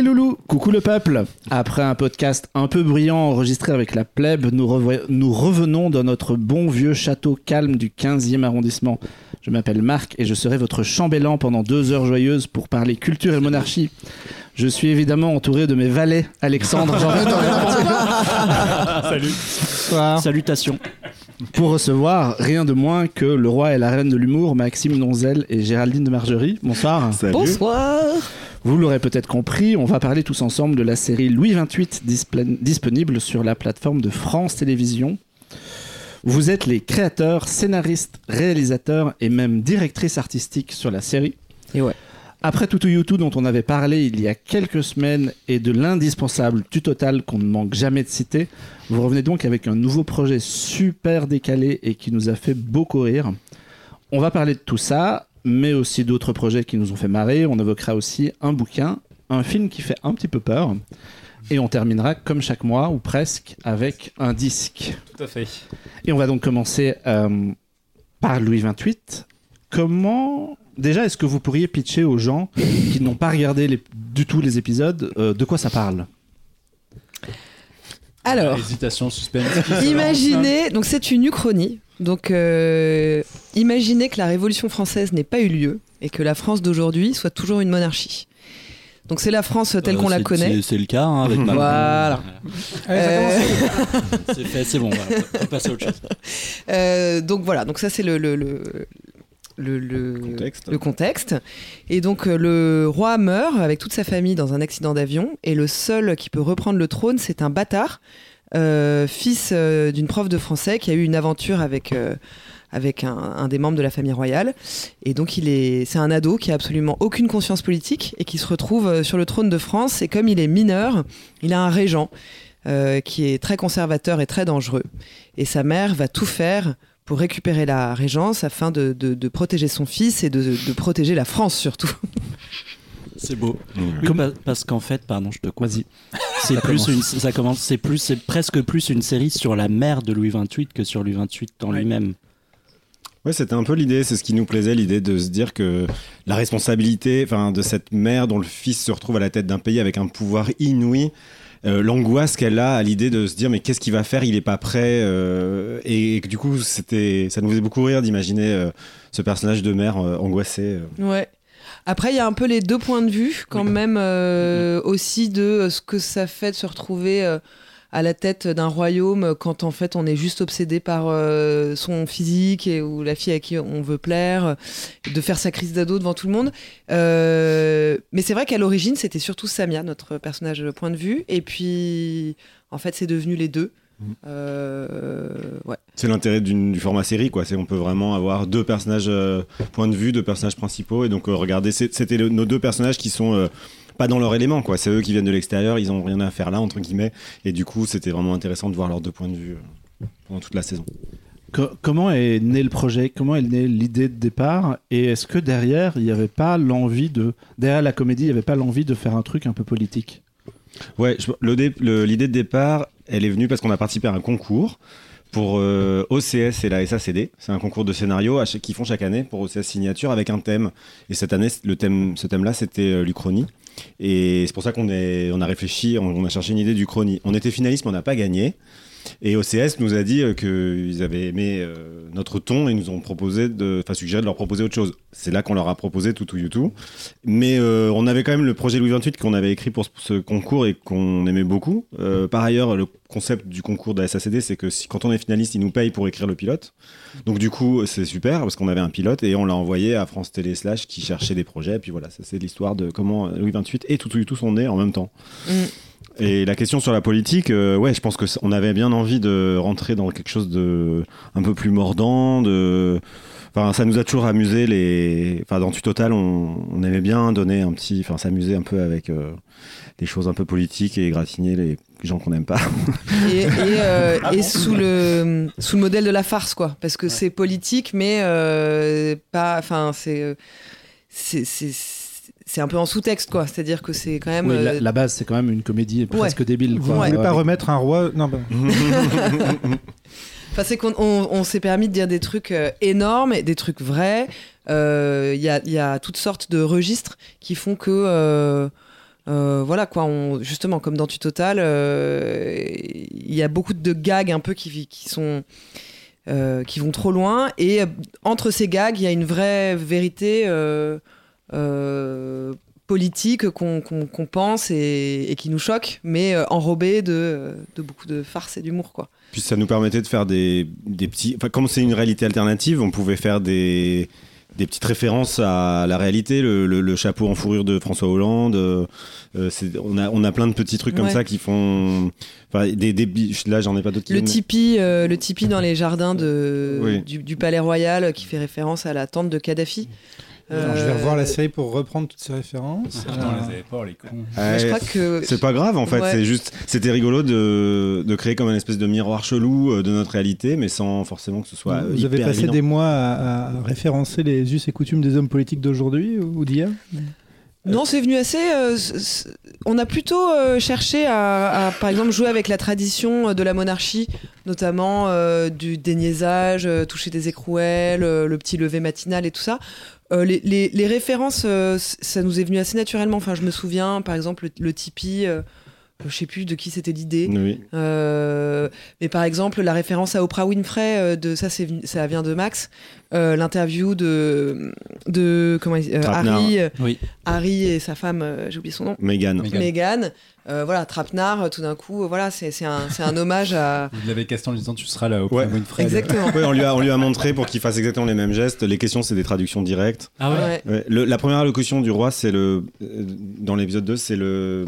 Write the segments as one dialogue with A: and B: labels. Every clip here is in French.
A: Coucou les loulous, coucou le peuple. Après un podcast un peu bruyant enregistré avec la plèbe, nous, revenons dans notre bon vieux château calme du 15e arrondissement. Je m'appelle Marc et je serai votre chambellan pendant deux heures joyeuses pour parler culture et monarchie. Je suis évidemment entouré de mes valets, Alexandre, Jean
B: Salut.
C: Salutations.
A: pour recevoir rien de moins que le roi et la reine de l'humour, Maxime Nonzel et Géraldine de Margerie. Bonsoir.
D: Bonsoir.
A: Vous l'aurez peut-être compris, on va parler tous ensemble de la série Louis XXVIII disponible sur la plateforme de France Télévisions. Vous êtes les créateurs, scénaristes, réalisateurs et même directrices artistiques sur la série.
D: Et ouais.
A: Après Tutu YouTube dont on avait parlé il y a quelques semaines et de l'indispensable Tu Total qu'on ne manque jamais de citer, vous revenez donc avec un nouveau projet super décalé et qui nous a fait beaucoup rire. On va parler de tout ça, mais aussi d'autres projets qui nous ont fait marrer. On évoquera aussi un bouquin, un film qui fait un petit peu peur. Et on terminera comme chaque mois, ou presque, avec un disque.
B: Tout à fait.
A: Et on va donc commencer euh, par Louis XXVIII. Comment. Déjà, est-ce que vous pourriez pitcher aux gens qui n'ont pas regardé les- du tout les épisodes euh, de quoi ça parle?
D: Alors,
B: Hésitation, suspense.
D: imaginez, donc c'est une uchronie. Donc, euh, imaginez que la Révolution française n'ait pas eu lieu et que la France d'aujourd'hui soit toujours une monarchie. Donc, c'est la France telle
C: Euh,
D: qu'on la connaît.
C: c'est- C'est le cas hein, avec Macron.
D: Voilà. Euh,
C: C'est fait, c'est bon. Voilà. On peut passer à autre chose.
D: euh, donc voilà, donc ça c'est le, le, le, le, le-
E: Contexte.
D: le contexte. Et donc le roi meurt avec toute sa famille dans un accident d'avion et le seul qui peut reprendre le trône c'est un bâtard, euh, fils euh, d'une prof de français qui a eu une aventure avec... euh, avec un, des membres de la famille royale. Et donc, il est, c'est un ado qui a absolument aucune conscience politique et qui se retrouve euh, sur le trône de France. Et comme il est mineur, il a un régent euh, qui est très conservateur et très dangereux. Et sa mère va tout faire pour récupérer la régence afin de, de- de protéger son fils et de, de protéger la France surtout.
C: C'est beau.
E: Mmh.
C: Oui, pa- parce qu'en fait, pardon, je te coupe. C'est plus
A: commence.
C: une, ça commence, c'est plus, c'est presque plus une série sur la mère de Louis XXVIII que sur Louis XXVIII en
A: Ouais.
C: lui-même.
E: Ouais, c'était un peu l'idée, c'est ce qui nous plaisait, l'idée de se dire que la responsabilité enfin, de cette mère dont le fils se retrouve à la tête d'un pays avec un pouvoir inouï, euh, l'angoisse qu'elle a à l'idée de se dire mais qu'est-ce qu'il va faire, il est pas prêt, euh, et, que du coup c'était, ça nous faisait beaucoup rire d'imaginer euh, ce personnage de mère euh, angoissé. euh.
D: Ouais. Après, il y a un peu les deux points de vue, quand même, euh, aussi de euh, ce que ça fait de se retrouver euh, à la tête d'un royaume quand en fait on est juste obsédé par euh, son physique et, ou la fille à qui on veut plaire, de faire sa crise d'ado devant tout le monde. Euh, mais c'est vrai qu'à l'origine, c'était surtout Samia, notre personnage de point de vue. Et puis, en fait, c'est devenu les deux. Euh, ouais.
E: C'est l'intérêt d'une- du format série, quoi. C'est on peut vraiment avoir deux personnages euh, point de vue, deux personnages principaux, et donc euh, regardez, c'était nos deux personnages qui sont euh, pas dans leur élément, quoi. C'est eux qui viennent de l'extérieur, ils ont rien à faire là entre guillemets, et du coup c'était vraiment intéressant de voir leurs deux points de vue pendant toute la saison.
A: Co- comment est né le projet? Comment est née l'idée de départ? Et est-ce que derrière, il n'y avait pas l'envie de. Derrière la comédie, il n'y avait pas l'envie de faire un truc un peu politique?
E: Ouais, dé- l'idée de départ, elle est venue parce qu'on a participé à un concours pour euh, OCS et la SACD. C'est un concours de scénario qu'ils font chaque année pour OCS Signature avec un thème. Et cette année, ce thème-là, c'était euh, l'Uchronie. Et c'est pour ça qu'on a réfléchi, on, on a cherché une idée d'Uchronie. On était finaliste, mais on n'a pas gagné. Et OCS nous a dit euh, qu'ils avaient aimé euh, notre ton et nous ont proposé de, enfin suggéré de leur proposer autre chose. C'est là qu'on leur a proposé tout ou YouTube. Mais euh, on avait quand même le projet Louis XXVIII qu'on avait écrit pour ce, concours et qu'on aimait beaucoup. Par ailleurs, le concept du concours de la SACD, c'est que si, quand on est finaliste, ils nous payent pour écrire le pilote. Donc du coup, c'est super parce qu'on avait un pilote et on l'a envoyé à France Télé Slash qui cherchait des projets. Et puis voilà, ça c'est l'histoire de comment Louis XXVIII et tout tout sont nés en même temps.
D: Mm.
E: Et la question sur la politique, euh, ouais, je pense que c- on avait bien envie de rentrer dans quelque chose de un peu plus mordant, de Enfin, ça nous a toujours amusé les. Enfin, dans Tu Total, on, on aimait bien donner un petit. Enfin, s'amuser un peu avec euh, des choses un peu politiques et égratigner les gens qu'on n'aime pas.
D: et, et, euh, et sous le sous le modèle de la farce quoi parce que c'est politique mais euh, pas enfin c'est c'est c'est un peu en sous-texte quoi c'est à dire que c'est quand même
A: Oui,
D: euh,
A: la, la base, c'est quand même une comédie presque débile.
F: Vous
A: quoi.
F: voulez
A: Ouais.
F: pas remettre un roi Non, bah,
D: Enfin, c'est qu'on on, on s'est permis de dire des trucs euh, énormes, et des trucs vrais. Euh, Il y, a, il y a toutes sortes de registres qui font que euh, euh, voilà quoi, on, justement comme dans Tu Total, euh, il y a beaucoup de gags un peu qui, qui sont euh, qui vont trop loin et euh, entre ces gags, il y a une vraie vérité euh, euh, politique qu'on pense et, et qui nous choque, mais euh, enrobée de, de beaucoup de farce et d'humour quoi.
E: Puis ça nous permettait de faire des, des petits. Enfin, comme c'est une réalité alternative, on pouvait faire des, des petites références à la réalité. Le, le- le chapeau en fourrure de François Hollande. euh, on, a, on a plein de petits trucs comme
D: Ouais.
E: ça qui font. Enfin, des, là, j'en ai pas d'autres
D: Le tipi, euh, le tipi dans les jardins de,
E: Oui.
D: du, du Palais Royal qui fait référence à la tente de Kadhafi.
B: Alors, je vais
D: Euh,
B: revoir la série pour reprendre toutes ces références.
F: Putain, on les avait pas, les cons.
D: je crois que
E: C'est pas grave en fait,
D: Ouais.
E: c'est juste, c'était rigolo de, de créer comme un espèce de miroir chelou euh, de notre réalité, mais sans forcément que ce soit. euh,
B: Vous avez passé
E: évident.
B: des mois à, à référencer les us et coutumes des hommes politiques d'aujourd'hui ou d'hier?
D: Non, c'est venu assez. euh, on a plutôt euh, cherché à, à, par exemple, jouer avec la tradition euh, de la monarchie, notamment euh, du déniaisage, euh, toucher des écrouelles, euh, le petit lever matinal et tout ça. Euh, les, les- les références, euh, ça nous est venu assez naturellement. Enfin, je me souviens, par exemple, le, le Tipeee. Euh, je sais plus de qui c'était l'idée.
E: Oui.
D: Euh, mais par exemple, la référence à Oprah Winfrey, euh, de, ça, c'est, ça vient de Max. Euh, l'interview de, de comment euh. Harry,
C: Oui.
D: Harry et sa femme, euh, j'ai oublié son nom.
E: Mégane.
D: Meghan. Euh, voilà, Trapenard, euh, tout d'un coup, euh, voilà, c'est, c'est, un, c'est un hommage à.
F: Vous l'avez casté en lui disant tu seras là au
E: Ouais.
F: Winfrey.
D: Exactement.
E: Ouais, on, lui a, on lui a montré pour qu'il fasse exactement les mêmes gestes. Les questions, c'est des traductions directes.
C: Ah ouais.
D: Ouais.
E: Ouais, le- la première allocution du roi, c'est le. Dans l'épisode 2, c'est le,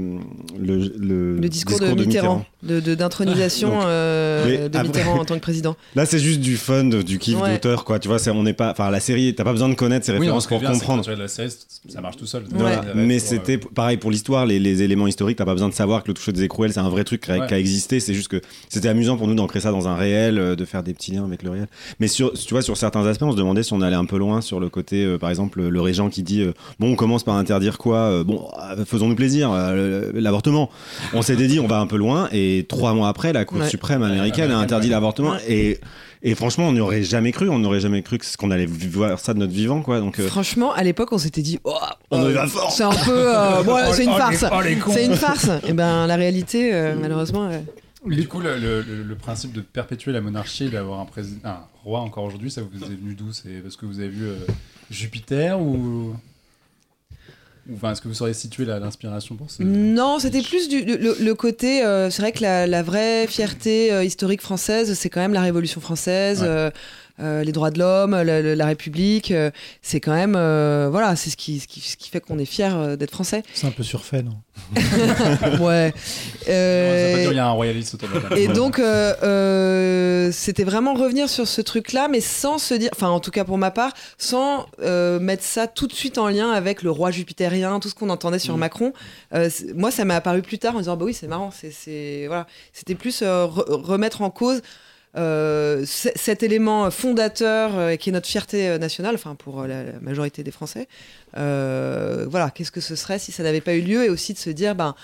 E: le, le.
D: Le discours, de, Mitterrand, de, de- d'intronisation euh, de
E: après-
D: Mitterrand en tant que président.
E: Là, c'est juste du fun, de- du kiff
D: Ouais.
E: d'auteur, quoi. Tu vois, c'est- on n'est pas. Enfin, la série, t'as pas besoin de connaître
F: non,
E: références pour
F: bien,
E: comprendre.
F: quand tu regardes la série, ça marche tout seul.
D: Ouais.
E: Voilà. Mais c'était pareil pour l'histoire, les, les éléments historiques, t'as pas besoin de savoir que le toucher des écrouelles, c'est un vrai truc qui a,
F: Ouais.
E: qui a existé. C'est juste que c'était amusant pour nous d'ancrer ça dans un réel, euh, de faire des petits liens avec le réel. Mais sur, tu vois, sur certains aspects, on se demandait si on allait un peu loin sur le côté, euh, par exemple, le régent qui dit euh, Bon, on commence par interdire quoi Bon, faisons-nous plaisir, l'avortement. On s'était dit, on va un peu loin, et trois mois après, la Cour
D: Ouais.
E: suprême américaine a interdit l'avortement. Et, et franchement, on n'y aurait jamais cru, on n'aurait jamais cru que- qu'on allait voir ça de notre vivant, quoi. Donc, euh,
D: Franchement, à l'époque, on s'était dit, oh,
E: On
D: euh,
E: fort.
D: C'est un peu, euh, bon, c'est une
F: Oh,
D: farce.
F: oh.
D: C'est une farce. Et ben, la réalité, euh, malheureusement. euh,
F: Mais du coup, le, le- le- le principe de perpétuer la monarchie, d'avoir un, président, un roi encore aujourd'hui, ça vous est venu d'où? C'est parce que vous avez vu euh, Jupiter ou. Enfin, est-ce que vous sauriez situer l'inspiration pour ce.
D: Non, c'était plus du, le, le côté. euh, c'est vrai que la, la vraie fierté euh, historique française, c'est quand même la Révolution française,
F: Ouais.
D: Euh, les droits de l'homme, la, la- la République. euh, c'est quand même. euh, voilà, c'est ce qui, ce, qui, ce qui fait qu'on est fier euh, d'être français.
B: C'est un peu surfait, non
D: ouais.
F: Qu'il y a un royaliste autour de la table.
D: Et donc, euh, euh, c'était vraiment revenir sur ce truc-là, mais sans se dire, enfin, en tout cas pour ma part, sans euh, mettre ça tout de suite en lien avec le roi jupitérien, tout ce qu'on entendait sur Macron. Euh, c'est- moi, ça m'est apparu plus tard en disant, bah oui, c'est marrant, c'est, c'est- voilà, c'était plus euh, re- remettre en cause. Euh, cet élément fondateur euh, qui est notre fierté euh, nationale, enfin pour la, la majorité des Français, voilà, qu'est-ce que ce serait si ça n'avait pas eu lieu et aussi de se dire, ben,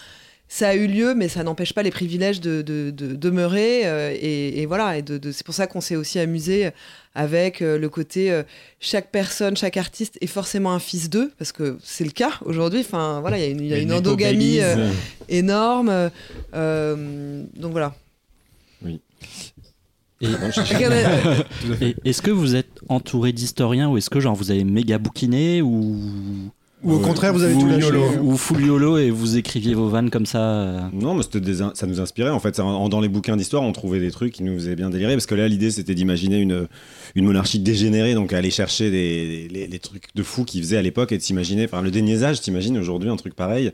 D: ça a eu lieu, mais ça n'empêche pas les privilèges de, de- de demeurer. euh, et, et voilà, et de, c'est pour ça qu'on s'est aussi amusé avec euh, le côté euh, chaque personne, chaque artiste est forcément un fils d'eux, parce que c'est le cas aujourd'hui. Enfin, voilà, il y a une, y a une endogamie énorme. donc voilà.
C: Et, est-ce que vous êtes entouré d'historiens ou est-ce que genre vous avez méga bouquiné ou
B: Ou au contraire, vous avez tout lâché
C: ou full YOLO et vous écriviez vos vannes comme ça euh,
E: Non, mais c'était des in- ça nous inspirait. En fait, Ça, en- dans les bouquins d'histoire, on trouvait des trucs qui nous faisaient bien délirer. Parce que là, l'idée, c'était d'imaginer une, une monarchie dégénérée, donc aller chercher des, les, les trucs de fous qu'ils faisaient à l'époque et de s'imaginer. Enfin, le déniaisage, t'imagines aujourd'hui un truc pareil.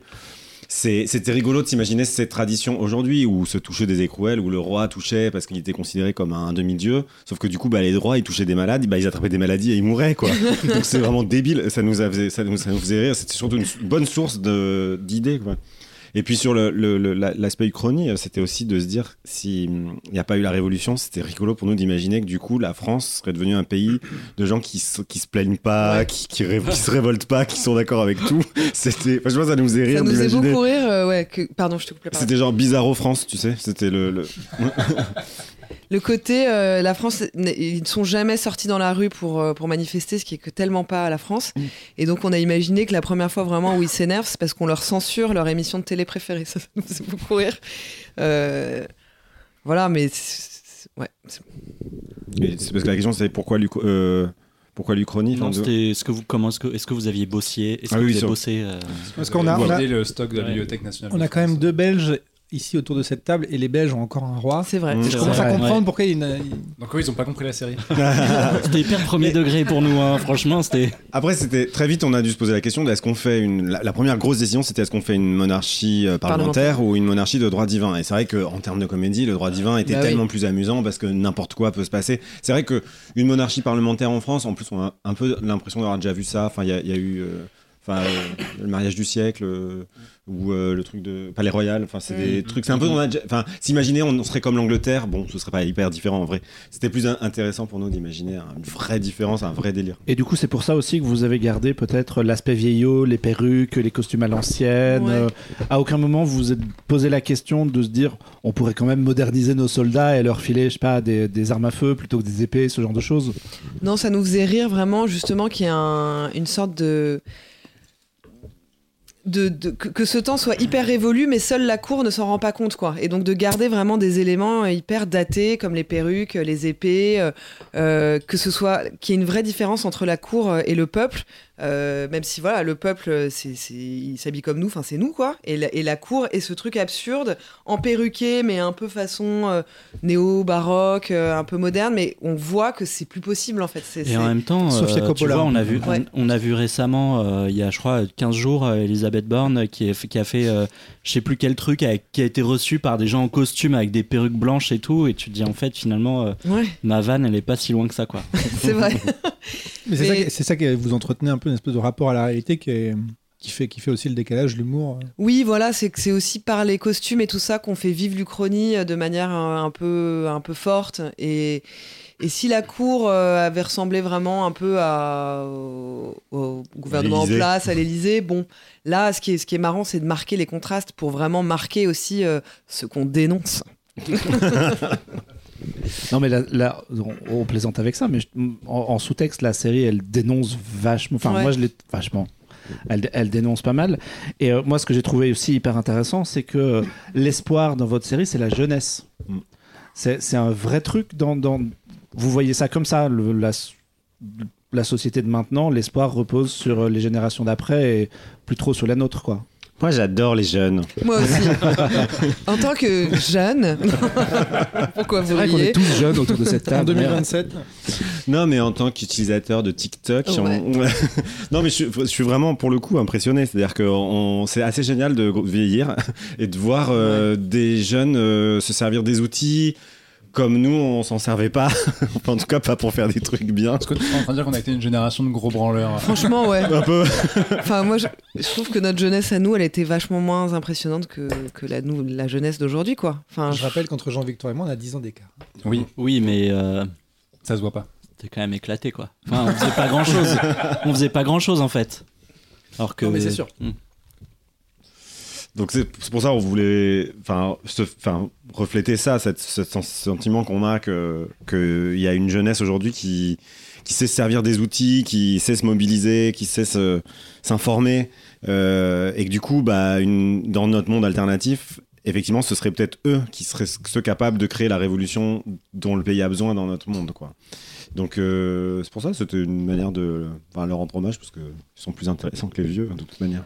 E: C'est- C'était rigolo de s'imaginer cette tradition aujourd'hui où se toucher des écrouelles, où le roi touchait parce qu'il était considéré comme un demi-dieu. Sauf que du coup, bah, les rois, ils touchaient des malades, bah, ils attrapaient des maladies et ils mouraient. Quoi. donc c'est vraiment débile. Ça nous, a fait- ça nous, ça nous faisait rire. C'était surtout une bonne source de- d'idées. Et puis sur le- le- l'aspect uchronie, euh, c'était aussi de se dire s'il n'y a pas eu la révolution, c'était rigolo pour nous d'imaginer que du coup la France serait devenue un pays de gens qui qui se plaignent pas, qui, qui, se révoltent pas, qui sont d'accord avec tout. C'était, enfin, je vois, ça nous faisait rire
D: ça nous
E: d'imaginer.
D: beaucoup rire. euh, ouais, que... Pardon, je te coupe la.
E: C'était genre Bizarro France, tu sais. C'était le. le-
D: côté, euh, la France, ils ne sont jamais sortis dans la rue pour, euh, pour manifester, ce qui est que tellement pas à la France.
A: Mm.
D: Et donc, on a imaginé que la première fois vraiment où ils s'énervent, c'est parce qu'on leur censure leur émission de télé préférée. Ça, nous faisait beaucoup rire. Euh, voilà, mais c'est- c'est- ouais. c'est-
E: parce que la question c'est pourquoi l'Uc- euh, pourquoi l'Uchronie
C: Non, c'était est-ce que vous comment est-ce que est-ce que vous aviez bossé Est-ce
E: Ah
C: que
E: oui,
C: vous avez bossé euh,
B: Parce qu'on a- on a-
F: le stock de la
C: Ouais.
F: Bibliothèque nationale.
B: On a quand même deux Belges ici autour de cette table et les Belges ont encore un roi.
D: C'est vrai.
E: Mm.
B: Je
C: C'est
B: commence
C: vrai,
B: à
C: ouais.
B: comprendre pourquoi ils,
F: Donc ils ont pas compris la série.
C: C'était hyper premier degré pour nous, hein. franchement, c'était.
E: Après, c'était très vite, on a dû se poser la question de est-ce qu'on fait une. La, la première grosse décision, c'était est-ce qu'on fait une monarchie euh, parlementaire, ou une monarchie de droit divin? Et c'est vrai qu'en termes de comédie, le droit divin était
D: Bah oui.
E: tellement plus amusant parce que n'importe quoi peut se passer. C'est vrai que une monarchie parlementaire en France, en plus, on a un peu l'impression d'avoir déjà vu ça. Enfin, il y, a- il y a eu. euh, Enfin, euh, le mariage du siècle euh, ou euh, le truc de palais royal. Enfin, c'est des
F: Mm.
E: trucs. C'est un peu. a Enfin, s'imaginer, on serait comme l'Angleterre. Bon, ce serait pas hyper différent en vrai. C'était plus in- intéressant pour nous d'imaginer une vraie différence, un vrai délire.
A: Et du coup, c'est pour ça aussi que vous avez gardé peut-être l'aspect vieillot, les perruques, les costumes à l'ancienne.
D: Ouais.
A: Euh, à aucun moment vous vous êtes posé la question de se dire on pourrait quand même moderniser nos soldats et leur filer, je sais pas, des, des armes à feu plutôt que des épées, ce genre de choses.
D: Non, ça nous faisait rire vraiment, justement, qu'il y ait un- une sorte de. De, de- que, ce temps soit hyper révolu, mais seule la cour ne s'en rend pas compte, quoi. Et donc de garder vraiment des éléments hyper datés, comme les perruques, les épées, euh, euh, que ce soit qu'il y ait une vraie différence entre la cour euh, et le peuple, euh, même si voilà, le peuple, c'est, c'est, il s'habille comme nous, enfin c'est nous, quoi. Et la, et la cour est ce truc absurde, en perruqué, mais un peu façon euh, néo-baroque, euh, un peu moderne, mais on voit que c'est plus possible en fait. C'est,
C: Et
D: c'est-
C: en même temps, euh, tu
B: Coppola.
C: vois, on a vu, on-
D: Ouais.
C: on, a vu récemment, euh, il y a je crois 15 jours, euh, Elisabeth Borne qui, a fait- qui a fait, euh, je sais plus quel truc, avec- qui a été reçu par des gens en costume avec des perruques blanches et tout, et tu te dis en fait finalement, euh,
D: Ouais,
C: ma vanne, elle est pas si loin que ça quoi.
D: c'est vrai.
B: Mais c'est
D: Mais-
B: ça, qui- c'est ça que vous entretenez un peu une espèce de rapport à la réalité qui, est- qui, fait, qui fait aussi le décalage, l'humour.
D: Oui, voilà, c'est que c'est aussi par les costumes et tout ça qu'on fait vivre l'Uchronie euh, de manière euh, un peu, un peu forte. Et, et si la cour euh, avait ressemblé vraiment un peu à, au, au gouvernement en place, à l'Élysée, bon, là, ce qui est, ce qui est marrant, c'est de marquer les contrastes pour vraiment marquer aussi euh, ce qu'on dénonce.
A: Non, mais là, là, on, on plaisante avec ça, mais je- en, en sous-texte, la série, elle dénonce vachement. Enfin,
D: Ouais.
A: moi, je l'ai vachement. Elle, elle dénonce pas mal. Et euh, moi, ce que j'ai trouvé aussi hyper intéressant, c'est que euh, l'espoir dans votre série, c'est la jeunesse.
E: Mm.
A: C'est c'est un vrai truc dans, dans- Vous voyez ça comme ça, le- la, la société de maintenant, l'espoir repose sur euh, les générations d'après et plus trop sur la nôtre, quoi.
E: Moi, j'adore les jeunes.
D: Moi aussi. en tant que jeune, pourquoi vous
A: C'est vrai qu'on
D: riez
A: est tous jeunes autour de cette
B: En
A: table.
B: 2027,
E: Non, mais en tant qu'utilisateur de TikTok,
D: Ouais.
E: on- non, mais je, suis- je suis vraiment pour le coup impressionné. C'est-à-dire que on- c'est assez génial de vieillir et de voir euh, des jeunes euh, se servir des outils comme nous, on s'en servait pas. Enfin, en tout cas, pas pour faire des trucs bien.
F: Est-ce que tu es en train de dire qu'on a été une génération de gros branleurs?
D: Franchement, ouais.
E: Un peu.
D: Enfin, moi, je, je trouve que notre jeunesse à nous, elle était vachement moins impressionnante que, que la, nous, la jeunesse d'aujourd'hui, quoi. Enfin,
B: je rappelle qu'entre Jean-Victor et moi, on a 10 ans d'écart.
F: Oui,
C: Oui, mais euh,
F: ça se voit pas.
C: c'était quand même éclaté quoi. Enfin, on faisait pas grand chose. On faisait pas grand chose en fait. Alors que.
B: Non, mais c'est sûr.
C: Hmm.
E: Donc c'est pour ça qu'on voulait, enfin, refléter ça, cette- ce sentiment qu'on a que qu'il y a une jeunesse aujourd'hui qui qui sait se servir des outils, qui sait se mobiliser, qui sait s'informer, euh, et que du coup, bah, une, dans notre monde alternatif, effectivement, ce serait peut-être eux qui seraient ceux capables de créer la révolution dont le pays a besoin dans notre monde, quoi. Donc euh, c'est pour ça, c'était une manière de enfin, leur rendre hommage parce qu'ils sont plus intéressants que les vieux, de toute manière.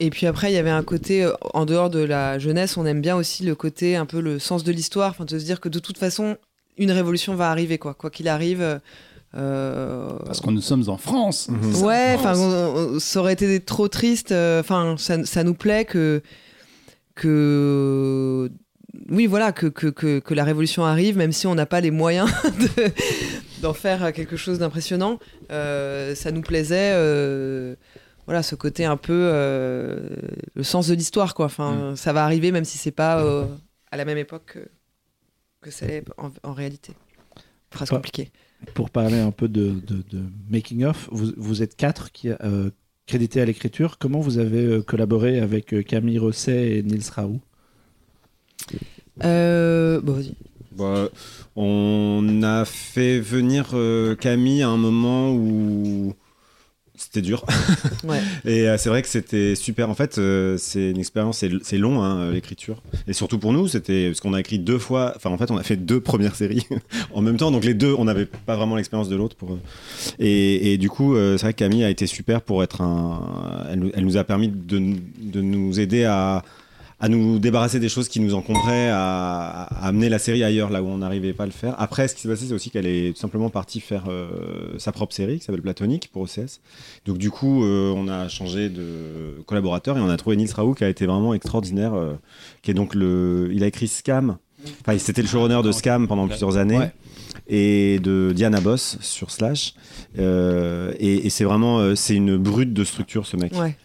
D: Et puis après, il y avait un côté, euh, en dehors de la jeunesse, on aime bien aussi le côté un peu le sens de l'histoire, enfin, de se dire que de toute façon, une révolution va arriver, quoi. Quoi qu'il arrive. euh, euh,
F: Parce que nous sommes en France.
D: Ouais, enfin, ça aurait été trop triste. euh, Enfin, ça, ça nous plaît que que oui, voilà, que, que, que, que la révolution arrive, même si on n'a pas les moyens de- d'en faire quelque chose d'impressionnant. Euh, ça nous plaisait, euh, voilà, ce côté un peu euh, le sens de l'histoire, quoi. Enfin, ça va arriver, même si c'est pas euh, à la même époque que, que c'est en, en réalité. Phrase
A: Pas-
D: compliquée.
A: Pour parler un peu de, de- de making of, vous, vous êtes quatre qui euh, crédités à l'écriture. Comment vous avez euh, collaboré avec Camille Rosset et Nils Raoult?
D: Euh, bon, vas-y.
E: Bah, on a fait venir euh, Camille à un moment où c'était dur.
D: Ouais.
E: Et euh, c'est vrai que c'était super. En fait, euh, c'est une expérience, c'est long hein, l'écriture. Et surtout pour nous, c'était parce qu'on a écrit deux fois. Enfin, en fait, on a fait deux premières séries en même temps. Donc les deux, on n'avait pas vraiment l'expérience de l'autre. Pour... Et, et du coup, euh, c'est vrai que Camille a été super pour être un. Elle, nous- elle nous a permis de, de nous aider à à nous débarrasser des choses qui nous encombraient, à, à amener la série ailleurs, là où on n'arrivait pas à le faire. Après, ce qui s'est passé, c'est aussi qu'elle est tout simplement partie faire euh, sa propre série, qui s'appelle Platonique, pour OCS. Donc du coup, euh, on a changé de collaborateur et on a trouvé Nils Raoult, qui a été vraiment extraordinaire, euh, qui est donc le... Il a écrit Scam, enfin, c'était le showrunner de Scam pendant plusieurs années.
A: Ouais.
E: Et de Diana Boss sur Slash. Euh, et et c'est vraiment, euh, c'est une brute de structure, ce mec.
D: Ouais.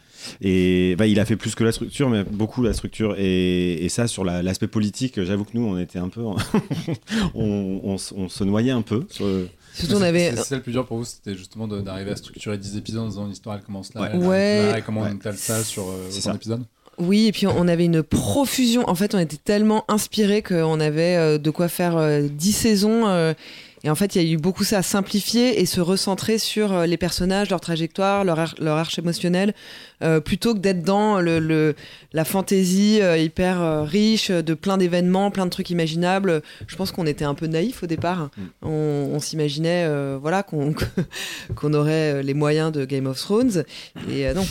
E: Et bah, il a fait plus que la structure, mais beaucoup la structure. Et, et ça, sur la- l'aspect politique, j'avoue que nous, on était un peu. en- on, on s- on se noyait un peu. sur le-
D: Surtout, on avait.
F: C'est ça le plus dur pour vous, c'était justement d'arriver à structurer 10 épisodes en disant l'histoire elle commence là,
E: Ouais.
F: elle arrive
D: Ouais.
F: là, et comment
E: Ouais.
F: on étale ça sur euh, autant d'épisodes.
D: Oui, et puis on avait une profusion. En fait, on était tellement inspirés qu'on avait euh, de quoi faire euh, 10 saisons. Et en fait, il y a eu beaucoup ça à simplifier et se recentrer sur euh, les personnages, leur trajectoire, leur, ar- leur arche émotionnelle, euh, plutôt que d'être dans le, le- la fantaisie euh, hyper euh, riche de plein d'événements, plein de trucs imaginables. Je pense qu'on était un peu naïf au départ. On, on s'imaginait voilà, qu'on qu'on aurait les moyens de Game of Thrones. Et non.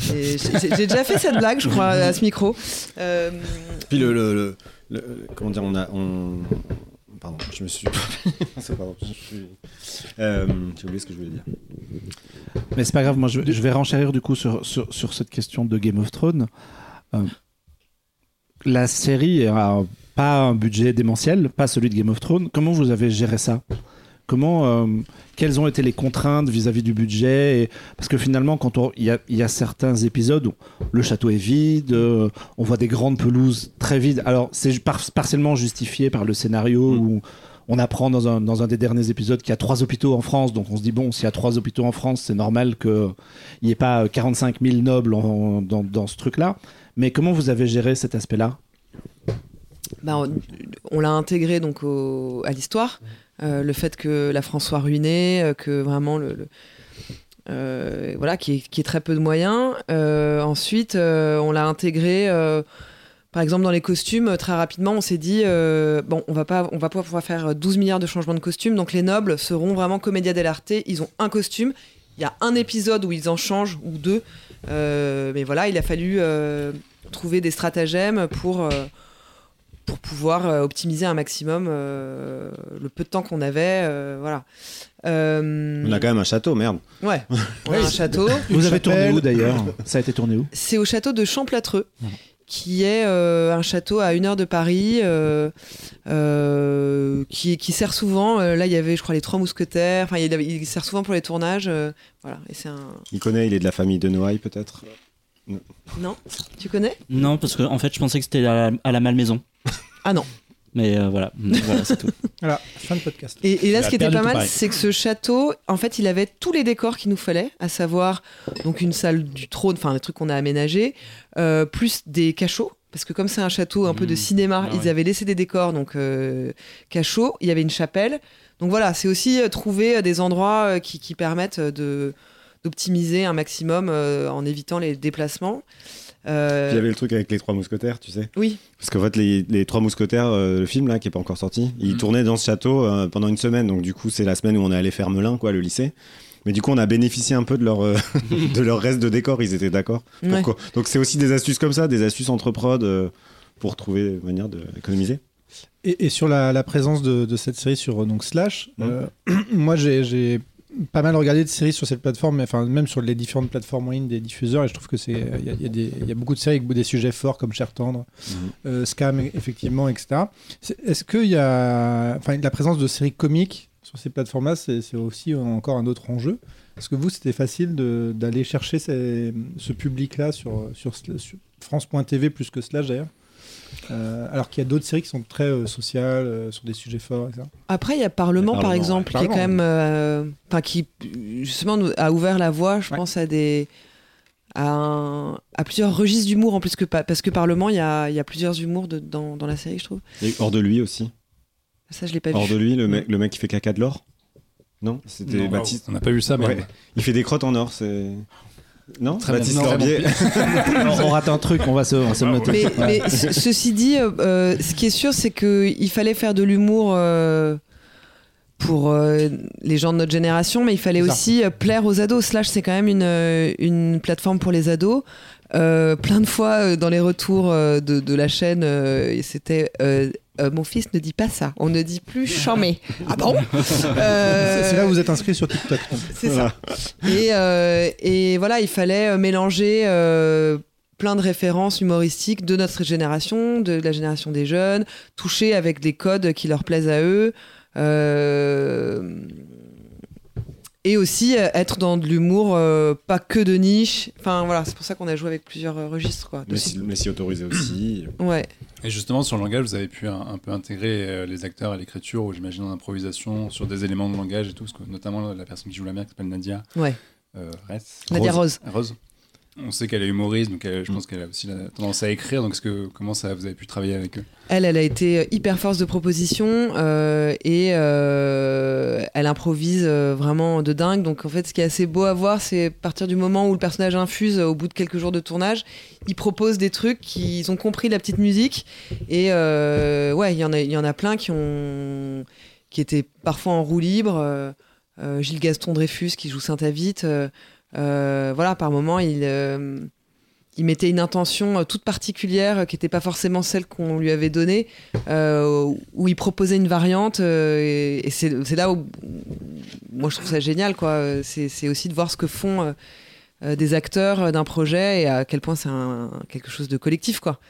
D: J'ai déjà fait cette blague, je crois, à ce micro.
E: Puis le, le- le- le- comment dire, on a, on, pardon, je me suis, pardon, je suis, euh, j'ai oublié ce que je voulais dire.
A: Mais c'est pas grave, moi je, je vais renchérir du coup sur, sur, sur cette question de Game of Thrones. Euh, la série a pas un budget démentiel, pas celui de Game of Thrones. Comment vous avez géré ça? Comment, euh, quelles ont été les contraintes vis-à-vis du budget Et- Parce que finalement, quand il y a, il y a certains épisodes où le château est vide, euh, on voit des grandes pelouses très vides. Alors c'est par- partiellement justifié par le scénario où on apprend dans un, dans un des derniers épisodes qu'il y a trois hôpitaux en France. Donc on se dit, bon, s'il y a trois hôpitaux en France, c'est normal qu'il n'y ait pas 45 000 nobles en- dans, dans ce truc-là. Mais comment vous avez géré cet aspect-là?
D: Bah, on on l'a intégré donc au- à l'histoire. Euh, le fait que la France soit ruinée, euh, que vraiment le. euh, voilà, qui très peu de moyens. Ensuite, on l'a intégré. par exemple, dans les costumes, très rapidement, on s'est dit bon, on va pas, va pas pouvoir faire 12 milliards de changements de costumes, donc les nobles seront vraiment comédia dell'arte. Ils ont un costume. Il y a un épisode où ils en changent ou deux, mais voilà, il a fallu trouver des stratagèmes pour pour pouvoir euh, optimiser un maximum euh, le peu de temps qu'on avait. euh, voilà. Euh,
E: On a quand même un château, merde.
D: Ouais, on a un château.
A: Vous avez tourné où d'ailleurs Ça a été tourné où
D: C'est au château de Champlâtreux, qui est euh, un château à une heure de Paris, euh, euh, qui, qui sert souvent. euh, là, il y avait, je crois, les Trois Mousquetaires. Enfin, il, il sert souvent pour les tournages. euh, voilà. Et c'est un.
E: Il connaît, il est de la famille de Noailles peut-être?
D: Non, tu connais?
C: Non, parce que en fait, je pensais que c'était à la, à la Malmaison.
D: Ah non.
C: Mais euh, voilà, voilà c'est tout.
B: Voilà, fin de podcast.
D: Et, et là, ce qui était pas mal, c'est que ce château, en fait, il avait tous les décors qu'il nous fallait, à savoir donc une salle du trône, enfin des trucs qu'on a aménagés, euh, plus des cachots. Parce que comme c'est un château un peu de
C: Mmh.
D: cinéma,
C: Ah
D: ils
C: ouais.
D: avaient laissé des décors, donc euh, cachots. Il y avait une chapelle. Donc voilà, c'est aussi euh, trouver des endroits euh, qui, qui permettent de d'optimiser un maximum euh, en évitant les déplacements. Euh,
E: Puis il y avait le truc avec les trois mousquetaires, tu sais.
D: Oui,
E: Parce qu'en fait, les, les trois mousquetaires, euh, le film là, qui est pas encore sorti, ils
F: Mhm.
E: tournaient dans ce château euh, pendant une semaine. Donc du coup, c'est la semaine où on est allé faire Melun, quoi, le lycée. Mais du coup, on a bénéficié un peu de leur, euh, de leur reste de décor. Ils étaient d'accord.
D: Ouais.
E: Donc c'est aussi des astuces comme ça, des astuces entre prod euh, pour trouver une manière d'économiser.
B: Et, et sur la, la présence de, de cette série sur donc Slash, euh, moi j'ai pas mal regardé de séries sur cette plateforme, mais, enfin même sur les différentes plateformes en ligne des diffuseurs, et je trouve que c'est il y, a- y y beaucoup de séries avec des sujets forts comme Cher Tendre,
E: Mhm.
B: euh, Scam effectivement, etc. Est-ce qu'il y a, enfin la présence de séries comiques sur ces plateformes-là, c'est aussi encore un autre enjeu? Est-ce que vous, c'était facile d'aller chercher ces- ce public-là sur, sur, sur France.tv plus que Slash d'ailleurs? Euh, alors qu'il y a d'autres séries qui sont très euh, sociales, euh, sur des sujets forts, etc.
D: Après, il y a Parlement, par exemple,
B: ouais.
D: qui est quand même, euh, enfin, qui justement nous a ouvert la voie, je
B: Ouais.
D: pense à des, à, un- à plusieurs registres d'humour en plus que pa- parce que Parlement, il y a, il y a plusieurs humours de- dans, dans la série, je trouve.
E: Et hors de lui aussi.
D: Ça, je l'ai pas
E: Hors
D: vu.
E: de lui, le mec, le mec qui fait caca de l'or? Non? C'était Baptiste.
F: On n'a pas vu ça, mais
E: Ouais. Il fait des crottes en or, c'est. Non
F: Très.
E: Baptiste
A: on rate un truc, on va se, on va se le noter.
D: Mais, mais ce- ceci dit, euh, euh, ce qui est sûr, c'est qu'il fallait faire de l'humour euh, pour euh, les gens de notre génération, mais il fallait aussi euh, plaire aux ados. Slash, c'est quand même une, une plateforme pour les ados. Euh, plein de fois euh, dans les retours euh, de, de la chaîne, euh, c'était euh, mon fils ne dit pas ça. On ne dit plus chamé. Ah bon? Euh,
B: C'est là où vous êtes inscrit sur TikTok.
D: c'est ça. Et, euh, et voilà, il fallait mélanger plein de références humoristiques de notre génération, de la génération des jeunes, toucher avec des codes qui leur plaisent à eux. Et aussi euh, être dans de l'humour, euh, pas que de niche. Enfin voilà, c'est pour ça qu'on a joué avec plusieurs euh, registres. Quoi.
E: Mais si, mais si autorisé aussi.
D: Ouais.
F: Et justement, sur le langage, vous avez pu un, un peu intégrer euh, les acteurs à l'écriture, ou j'imagine en improvisation, sur des éléments de langage et tout, parce que notamment la personne qui joue la mère, qui s'appelle Nadia
D: Ouais.
F: euh, Ress.
D: Nadia Rose.
F: Rose. On sait qu'elle est humoriste, donc elle- je pense qu'elle a aussi la tendance à écrire. Donc, que, comment ça, vous avez pu travailler avec eux?
D: Elle, elle a été hyper force de proposition euh, et euh, elle improvise euh, vraiment de dingue. Donc en fait, ce qui est assez beau à voir, c'est à partir du moment où le personnage infuse, euh, au bout de quelques jours de tournage, il propose des trucs qu'ils ont compris la petite musique. Et euh, ouais, il y en a, il y en a plein qui ont, qui étaient parfois en roue libre. Euh, euh, Gilles Gaston Dreyfus qui joue Saint-Avite. Euh, voilà, par moment, il euh, mettait une intention euh, toute particulière qui n'était pas forcément celle qu'on lui avait donnée, où il proposait une variante. et c'est là où moi je trouve ça génial. quoi. C'est aussi de voir ce que font des acteurs d'un projet et à quel point c'est quelque chose de collectif. quoi.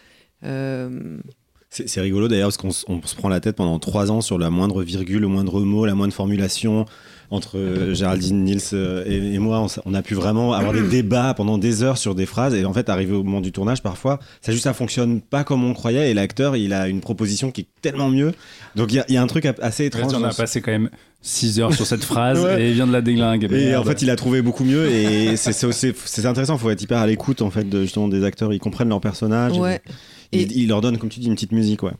E: C'est rigolo d'ailleurs parce qu'on se prend la tête pendant trois ans sur la moindre virgule, le moindre mot, la moindre formulation. Entre euh, Géraldine, Nils euh, et, et moi, on, a pu vraiment avoir des débats pendant des heures sur des phrases. Et en fait, arrivé au moment du tournage, parfois, ça juste ça fonctionne pas comme on croyait. Et l'acteur, il a une proposition qui est tellement mieux. Donc il y, a- il y a un truc assez étrange.
F: on a passé quand même 6 heures sur cette phrase
E: Ouais.
F: et il vient de la déglingue.
E: Et en fait, il a trouvé beaucoup mieux. Et c'est- intéressant. Il faut être hyper à l'écoute en fait de justement des acteurs. Ils comprennent leur personnage.
D: ouais. Et-
E: ils leur donnent, comme tu dis, une petite musique. Ouais.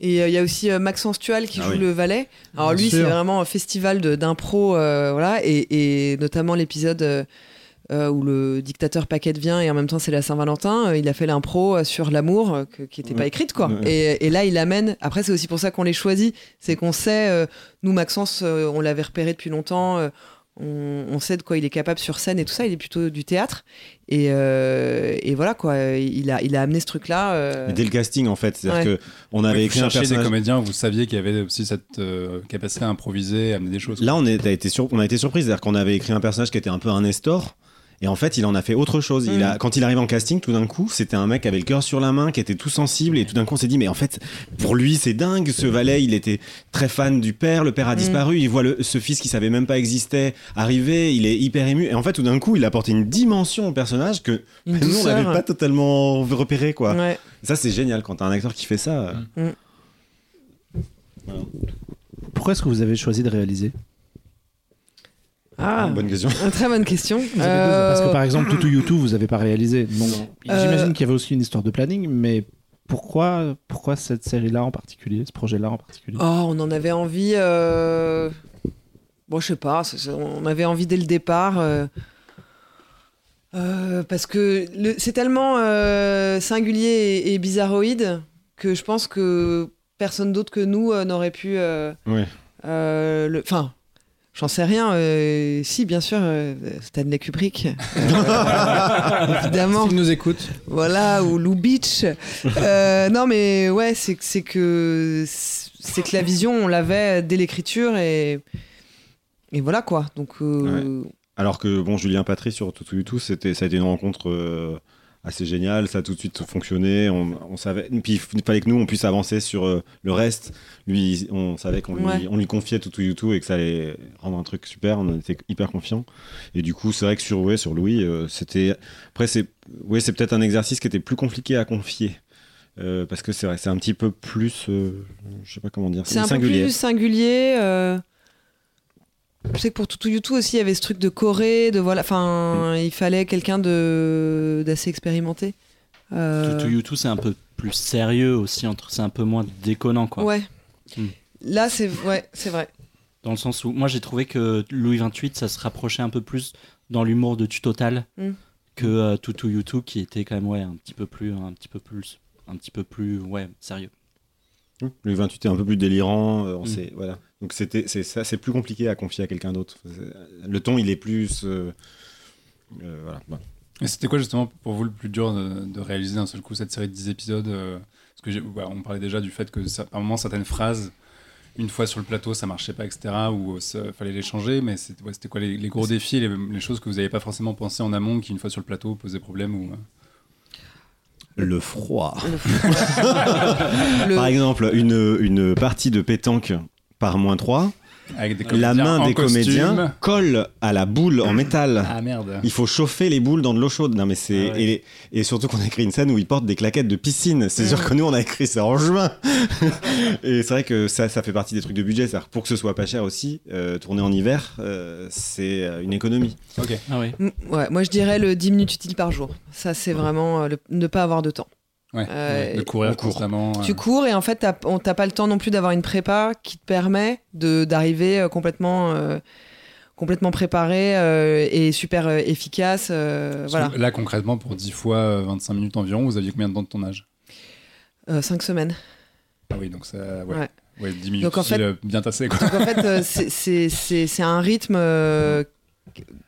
D: Et euh, il y a aussi euh, Maxence Tual qui
E: Ah
D: joue
E: oui.
D: le valet. Alors
B: Bien
D: lui, c'est vraiment un festival d'impro, euh, voilà, et, et notamment l'épisode euh, euh, où le dictateur Paquette vient et en même temps c'est la Saint-Valentin. euh, il a fait l'impro sur l'amour euh, qui n'était pas écrite, quoi.
E: Ouais.
D: Et, et là, il amène. Après, c'est aussi pour ça qu'on les choisit. C'est qu'on sait, euh, nous Maxence, euh, on l'avait repéré depuis longtemps. On, on sait de quoi il est capable sur scène et tout ça. Il est plutôt du théâtre. Et, euh, et voilà quoi. Il a, il a amené ce truc-là. euh,
E: dès le casting, en fait, c'est-à-dire
D: Ouais.
E: que on avait écrit un
F: cherchiez des
E: personnage.
F: comédiens, vous saviez qu'il y avait aussi cette euh, capacité à improviser, à amener des choses.
E: Là, on, est, a été sur- on a été surpris, c'est-à-dire qu'on avait écrit un personnage qui était un peu un Nestor. Et en fait, il en a fait autre chose. Il
D: Mm.
E: a, quand il arrive en casting, tout d'un coup, c'était un mec qui avait le cœur sur la main, qui était tout sensible. Et tout d'un coup, on s'est dit, mais en fait, pour lui, c'est dingue. Ce valet, il était très fan du père. Le père a
D: Mm.
E: disparu. Il voit le- ce fils qui savait même pas exister arriver. Il est hyper ému. Et en fait, tout d'un coup, il a apporté une dimension au personnage que nous, on n'avait pas totalement repéré. Quoi.
D: Ouais.
E: Ça, c'est génial quand t'as un acteur qui fait ça. euh.
A: Pourquoi est-ce que vous avez choisi de réaliser?
D: Ah,
E: Bonne question.
D: une très bonne question.
A: Parce que
D: Euh,
A: par exemple, Toutou YouTube, vous n'avez pas réalisé. Donc,
D: Euh,
A: J'imagine qu'il y avait aussi une histoire de planning, mais pourquoi, pourquoi cette série-là en particulier, ce projet-là en particulier?
D: Oh, on en avait envie. euh, Bon, je sais pas. On avait envie dès le départ. euh, euh, parce que le- c'est tellement euh, singulier et, et bizarroïde que je pense que personne d'autre que nous euh, n'aurait pu. euh,
E: Ouais.
D: euh, le- Enfin, j'en sais rien. euh, si, bien sûr, euh, Stanley Kubrick. euh, évidemment.
B: S'il nous écoute.
D: Voilà, ou Lou Beach. Euh, non, mais ouais, c'est que- c'est que c'est que la vision, on l'avait dès l'écriture et et voilà quoi. Donc euh,
E: Alors que bon, Julien Patry sur Toutou YouTube, c'était, ça a été une rencontre assez géniale. Ça a tout de suite fonctionné. On, on savait. Puis il fallait que nous on puisse avancer sur euh, le reste. Lui, on savait qu'on
D: Ouais.
E: lui, on lui confiait Toutou YouTube et que ça allait rendre un truc super. On était hyper confiants. Et du coup, c'est vrai que sur ouais, sur Louis, euh, c'était. Après, c'est ouais, c'est peut-être un exercice qui était plus compliqué à confier. Euh, parce que c'est vrai, c'est un petit peu plus, je sais pas comment dire,
D: c'est un
E: singulier.
D: peu plus singulier. Je sais que pour Toutou YouTube aussi, il y avait ce truc de Corée, de voilà. Enfin, il fallait quelqu'un de d'assez expérimenté. Euh,
C: Tout YouTube, c'est un peu plus sérieux aussi, entre c'est un peu moins déconnant quoi.
D: Ouais.
C: Hmm.
D: Là, c'est ouais, c'est vrai.
C: Dans le sens où moi j'ai trouvé que Louis 28 ça se rapprochait un peu plus dans l'humour de Tutotal
D: Mm.
C: que euh, Tutu YouTube qui était quand même ouais un petit peu plus un petit peu plus un petit peu plus ouais sérieux.
E: Le 28 est un peu plus délirant. euh, on
C: Mm.
E: sait, voilà. Donc c'était, c'est ça, c'est plus compliqué à confier à quelqu'un d'autre. Le ton, il est plus. euh, euh, voilà.
F: Et c'était quoi justement pour vous le plus dur de, de réaliser d'un seul coup cette série de 10 épisodes euh, Parce que j'ai- voilà, on parlait déjà du fait que ça, moment certaines phrases, une fois sur le plateau, ça marchait pas, etc. Ou il fallait les changer. Mais c'était ouais, c'était quoi les, les gros défis, les, les choses que vous n'avez pas forcément pensé en amont, qui une fois sur le plateau posaient problème ou,
E: Le froid.
D: Le-
E: Par exemple, une, une partie de pétanque par moins 3,
F: avec des
E: la main des
F: costume.
E: comédiens colle à la boule en métal.
F: Ah merde.
E: Il faut chauffer les boules dans de l'eau chaude. Non, mais c'est.
C: Ah ouais.
E: et, et surtout qu'on a écrit une scène où ils portent des claquettes de piscine. C'est sûr que nous, on a écrit ça en juin. et c'est vrai que ça, ça fait partie des trucs de budget. C'est-à-dire, pour que ce soit pas cher aussi, euh, tourner en hiver, euh, c'est euh, une économie.
F: Ok.
C: Ah ouais.
D: Ouais, moi je dirais le 10 minutes utiles par jour. Ça, c'est vraiment le- ne pas avoir de temps.
F: Ouais.
D: Euh,
F: de courir
E: court.
D: Tu cours et en fait, t'as- on t'as pas le temps non plus d'avoir une prépa qui te permet de d'arriver euh, complètement, euh, complètement préparé euh, et super euh, efficace. voilà,
F: Là, concrètement, pour 10 fois euh, 25 minutes environ, vous aviez combien de temps de tournage?
D: Euh, cinq semaines.
F: Ah oui, donc ça. Ouais.
D: Ouais.
F: Ouais, 10 minutes
D: Donc, en fait-
F: bien tassé. Quoi.
D: Donc en fait, c'est- c'est c'est- c'est un rythme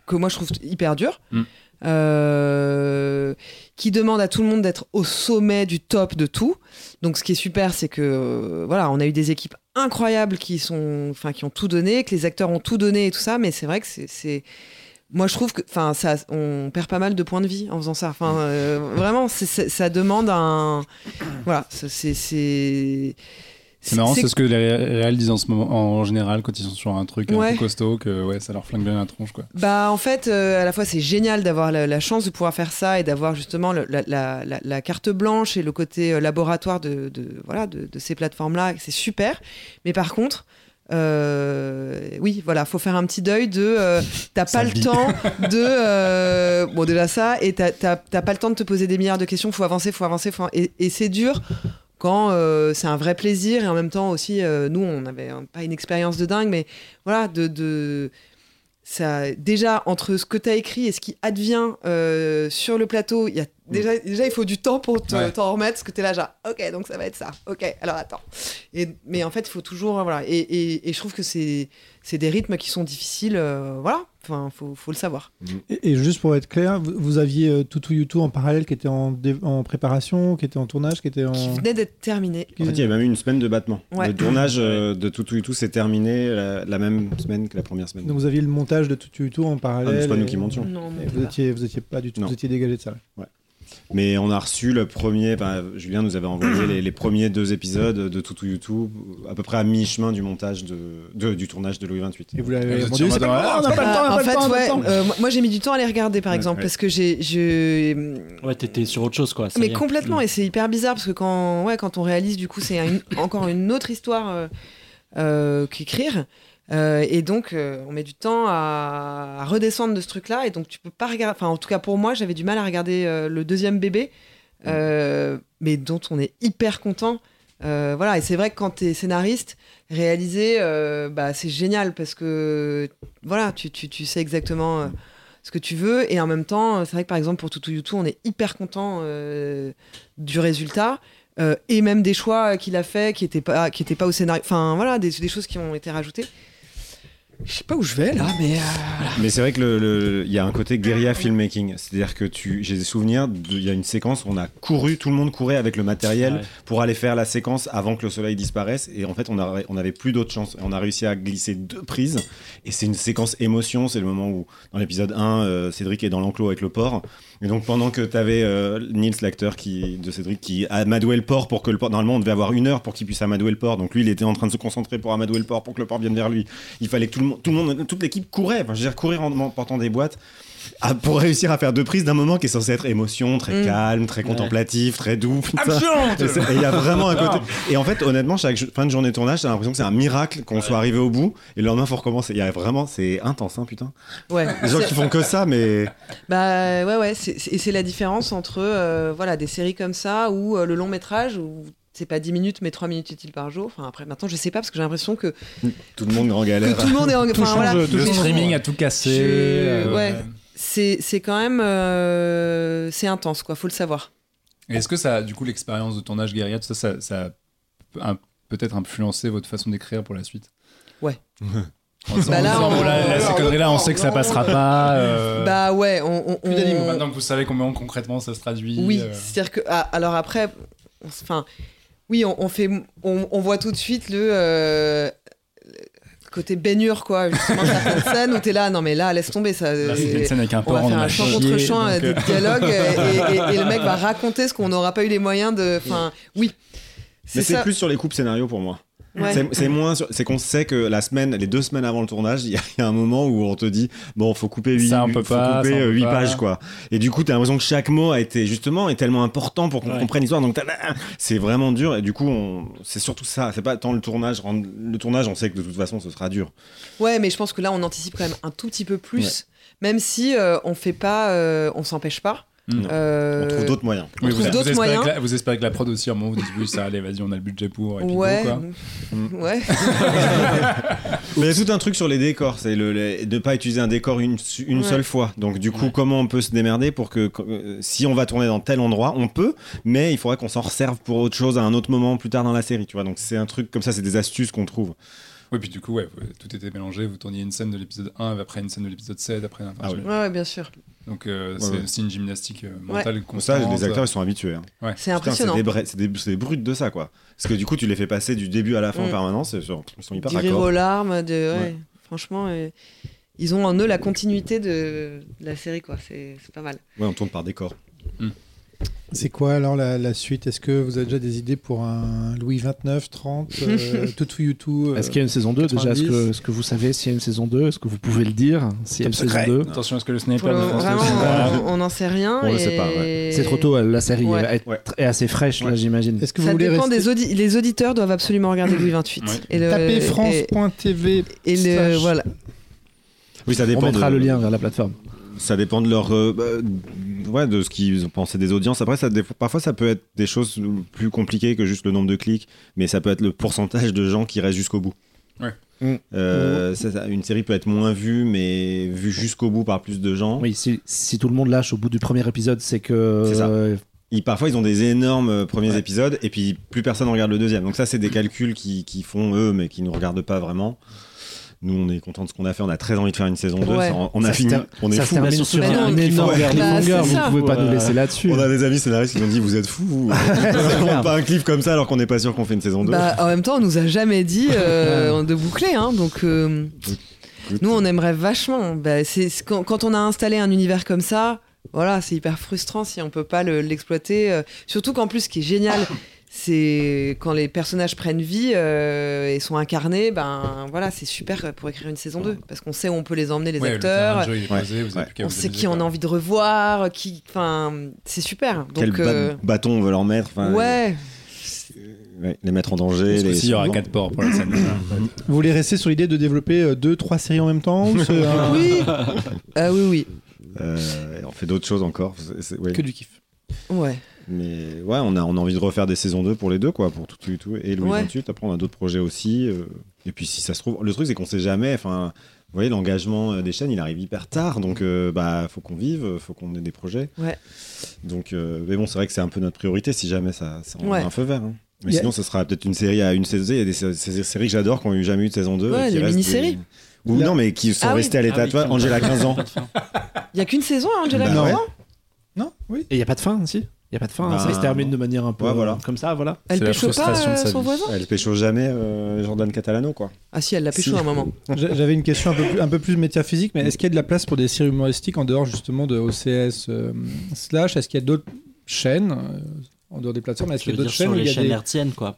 D: que moi je trouve hyper dur.
F: Mm.
D: Euh, qui demande à tout le monde d'être au sommet du top de tout. Donc ce qui est super, c'est que euh, voilà, on a eu des équipes incroyables qui sont, enfin, qui ont tout donné, que les acteurs ont tout donné et tout ça. Mais c'est vrai que c'est- moi je trouve que, enfin, on perd pas mal de points de vie en faisant ça. Enfin, euh, vraiment, ça demande un, voilà, c'est, c'est.
F: Marrant, c'est ce que les ré- réels disent en ce moment, en général, quand ils sont sur un truc un peu costaud, que ouais, ça leur flingue bien la tronche. Quoi.
D: Bah en fait, euh, à la fois c'est génial d'avoir la, la chance de pouvoir faire ça et d'avoir justement le- la, la- la- la carte blanche et le côté euh, laboratoire de, de- voilà de, de ces plateformes-là, c'est super. Mais par contre, euh, oui, voilà, faut faire un petit deuil de euh, t'as pas le temps de euh, bon déjà ça et t'as t'as- t'as pas le temps de te poser des milliards de questions. Faut avancer, faut avancer, faut et, et c'est dur quand euh, c'est un vrai plaisir et en même temps aussi euh, nous on avait euh, pas une expérience de dingue mais voilà de, de ça déjà entre ce que tu as écrit et ce qui advient euh, sur le plateau il y a déjà, déjà il faut du temps pour te-
F: Ouais.
D: t'en remettre parce que tu es là genre ok donc ça va être ça. Ok alors attends et, mais en fait il faut toujours voilà. Et, et, et je trouve que c'est c'est des rythmes qui sont difficiles euh, voilà enfin faut, faut le savoir
B: Et, et juste pour être clair, vous, vous aviez euh, Toutou YouTube en parallèle qui était en, préparation, qui était en tournage, qui était en.
D: qui venait d'être terminé
E: En fait, il y a même eu une semaine de battement.
D: Ouais.
E: Le tournage euh, de Toutou tout s'est terminé la, la même semaine que la première semaine.
B: Donc vous aviez le montage de Toutou YouTube en
E: Ah,
B: parallèle.
E: mais c'est pas nous
B: et-
E: qui montions.
D: non
B: et
D: mais
B: vous étiez, vous étiez pas du tout,
E: Non.
B: vous étiez dégagé de ça.
E: Mais on a reçu le premier. enfin, Julien nous avait envoyé les, les premiers deux épisodes de Toutou YouTube, à peu près à mi-chemin du montage de, de- du tournage de Louis XXVIII.
B: Et vous l'avez pas
F: ah,
B: grave, on n'a pas le temps, on n'a
D: Bah, en
B: pas le
D: fait
B: temps,
D: ouais
B: temps.
D: euh, moi- moi j'ai mis du temps à les regarder par
F: Ouais,
D: exemple
F: ouais.
D: parce que j'ai je
C: Ouais, t'étais sur autre chose quoi. ça
D: Mais complètement, et c'est hyper bizarre parce que quand, ouais, quand on réalise, du coup, c'est encore une autre histoire euh, euh, qu'écrire. Euh, et donc, euh, on met du temps à, à redescendre de ce truc-là. Et donc, tu peux pas regarder. Enfin, en tout cas, pour moi, j'avais du mal à regarder euh, le deuxième bébé, euh, mais dont on est hyper content. Voilà, et c'est vrai que quand tu es scénariste, réaliser, bah, c'est génial parce que voilà, tu, tu, tu sais exactement ce que tu veux. Et en même temps, c'est vrai que par exemple, pour Toutou YouTube, on est hyper content du résultat. et même des choix qu'il a fait qui n'étaient pas, qui étaient pas au scénario. Enfin, voilà, des, des choses qui ont été rajoutées. Je sais pas où je vais là, mais. euh,
E: Mais c'est vrai que le- le- il y a un côté guérilla filmmaking, c'est-à-dire que tu, j'ai des souvenirs, il y a une séquence où on a couru, tout le monde courait avec le matériel
C: Ouais.
E: pour aller faire la séquence avant que le soleil disparaisse, et en fait on a- on n'avait plus d'autre chance. On a réussi à glisser deux prises, et c'est une séquence émotion. C'est le moment où dans l'épisode 1, euh, Cédric est dans l'enclos avec le porc, et donc pendant que tu avais Nils, l'acteur qui de Cédric, qui amadouait le porc pour que le porc, normalement on devait avoir une heure pour qu'il puisse amadouer le porc, donc lui il était en train de se concentrer pour amadouer le porc pour que le porc vienne vers lui. Il fallait que tout le monde, tout le monde toute l'équipe courait, enfin, je veux dire courir en, en portant des boîtes. à- pour réussir à faire deux prises d'un moment qui est censé être émotion, très
D: Mm.
E: calme, très contemplatif, très doux. Et il y a vraiment un côté. Et en fait, honnêtement, chaque fin de journée de tournage, t'as l'impression que c'est un miracle qu'on soit arrivé au bout. Et le lendemain, faut recommencer. Il y a vraiment, c'est intense, hein, putain.
D: ouais.
E: Les gens qui font que ça, mais
D: Bah ouais, ouais. Et c'est la différence entre euh, voilà, des séries comme ça ou euh, le long métrage où c'est pas 10 minutes, mais 3 minutes utiles par jour? Enfin, après, maintenant, je sais pas parce que j'ai l'impression que,
E: Tout le monde en galère.
D: tout le monde est en.
B: Tout
D: enfin, voilà.
B: tout
F: Le
B: change.
F: streaming a tout cassé.
D: Je-
F: euh,
D: ouais. C'est c'est quand même. euh, c'est intense, quoi, faut le savoir.
F: Et Est-ce que ça, du coup, l'expérience de tournage guérilla, tout ça, ça, ça a peut-être influencé votre façon d'écrire pour la suite?
D: Ouais. Bah là, on-
F: là, ces conneries-là, on sait que ça passera pas. euh,
D: Bah ouais, on. on- on-
F: Maintenant que vous savez comment concrètement ça se traduit.
D: Oui,
F: euh,
D: c'est-à-dire que. ah, alors après, enfin. Oui, on, on fait, on, on voit tout de suite le, euh, le côté baignure, quoi. Justement, certaines scènes où t'es là, non mais là, laisse tomber ça.
F: Là,
D: euh,
F: une scène avec un
D: on va faire un
F: chié,
D: contre chant,
F: donc,
D: euh,
F: euh,
D: des dialogues, et, et- et le mec va raconter ce qu'on n'aura pas eu les moyens de. Enfin, oui.
E: Mais c'est
D: ça.
E: plus sur les coupes scénario pour moi.
D: Ouais.
E: C'est- moins, sur- c'est qu'on sait que la semaine, les deux semaines avant le tournage, il y, a- il y a un moment où on te dit bon, faut couper 8,
F: Ça, on peut
E: faut
F: pas,
E: couper
F: ça, on peut
E: 8
F: pas.
E: pages quoi. Et du coup, t'as l'impression que chaque mot a été justement est tellement important pour qu'on
C: Ouais.
E: comprenne l'histoire. Donc c'est vraiment dur. Et du coup, on- c'est surtout ça. C'est pas tant le tournage. Le tournage, on sait que de toute façon, ce sera dur.
D: Ouais, mais je pense que là, on anticipe quand même un tout petit peu plus, même si euh, on fait pas, euh, on s'empêche pas.
F: Mm.
D: Euh,
E: On trouve d'autres moyens.
F: Oui, vous,
D: d'autres
F: espérez
D: moyens.
F: que la- vous espérez que la prod aussi, à un moment, vous dites oui, ça allez, vas-y, on a le budget pour. Et puis go,
D: Ouais,
F: quoi.
D: ouais.
E: Mais il y a tout un truc sur les décors, c'est le, le- de pas utiliser un décor une, une
D: Ouais.
E: seule fois. Donc du coup,
C: Ouais.
E: comment on peut se démerder pour que euh, si on va tourner dans tel endroit, on peut, mais il faudrait qu'on s'en resserve pour autre chose à un autre moment plus tard dans la série, tu vois. Donc c'est un truc comme ça, c'est des astuces qu'on trouve.
F: Oui, puis du coup, ouais, tout était mélangé. Vous tourniez une scène de l'épisode 1, après une scène de l'épisode 7, après. enfin,
E: Ah. Ouais,
D: ouais, bien sûr.
F: Donc euh,
E: Ouais,
F: c'est
E: ouais.
F: aussi une gymnastique euh,
D: Ouais.
F: mentale constante.
E: ça, les acteurs ils sont habitués. hein.
D: C'est impressionnant.
E: des, c'est des, c'est des brutes de ça, quoi. Parce que du coup, tu les fais passer du début à la fin en
D: Mm.
E: permanence, ils sont hyper
D: Du rire aux larmes, de, ouais,
E: Ouais.
D: franchement, euh, ils ont en eux la continuité de, de la série, quoi. C'est c'est pas mal.
E: Ouais, on tourne par décor.
B: C'est quoi alors la, la suite? Est-ce que vous avez déjà des idées pour un Louis 29, 30, euh, tout to you tout
A: Est-ce qu'il y a une saison 2 déjà Est-ce que,
B: 90?
A: est-ce que vous savez s'il y a une saison 2 Est-ce que vous pouvez le dire S'il y a une saison
B: secret.
A: 2
F: Attention à ce que le sniper
D: le- vraiment, on- n'en sait rien.
E: On le
D: et-
E: sait pas, ouais.
A: C'est trop tôt, euh, la série
D: Ouais.
A: est,
E: Ouais.
A: est assez fraîche, là, j'imagine.
B: Est-ce que vous
D: Ça
B: voulez
D: dépend
B: rester?
D: des auditeurs. Les auditeurs doivent absolument regarder Louis 28.
F: Ouais.
D: Et le,
B: Tapez
D: et-
B: France.tv.
D: Et, le,
B: slash-
D: voilà.
E: Oui, ça dépend.
A: On mettra
E: de-
A: le lien vers la plateforme.
E: Ça dépend de leur, euh, bah, ouais, de ce qu'ils ont pensé des audiences. Après, ça, parfois, ça peut être des choses plus compliquées que juste le nombre de clics, mais ça peut être le pourcentage de gens qui restent jusqu'au bout.
F: Ouais.
A: Mm.
E: Euh, ça- ça- une série peut être moins vue, mais vue jusqu'au bout par plus de gens.
A: Oui, si, si tout le monde lâche au bout du premier épisode, c'est que.
E: C'est ça.
A: euh,
E: Ils- parfois, ils ont des énormes premiers
A: Ouais.
E: épisodes, et puis plus personne ne regarde le deuxième. Donc ça, c'est des calculs qui, qui font eux, mais qui nous regardent pas vraiment. Nous, on est content de ce qu'on a fait. On a très envie de faire une saison 2.
D: Ouais.
E: On, on a fini. On est
A: ça se
E: fous.
A: termine
C: Bah,
A: sur un énorme
E: Ouais.
A: cliffhanger.
D: Bah,
A: Vous
D: ça.
A: pouvez pas nous laisser là-dessus.
E: On a des amis scénaristes qui nous ont dit Vous êtes fous vous. On pas un cliff comme ça alors qu'on n'est pas sûr qu'on fait une saison 2.
D: Bah, en même temps, on nous a jamais dit euh, de boucler, hein, donc euh, nous on aimerait vachement. Bah, c'est c'est quand, quand on a installé un univers comme ça, voilà, c'est hyper frustrant si on peut pas le- l'exploiter. euh, surtout qu'en plus, ce qui est génial, c'est quand les personnages prennent vie euh, et sont incarnés, ben voilà, c'est super pour écrire une saison 2 parce qu'on sait où on peut les emmener les
F: Ouais,
D: acteurs.
F: jeu, posé,
E: Ouais.
D: On sait qui on a envie de revoir, qui, enfin, c'est super.
E: Quel
D: Donc, euh,
E: bâton on veut leur mettre enfin,
D: ouais,
E: ouais, Les mettre en danger.
F: Parce
E: Les...
F: si, il y aura 4 ports pour la scène.
B: Vous voulez rester sur l'idée de développer euh, deux, trois séries en même temps un-
D: oui, ah oui, oui,
E: Euh, on fait d'autres choses encore. ouais.
B: que du kiff
D: ouais.
E: Mais ouais, on a, on a envie de refaire des saisons 2 pour les deux, quoi, pour tout, tout, tout et Louis
D: Ouais.
E: 28. Après, on a d'autres projets aussi. euh, et puis, si ça se trouve, le truc, c'est qu'on sait jamais. Enfin, vous voyez, l'engagement euh, des chaînes, il arrive hyper tard. Donc, euh, bah, faut qu'on vive, faut qu'on ait des projets.
D: Ouais.
E: Donc, euh, mais bon, c'est vrai que c'est un peu notre priorité si jamais ça, ça on
D: Ouais.
E: a un feu vert. hein. Mais
B: Il
E: sinon, ce sera peut-être une série à une saison. Il y a des sé- sé- séries que j'adore qui n'ont eu jamais eu de saison 2.
D: Ouais,
E: et qui
D: des mini-séries.
E: Ou
B: Là-
E: non, mais qui sont
D: Ah oui.
E: restées à l'état.
C: Ah oui,
E: tu vois,
C: comme
E: Angela, 15 ans.
D: Il y a qu'une saison, hein, Angela
E: Bah
D: Gordon
E: ouais.
B: Non Oui.
A: Et il n'y a pas de fin, si? Il n'y a pas de fin, hein,
E: Bah,
A: ça se termine de manière un peu
E: ouais, voilà.
A: comme ça, voilà.
D: Elle pécho pas euh, son voisin?
E: Elle pécho jamais euh, Jordan Catalano, quoi.
D: Ah si, elle l'a pécho
E: Si.
D: à un moment.
B: J'a- J'avais une question un peu plus, un peu plus métaphysique, mais est-ce qu'il y a de la place pour des séries humoristiques en dehors justement de OCS euh, slash? Est-ce qu'il y a d'autres chaînes euh, en dehors des plateformes? Est-ce qu'il y a d'autres chaînes
C: sur
B: où il
C: les
B: y a
C: chaînes
B: des
C: hertziennes, quoi.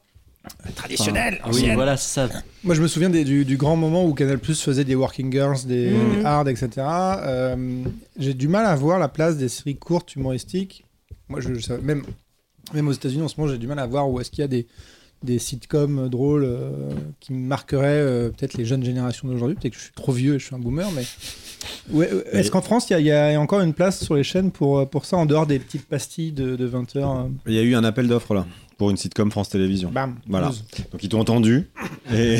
B: traditionnelles
C: Enfin, Oui, voilà, ça.
B: Moi, je me souviens des- du, du grand moment où Canal Plus faisait des Working Girls, des, des Hard, etc. Euh, J'ai du mal à voir la place des séries courtes humoristiques. Moi, je, je- même, même aux États-Unis, en ce moment, j'ai du mal à voir où est-ce qu'il y a des, des sitcoms drôles euh, qui marqueraient euh, peut-être les jeunes générations d'aujourd'hui. Peut-être que je suis trop vieux et je suis un boomer, mais. Ouais, Est-ce qu'en France, il y, a- il y a encore une place sur les chaînes pour, euh, pour ça, en dehors des petites pastilles de, de 20 heures
E: Il y a eu un appel d'offres là pour une sitcom France Télévisions.
B: Bam
E: Voilà. Donc ils t'ont entendu. Et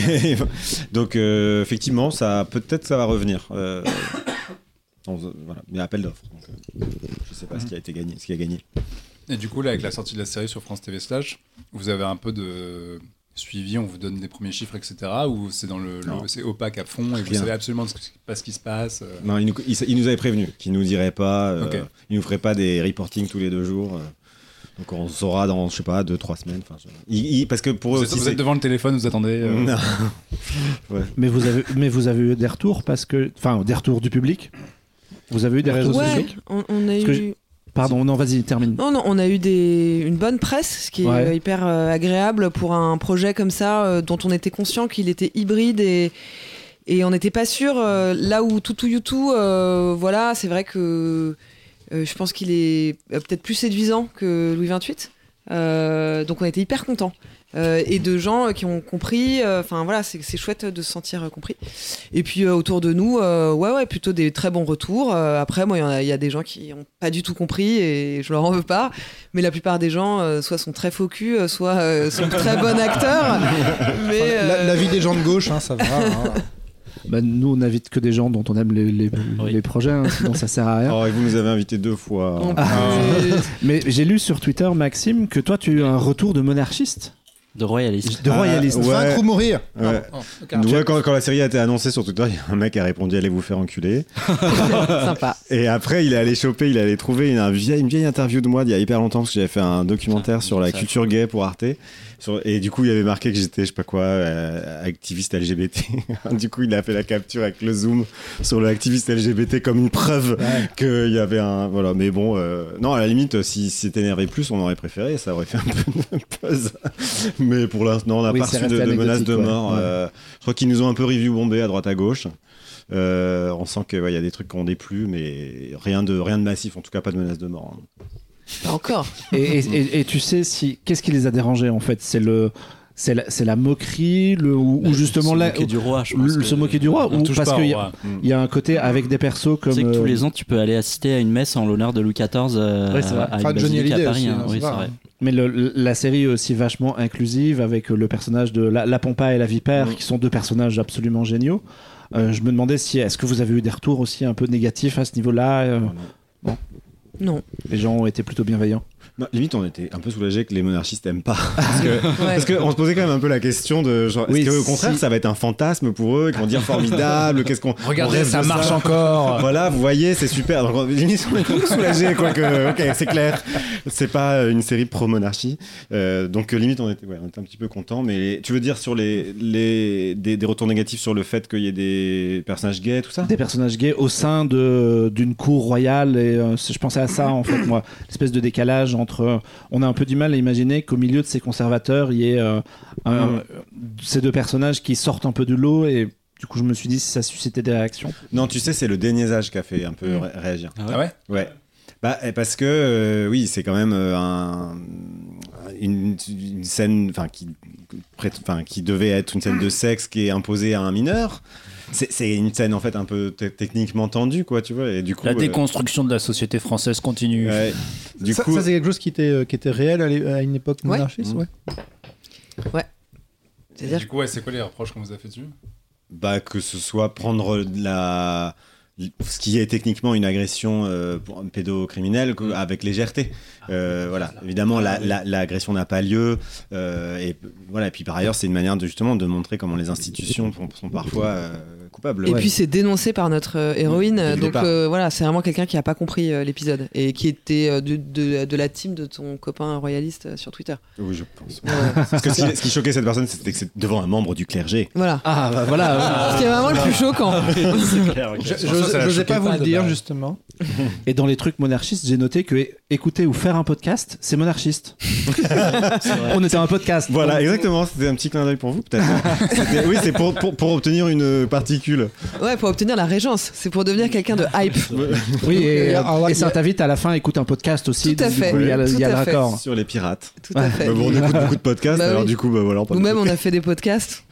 E: donc euh, effectivement, ça peut-être ça va revenir. Euh, on- voilà, mais appel d'offres. Euh, je sais pas ce qui a été gagné, ce qui a gagné.
F: Et du coup, là, avec la sortie de la série sur France TV Slash, vous avez un peu de suivi, on vous donne des premiers chiffres, etc. Ou c'est dans le, le-
E: Non.
F: c'est opaque à fond et vous savez absolument ce qui- pas ce qui se passe. euh.
E: Non, il nous, il, il nous avait prévenu qu'il nous dirait pas, euh,
F: Ok.
E: il nous ferait pas des reportings tous les deux jours. euh. donc on saura dans, je sais pas, deux trois semaines. Enfin, je- il- il- parce que pour eux
F: Vous, êtes,
E: aussi,
F: vous êtes devant le téléphone, vous attendez. euh,
E: Non.
A: Mais vous avez, mais vous avez eu des retours parce que, enfin, des retours du public? Vous avez eu des réseaux
D: Ouais,
A: sociaux.
D: on, on a
A: Parce que
D: eu.
A: Pardon, non, vas-y, termine.
D: Non, non, on a eu des, une bonne presse, ce qui est
A: Ouais.
D: hyper euh, agréable pour un projet comme ça, euh, dont on était conscient qu'il était hybride et, et on n'était pas sûr. euh, là où Toutou Youtou, voilà, c'est vrai que je pense qu'il est peut-être plus séduisant que Louis XXVIII. Donc on était hyper contents. Euh, et de gens qui ont compris, euh, enfin voilà, c'est chouette de se sentir euh, compris. Et puis euh, autour de nous, euh, ouais, ouais, plutôt des très bons retours. Euh, après, moi, il y a- il y, a des gens qui n'ont pas du tout compris et je leur en veux pas. Mais la plupart des gens, euh, soit sont très faux euh, soit euh, sont très bons acteurs. Mais
B: La,
D: euh,
B: la vie des gens de gauche, hein, ça va. hein.
A: Bah, nous, on n'invite que des gens dont on aime les, les,
C: Oui.
A: les projets, hein, sinon ça sert à rien.
E: Oh, et vous nous avez invités deux fois.
A: Ah. Mais j'ai lu sur Twitter, Maxime, que toi, tu as eu un retour de monarchiste,
C: De royaliste.
A: de
E: Ah,
A: royaliste.
E: ouais.
B: Vaincre ou mourir.
E: Ouais.
F: Oh, ok.
E: Ouais, quand, quand la série a été annoncée sur Twitter, il y a un mec qui a répondu allez vous faire enculer?
D: sympa.
E: Et après, il est allé choper, il est allé trouver une, un vieille, une vieille interview de moi d'il y a hyper longtemps parce que j'avais fait un documentaire
C: Ah,
E: sur la
C: ça.
E: culture gay pour Arte. Sur- et du coup, il avait marqué que j'étais, je sais pas quoi, euh, activiste LGBT. du coup, il a fait la capture avec le zoom sur l'activiste LGBT comme une preuve qu'il y avait un. Voilà, mais bon, euh, non, à la limite, si c'était énervé plus, on aurait préféré, ça aurait fait un peu de buzz. mais pour l'instant, on n'a
A: Oui,
E: pas reçu de, menaces de
A: ouais.
E: mort.
A: Ouais.
E: euh, je crois qu'ils nous ont un peu review bombé à droite à gauche. On sent qu'il y a des trucs qu'on déplu, mais rien de, rien de massif, en tout cas pas de menace de mort. hein.
D: Pas encore.
A: Et, et- et- et tu sais si qu'est-ce qui les a dérangés en fait? C'est le, c'est la, c'est la moquerie, le ou, ou justement
C: se
A: là,
C: moquer du roi, je pense.
A: le- se moquer du roi, ou parce qu'il y, il y a un côté avec des persos comme.
C: Tu sais que tous
A: euh,
C: les ans, tu peux aller assister à une messe en l'honneur de Louis XIV euh,
A: Ouais,
C: à
B: Enfin,
C: une
B: Johnny
C: à Paris.
B: aussi,
C: hein.
B: hein,
C: Oui,
B: c'est
C: c'est
B: vrai.
A: Mais le- la série est aussi vachement inclusive avec le personnage de la, la Pampa et la Vipère,
E: Mm.
A: qui sont deux personnages absolument géniaux. Euh, je me demandais si est-ce que vous avez eu des retours aussi un peu négatifs à ce niveau-là euh,
D: Non.
A: Les gens ont été plutôt bienveillants.
E: Non, limite, on était un peu soulagés que les monarchistes aiment pas. Parce que
D: Ouais.
E: Qu'on se posait quand même un peu la question de genre,
A: Oui,
E: est-ce qu'au contraire
A: si-
E: ça va être un fantasme pour eux, qu'ils vont dire formidable, qu'est-ce qu'on. on
F: Regardez, ça marche encore.
E: Voilà, vous voyez, c'est super. Donc, on- limite, on est un peu soulagés, quoi que, ok, c'est clair. C'est pas une série pro-monarchie. Euh, donc, limite, on était, ouais, on était un petit peu contents. Mais tu veux dire sur les, les, des, des retours négatifs sur le fait qu'il y ait des personnages gays, tout ça?
A: Des personnages gays au sein de- d'une cour royale. Et euh, je pensais à ça, en fait, moi. L'espèce de décalage entre. euh, on a un peu du mal à imaginer qu'au milieu de ces conservateurs, il y ait euh, un- ces deux personnages qui sortent un peu du lot. Et du coup, je me suis dit si ça suscitait des réactions.
E: Non, tu sais, c'est le déniaisage qui a fait un peu
D: Mm.
E: ré- réagir.
F: Ah ouais
E: Ouais. Bah, parce que euh, oui, c'est quand même euh, un, une, une scène, enfin qui devait être une scène de sexe qui est imposée à un mineur. C'est c'est une scène en fait un peu te- techniquement tendue, quoi, tu vois. Et du coup,
G: La
E: euh,
G: déconstruction de la société française continue.
E: ouais. du
B: ça,
E: coup,
B: ça, c'est quelque chose qui était, euh, qui était réel à, une époque
D: Ouais.
B: monarchiste,
E: Mmh.
B: ouais.
D: C'est-à-dire
F: Du coup, ouais, c'est quoi les reproches qu'on vous a fait dessus?
E: Bah, que ce soit prendre la ce qui est techniquement une agression euh, pour un pédocriminel que- avec légèreté. Euh, voilà, évidemment, la- la- l'agression n'a pas lieu. euh, et voilà, et puis par ailleurs, c'est une manière de justement de montrer comment les institutions sont, sont parfois
D: Et
E: Ouais.
D: puis c'est dénoncé par notre euh, héroïne,
E: Dès
D: donc euh, voilà, c'est vraiment quelqu'un qui a pas compris euh, l'épisode et qui était euh, de, de, de la team de ton copain royaliste euh, sur Twitter.
E: Oui, je pense.
D: Ouais.
E: Parce que ce qui, ce qui choquait cette personne, c'était que c'est devant un membre du clergé.
D: voilà.
A: Ah, bah voilà.
D: Ce qui est vraiment le plus choquant.
G: C'est clair.
B: Je-
F: choqué
B: pas vous le dire, justement.
A: Et dans les trucs monarchistes, j'ai noté que écouter ou faire un podcast, c'est monarchiste. On était un podcast.
E: Voilà, exactement. C'était un petit clin d'œil pour vous, peut-être. Oui, c'est pour, pour, pour obtenir une particule.
D: Ouais, pour obtenir la régence. C'est pour devenir quelqu'un de hype.
A: Oui, et,
B: Et y
A: ça
B: a-
A: t'invite à la fin à écouter un podcast aussi.
D: Tout à fait.
A: Il y a le, y a le
D: à fait.
A: raccord.
E: Sur les pirates.
D: Tout à fait.
E: Bah, bon, on écoute beaucoup de podcasts,
D: Bah
E: alors
D: oui.
E: du coup, bah, voilà.
D: Nous-mêmes, on a fait des podcasts.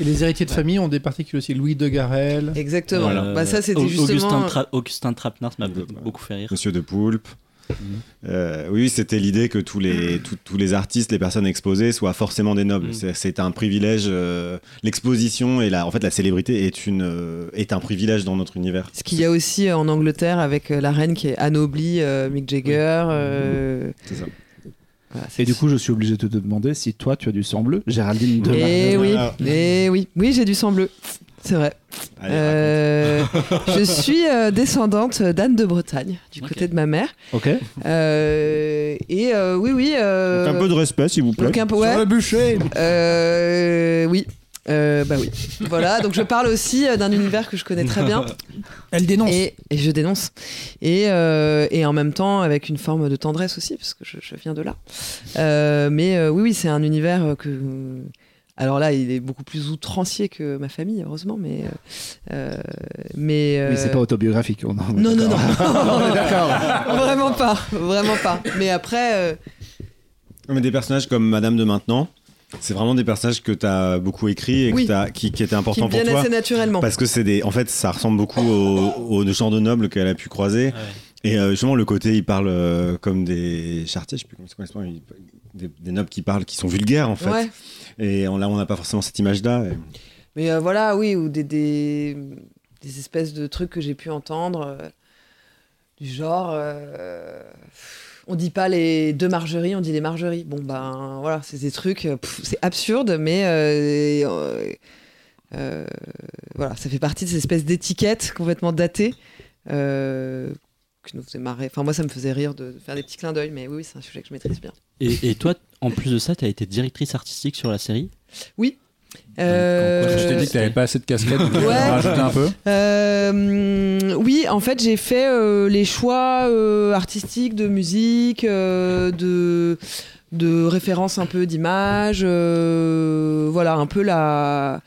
B: Et les héritiers de famille ont des particules aussi. Louis de Garel.
D: Exactement.
E: Voilà.
D: Bah, ça, c'était justement.
C: Augustin, Tra- Augustin Trapenard m'a beaucoup fait rire.
E: Monsieur de Poulpe. Euh, oui, c'était l'idée que tous les, tous- tous les artistes, les personnes exposées soient forcément des nobles.
C: Mm.
E: C'est- un privilège. euh, L'exposition et la, en fait, la célébrité est, une, euh, est un privilège dans notre univers.
D: Ce qu'il y a aussi en Angleterre avec la reine qui est anoblie, euh, Mick Jagger. euh,
E: C'est ça.
D: Voilà,
A: Et du coup, je suis obligé de te demander si toi, tu as du sang bleu. Géraldine de
D: Eh oui, eh oui, oui, j'ai du sang bleu. C'est vrai.
E: Allez,
D: Euh, je suis euh, descendante d'Anne de Bretagne, du côté de ma mère.
A: Ok.
D: Euh, et euh, oui, oui. euh.
E: Un peu de respect, s'il vous plaît.
D: donc un peu, ouais.
B: bûcher
D: Euh, oui. Euh, bah oui. Voilà, donc je parle aussi euh, d'un univers que je connais très bien.
B: Elle dénonce.
D: Et, et je dénonce. Et, euh, et en même temps, avec une forme de tendresse aussi, parce que je, je viens de là. Euh, mais euh, oui, oui, c'est un univers euh, que. Alors là, il est beaucoup plus outrancier que ma famille, heureusement, mais. euh, mais
A: Oui, c'est
D: euh,
A: pas autobiographique. on- est
D: Non, non, non.
A: d'accord.
D: vraiment pas. Vraiment pas. Mais après. euh,
E: Mais des personnages comme Madame de Maintenant, c'est vraiment des personnages que tu as beaucoup écrits et que qui, qui étaient
D: qui
E: importants
D: me
E: pour
D: viennent
E: toi.
D: assez naturellement.
E: Parce que c'est des. En fait, ça ressemble beaucoup au, au genre de nobles qu'elle a pu croiser. Et euh, justement, le côté, il parle euh, comme des chartiers, je sais plus comment c'est comment il- des, des nobles qui parlent, qui sont vulgaires en fait.
D: Ouais.
E: Et on- là, on n'a pas forcément cette image-là. et-
D: Mais euh, voilà, oui, ou des, des, des espèces de trucs que j'ai pu entendre, euh, du genre, euh, on dit pas les deux margeries, on dit les margeries. Bon, ben voilà, c'est des trucs, euh, c'est absurde, mais euh, euh, voilà, ça fait partie de ces espèces d'étiquettes complètement datées. Euh, qui nous faisait marrer. Enfin, moi, ça me faisait rire de faire des petits clins d'œil, mais oui, oui, c'est un sujet que je maîtrise bien.
C: Et, et toi, en plus de ça, tu as été directrice artistique sur la série?
D: Euh,
F: Je t'ai dit que t'avais pas assez de casquettes, donc
D: Ouais.
F: en rajouter un peu.
D: Euh, oui, en fait, j'ai fait euh, les choix euh, artistiques de musique, euh, de, de références un peu d'images, euh, voilà, un peu la,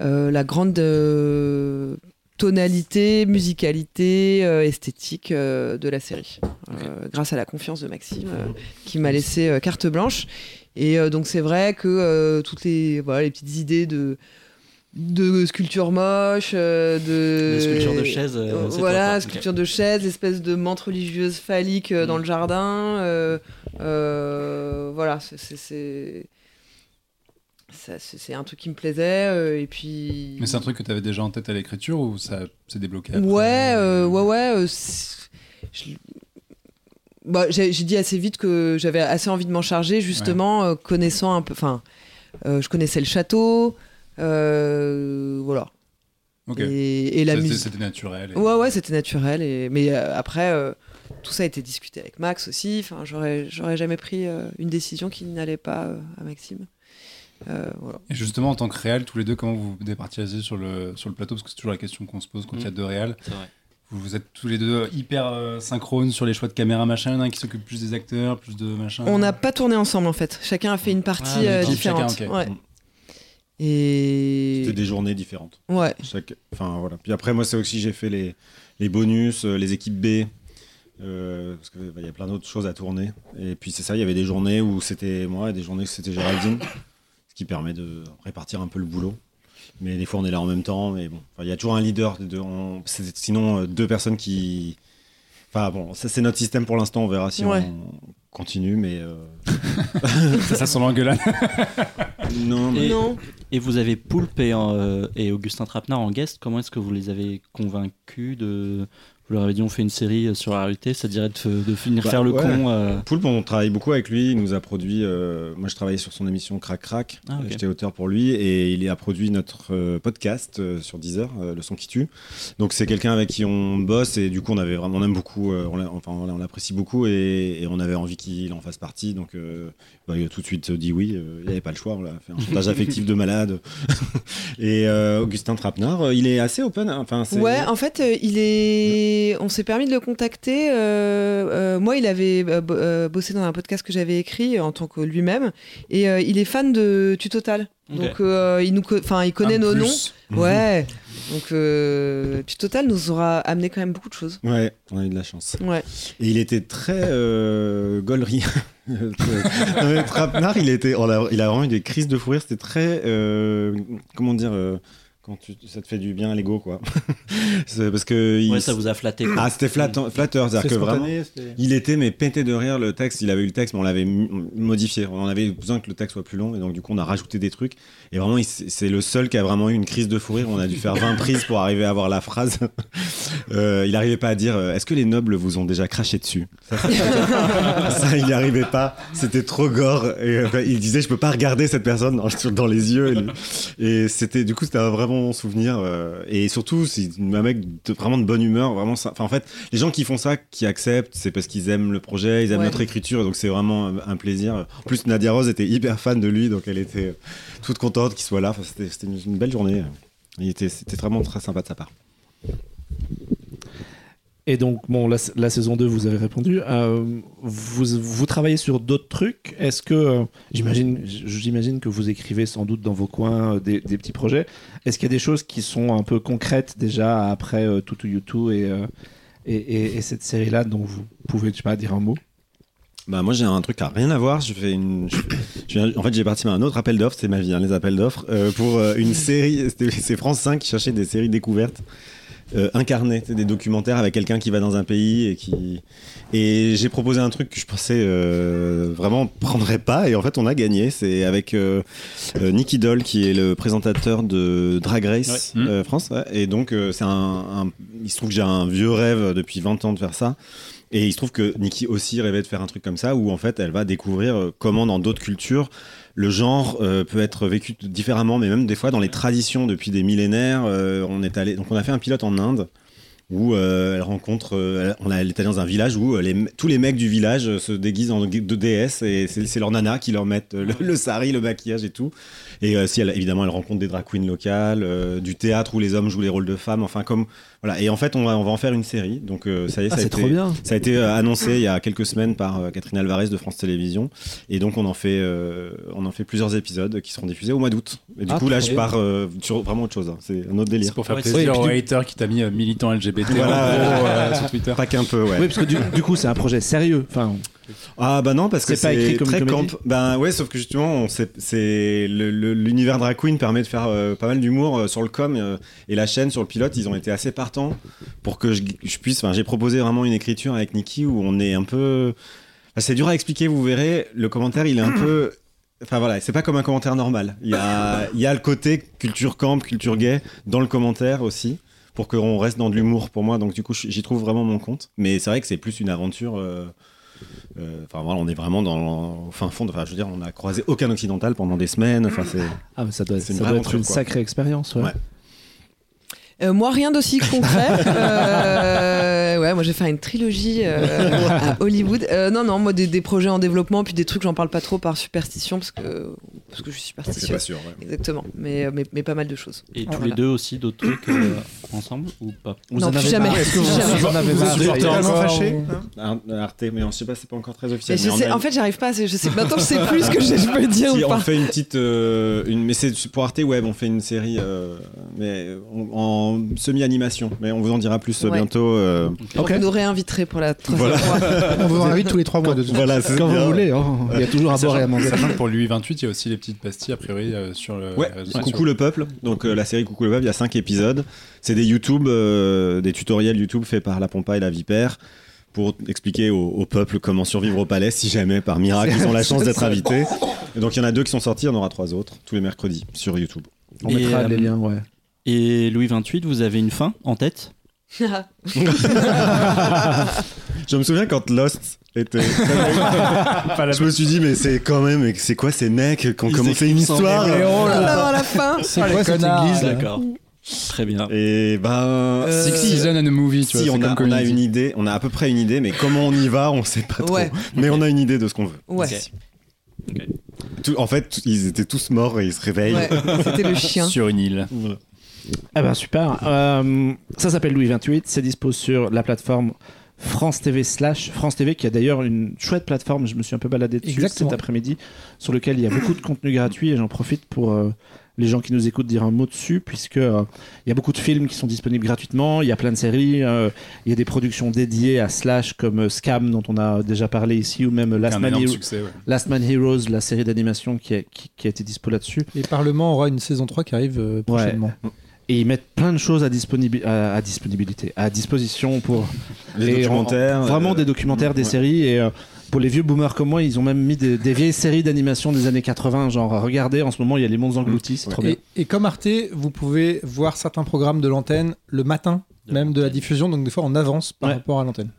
D: euh, la grande euh, tonalité, musicalité, euh, esthétique euh, de la série. Euh, grâce à la confiance de Maxime, euh, qui m'a laissé euh, carte blanche. Et euh, donc, c'est vrai que euh, toutes les, voilà, les petites idées de de sculptures moches, euh, de
C: sculptures de chaises, euh,
D: voilà, sculptures de chaises, espèce de menthe religieuse phallique euh, dans
C: Mm.
D: le jardin. euh, euh, voilà, c'est- c'est un truc qui me plaisait euh, et puis.
F: Mais c'est un truc que t'avais déjà en tête à l'écriture ou ça s'est débloqué après
D: Ouais, euh, ouais, ouais. euh, je- Bah, j'ai dit assez vite que j'avais assez envie de m'en charger, justement, euh, connaissant un peu. Enfin, euh, je connaissais le château, euh, voilà.
F: Ok.
D: Et, et la musique.
F: C'était naturel. et-
D: Ouais, ouais, c'était naturel. Et... Mais euh, après, euh, tout ça a été discuté avec Max aussi. Enfin, j'aurais, j'aurais jamais pris euh, une décision qui n'allait pas euh, à Maxime. Euh, voilà.
F: Et justement, en tant que réal, tous les deux, comment vous vous sur le, sur le plateau? Parce que c'est toujours la question qu'on se pose quand il y a
C: Mm.
F: deux réals. Vous, êtes tous les deux hyper euh, synchrones sur les choix de caméra, machin. Il y en a un qui s'occupe plus des acteurs, plus de machin.
D: On n'a pas tourné ensemble en fait. Chacun a fait une partie
F: Ah,
D: euh, différente.
F: Chacun, ok.
D: Ouais.
E: Mm.
D: Et
E: C'était des journées différentes.
D: ouais.
E: Chaque... Enfin, voilà. Puis après, moi, c'est aussi, j'ai fait les, les bonus, euh, les équipes B. euh, parce qu'il y a plein d'autres choses à tourner. Et puis, c'est ça, il y avait des journées où c'était moi et des journées où c'était Géraldine. ce qui permet de répartir un peu le boulot. Mais des fois, on est là en même temps. Mais bon, il y a toujours un leader. De, on- c'est- sinon, euh, deux personnes qui. Enfin, bon, ça, c'est notre système pour l'instant. On verra si
D: Ouais.
E: on continue. Mais. euh,
F: ça, ça sent l'engueulade.
E: non, mais.
C: Et-
D: Non.
C: Et vous avez Poulpe et, euh, et Augustin Trapenard en guest. Comment est-ce que vous les avez convaincus de... Vous leur avez dit on fait une série sur la réalité, ça dirait de, de finir
E: Bah,
C: faire le
E: ouais.
C: con. euh,
E: Poulpe, on travaille beaucoup avec lui. Il nous a produit. euh, moi, je travaillais sur son émission Crac Crac.
C: Ah.
E: J'étais auteur pour lui et il a produit notre euh, podcast euh, sur Deezer, euh, Le son qui tue. Donc, c'est quelqu'un avec qui on bosse et du coup, on avait vraiment, on aime beaucoup, euh, on enfin, on l'apprécie beaucoup et, et on avait envie qu'il en fasse partie. Donc, euh, bah, il a tout de suite dit oui. euh, il n'y avait pas le choix. On l'a fait un chantage affectif de malade. et euh, Augustin Trapenard, euh, il est assez open. hein. Enfin,
D: Ouais, en fait, euh, il est on s'est permis de le contacter. euh, euh, moi, il avait euh, bo- euh, bossé dans un podcast que j'avais écrit en tant que lui-même, et euh, il est fan de Tutotal.
C: Ok.
D: Donc, euh, il nous, co- il connaît
F: Un
D: nos
F: plus.
D: noms. Ouais. Donc, euh, Tutotal nous aura amené quand même beaucoup de choses.
E: Ouais, on a eu de la chance.
D: Ouais.
E: Et il était très euh, gaulerie. Non, mais Trapenard, il, était, on a- il a vraiment eu des crises de fou rire. C'était très. euh, comment dire euh, quand tu, ça te fait du bien à l'ego, quoi. Parce que. il-
C: Ouais, ça vous a flatté. quoi.
E: Ah, c'était flatteur. C'est-à-dire
B: C'est
E: que vraiment. Il était mais pété de rire le texte, il avait eu le texte mais on l'avait modifié. On en avait besoin que le texte soit plus long et donc du coup on a rajouté des trucs et vraiment c'est le seul qui a vraiment eu une crise de fou rire. On a dû faire 20 prises pour arriver à avoir la phrase. Euh, il n'arrivait pas à dire euh, est-ce que les nobles vous ont déjà craché dessus? Ça, il n'y arrivait pas. C'était trop gore et euh, il disait je peux pas regarder cette personne dans, les yeux et, c'était du coup c'était un vraiment bon souvenir et surtout c'est un mec de- vraiment de bonne humeur vraiment ça- enfin en fait les gens qui font ça, qui acceptent, c'est parce qu'ils aiment le projet, ils aiment
D: Ouais.
E: notre écriture, donc c'est vraiment un plaisir. En plus, Nadia Rose était hyper fan de lui, donc elle était toute contente qu'il soit là. C'était une, belle journée. Il était, c'était vraiment très sympa de sa part.
A: Et donc, bon, la, saison 2, vous avez répondu. Euh, vous, travaillez sur d'autres trucs Est-ce que, euh, j'imagine, que vous écrivez sans doute dans vos coins euh, des, petits projets. Est-ce qu'il y a des choses qui sont un peu concrètes déjà après euh, Tutu euh, et, et- et cette série-là dont vous pouvez, je sais pas, dire un mot?
E: Bah moi j'ai un truc qui a rien à voir. Je fais une. je- en fait j'ai participé à un autre appel d'offres, c'est ma vie, hein, les appels d'offres, euh, pour euh, une série. C'est France 5 qui cherchait des séries découvertes. Euh, incarnées, des documentaires avec quelqu'un qui va dans un pays et qui et j'ai proposé un truc que je pensais euh, vraiment prendrait pas et en fait on a gagné c'est avec euh, Nicky Doll qui est le présentateur de Drag Race
F: Ouais.
E: France ouais. et donc euh, c'est un, un- il se trouve que j'ai un vieux rêve depuis 20 ans de faire ça et il se trouve que Nikki aussi rêvait de faire un truc comme ça où en fait elle va découvrir euh, comment dans d'autres cultures le genre euh, peut être vécu différemment, mais même des fois dans les traditions depuis des millénaires. euh, on est allé, donc on a fait un pilote en Inde où elle rencontre, on a, elle est allée dans un village où tous les mecs du village se déguisent en de déesses et c'est leur nana qui leur mettent le, le sari, le maquillage et tout. Et euh, si évidemment elle rencontre des drag queens locales, du théâtre où les hommes jouent les rôles de femmes, enfin comme voilà. Et en fait on va, on va en faire une série. Donc euh, ça y est, ça a
A: Ah, c'est
E: été,
A: trop bien.
E: ça a été euh, annoncé il y a quelques semaines par euh, Catherine Alvarez de France Télévisions. Et donc, on en fait, euh, on en fait plusieurs épisodes qui seront diffusés au mois d'août. Et du
A: Ah,
E: coup, là, je pars euh, sur vraiment autre chose. hein. C'est un autre délire.
F: C'est pour faire
C: Ouais,
F: plaisir
A: c'est-
F: au
A: Oui, et
F: hater qui t'a mis euh, militant LGBT en
E: Voilà.
F: gros, euh, sur Twitter.
E: Pas qu'un peu, ouais.
A: Oui, parce que du, du coup, c'est un projet sérieux. Enfin,
E: Ah bah non, parce que
A: C'est pas écrit comme
E: très
A: une
E: camp. Ben ouais, sauf que justement, c'est l'univers drag queen permet de faire euh, pas mal d'humour euh, sur le com euh, et la chaîne sur le pilote. Ils ont été assez partants pour que je, je puisse. Enfin, j'ai proposé vraiment une écriture avec Nikki où on est un peu. Enfin, c'est dur à expliquer. Vous verrez, le commentaire, il est un peu. Enfin voilà, c'est pas comme un commentaire normal. Il y a, il y a le côté culture camp, culture gay dans le commentaire aussi, pour qu'on reste dans de l'humour pour moi. Donc du coup, j'y trouve vraiment mon compte. Mais c'est vrai que c'est plus une aventure. euh, Enfin voilà, on est vraiment dans au fin fond. Enfin, je veux dire, on a croisé aucun occidental pendant des semaines. Enfin, c'est.
A: ah, mais ça doit, ça être une sacrée expérience. Ouais.
E: Ouais.
D: Euh, moi, rien d'aussi concret. Euh, ouais, moi, j'ai fait une trilogie euh, à Hollywood. Euh, non, non, moi, des, des projets en développement, puis des trucs, j'en parle pas trop par superstition, parce que, parce que je suis
E: C'est pas sûr. ouais.
D: Exactement, mais, mais, mais pas mal de choses.
C: Et
D: Ah,
C: tous
D: voilà.
C: les deux aussi d'autres trucs euh, ensemble ou pas?
A: Vous
D: Non,
A: en
D: plus jamais.
A: marre Est-ce que vous,
D: Jamais.
A: vous en avez marre
E: Ar- Arte, mais on, je sais pas, c'est pas encore très officiel.
D: Je sais, en fait, j'arrive pas. à- Je sais, maintenant, je sais plus ce que je, je peux dire
E: Si,
D: ou
E: on fait une petite, euh, une, mais c'est pour Arte Web, on fait une série, euh, mais on- en semi-animation. Mais on vous en dira plus euh,
D: Ouais.
E: bientôt. euh,
A: Ok.
D: Vous nous réinviterez pour la troisième
E: Voilà.
D: fois.
B: On vous en invite tous les trois mois de toute façon.
E: voilà, c'est
A: Quand
E: bien.
A: vous voulez, hein. il y a toujours à boire et à manger.
F: Sachant que pour lui 28, il y a aussi les petites pastilles a priori euh, sur le.
E: Ouais. Coucou le peuple. Donc euh, la série Coucou le peuple, il y a cinq épisodes. C'est des YouTube, euh, des tutoriels YouTube faits par la Pompa et la Vipère pour expliquer au, au peuple comment survivre au palais si jamais par miracle ils ont la chance d'être invités. Et donc il y en a deux qui sont sortis, il y en aura trois autres tous les mercredis sur YouTube.
A: On
C: Et,
A: mettra
C: euh,
A: les liens, ouais.
C: Et Louis 28, vous avez une fin en tête?
E: Je me souviens quand Lost était. je me suis dit mais c'est quand même, mais c'est quoi ces mecs qui ont commencé une histoire
D: avant la fin.
B: C'est
F: Ah, les
B: quoi cette église
C: D'accord. Très bien.
E: Et ben.
D: Euh,
F: Six Seasons and a Movie, tu
E: Si
F: vois.
E: on a, on une idée, on a à peu près une idée, mais comment on y va, on sait pas trop.
D: Ouais.
E: Mais on a une idée de ce qu'on veut.
D: Ouais.
E: Tout- en fait, ils étaient tous morts et ils se réveillent.
D: Ouais, c'était le chien.
F: Sur une île.
E: Voilà.
A: Eh ben super. Euh, ça s'appelle Louis 28. C'est dispo sur la plateforme France TV slash France TV qui a d'ailleurs une chouette plateforme. Je me suis un peu baladé dessus
B: Exactement.
A: cet après-midi sur lequel il y a beaucoup de contenu gratuit et j'en profite pour euh, les gens qui nous écoutent dire un mot dessus puisque euh, il y a beaucoup de films qui sont disponibles gratuitement. Il y a plein de séries. euh, il y a des productions dédiées à slash comme euh, Scam dont on a déjà parlé ici ou même Last
F: un
A: Man,
F: énorme
A: Hero-
F: succès, ouais.
A: Last Man Heroes, la série d'animation qui a, qui- qui a été dispo là-dessus.
B: Et Parlement aura une saison 3 qui arrive euh, prochainement.
A: Et ils mettent plein de choses à, disponibi- à, à disponibilité, à disposition pour
E: Les documentaires.
A: en- vraiment
E: euh,
A: des documentaires, des
E: ouais.
A: séries. Et euh, pour les vieux boomers comme moi, ils ont même mis des, des vieilles séries d'animation des années 80. Genre, regardez, en ce moment, il y a Les Mondes Engloutis, c'est trop bien.
B: Et, et comme Arte, vous pouvez voir certains programmes de l'antenne le matin
C: De
B: même de la diffusion, donc des fois on avance par
A: Ouais.
B: rapport à l'antenne.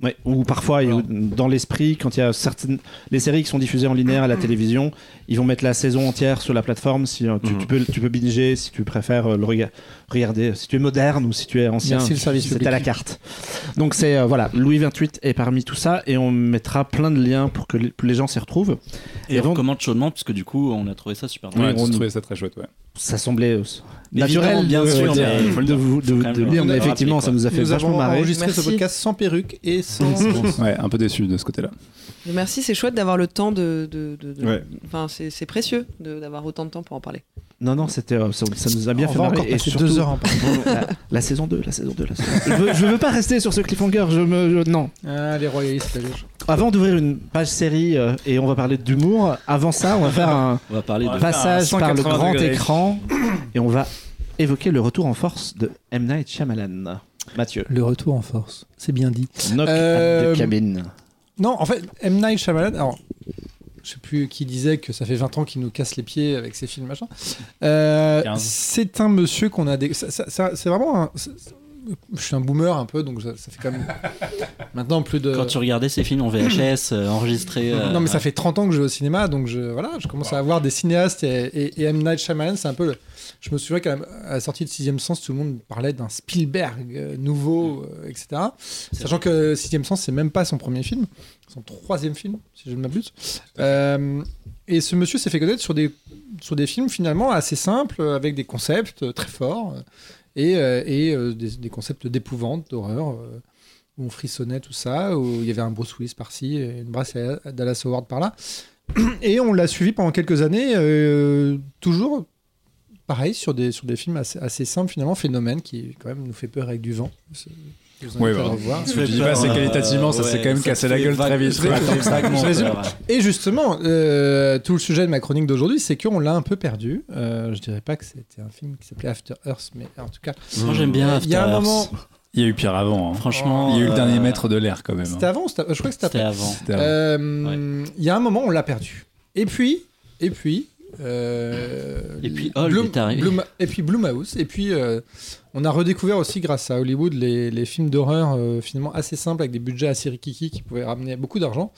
A: Ouais, ou parfois, a- dans l'esprit, quand il y a certaines. Les séries qui sont diffusées en linéaire à la télévision, ils vont mettre la saison entière sur la plateforme. Si, euh, tu,
E: Mhm.
A: tu peux, tu peux binger si tu préfères euh, le rega- regarder. Si tu es moderne ou si tu es ancien,
B: Merci, le service
A: c'est à la carte. Donc, c'est. euh, voilà, Louis 28 est parmi tout ça et on mettra plein de liens pour que les, gens s'y retrouvent.
C: Et
A: Et
C: on
A: donc-
C: recommande chaudement, puisque du coup, on a trouvé ça super
A: Oui,
F: Ouais,
A: on-
F: j'ai trouvé ça très chouette, ouais.
A: Ça semblait euh, naturel
C: bien sûr,
A: de- lire, mais effectivement, ça nous a fait vachement marrer.
B: enregistré ce podcast sans perruque et sans.
F: Ouais, un peu déçu de ce côté-là.
D: Merci, c'est chouette d'avoir le temps de. de, de- de-
E: Ouais.
D: Enfin, c'est précieux d'avoir autant de temps pour en parler.
A: Non, non, c'était, euh, ça, ça nous a bien
B: on
A: fait marrer.
B: encore
A: Et surtout,
B: deux heures. en
A: la, la saison 2, la saison 2, la saison 2. Je veux, je veux pas rester sur ce cliffhanger, je me... je- non.
B: Ah, les royalistes, gauche.
A: Avant d'ouvrir une page série euh, et on va parler d'humour, avant ça, on va faire un
C: On va parler de.
F: Ouais.
A: passage
F: un
A: par le
F: 180
A: grand
F: degrés.
A: écran et on va évoquer le retour en force de M. Night Shyamalan. Mathieu.
B: Le retour en force, c'est bien dit.
A: Knock
B: Euh,
A: at the cabin.
B: Non, en fait, M. Night Shyamalan, alors, je sais plus qui disait que ça fait 20 ans qu'il nous casse les pieds avec ses films, machin. Euh,
F: 15.
B: c'est un monsieur qu'on a... Ça- ça- ça- c'est vraiment un... Je suis un boomer un peu, donc ça, ça fait quand même... Maintenant plus de...
C: Quand tu regardais ces films en VHS, euh, enregistrés. euh,
B: Non, mais ça fait 30 ans que je vais au cinéma, donc je, voilà, je commence à avoir des cinéastes et, et, et M. Night Shyamalan, c'est un peu le... Je me souviens qu'à la, sortie de Sixième Sens, tout le monde parlait d'un Spielberg euh, nouveau, euh, etc. Sachant que Sixième Sens, c'est même pas son premier film, son troisième film, si je ne m'abuse. Euh, et ce monsieur s'est fait connaître sur des, sur des films finalement assez simples, avec des concepts très forts, euh, et, euh, euh, des, concepts d'épouvante, d'horreur, euh, où on frissonnait tout ça, où il y avait un Bruce Willis par-ci, une brasse à Howard par-là. Et on l'a suivi pendant quelques années, toujours pareil, sur des, sur des films assez, assez simples finalement, Phénomène, qui quand même nous fait peur avec du vent. Je vous à
F: bah,
B: revoir.
F: Ce que je dis pas, c'est qualitativement, ça s'est quand même cassé la gueule très vite.
B: Et justement, euh, tout le sujet de ma chronique d'aujourd'hui, c'est qu'on l'a un peu perdu. Euh, je dirais pas que c'était un film qui s'appelait After Earth, mais en tout cas,
C: Moi j'aime bien
B: Euh, il y a un
C: After
B: moment.
C: Earth.
F: Il y a eu pire avant. hein.
C: Franchement.
F: Il y a eu le
C: euh,
F: dernier maître de l'air quand même.
B: C'était
F: hein.
B: avant c'était- Je crois que c'était après.
C: avant.
F: C'était avant.
B: Euh, Il y a un moment, on l'a perdu. Et puis, et puis. euh,
C: Et puis
B: Bloom-
C: est arrivé.
B: Et puis Blumhouse. Et puis, euh, on a redécouvert aussi, grâce à Hollywood, les, films d'horreur euh, finalement assez simples avec des budgets assez rikiki qui pouvaient ramener beaucoup d'argent.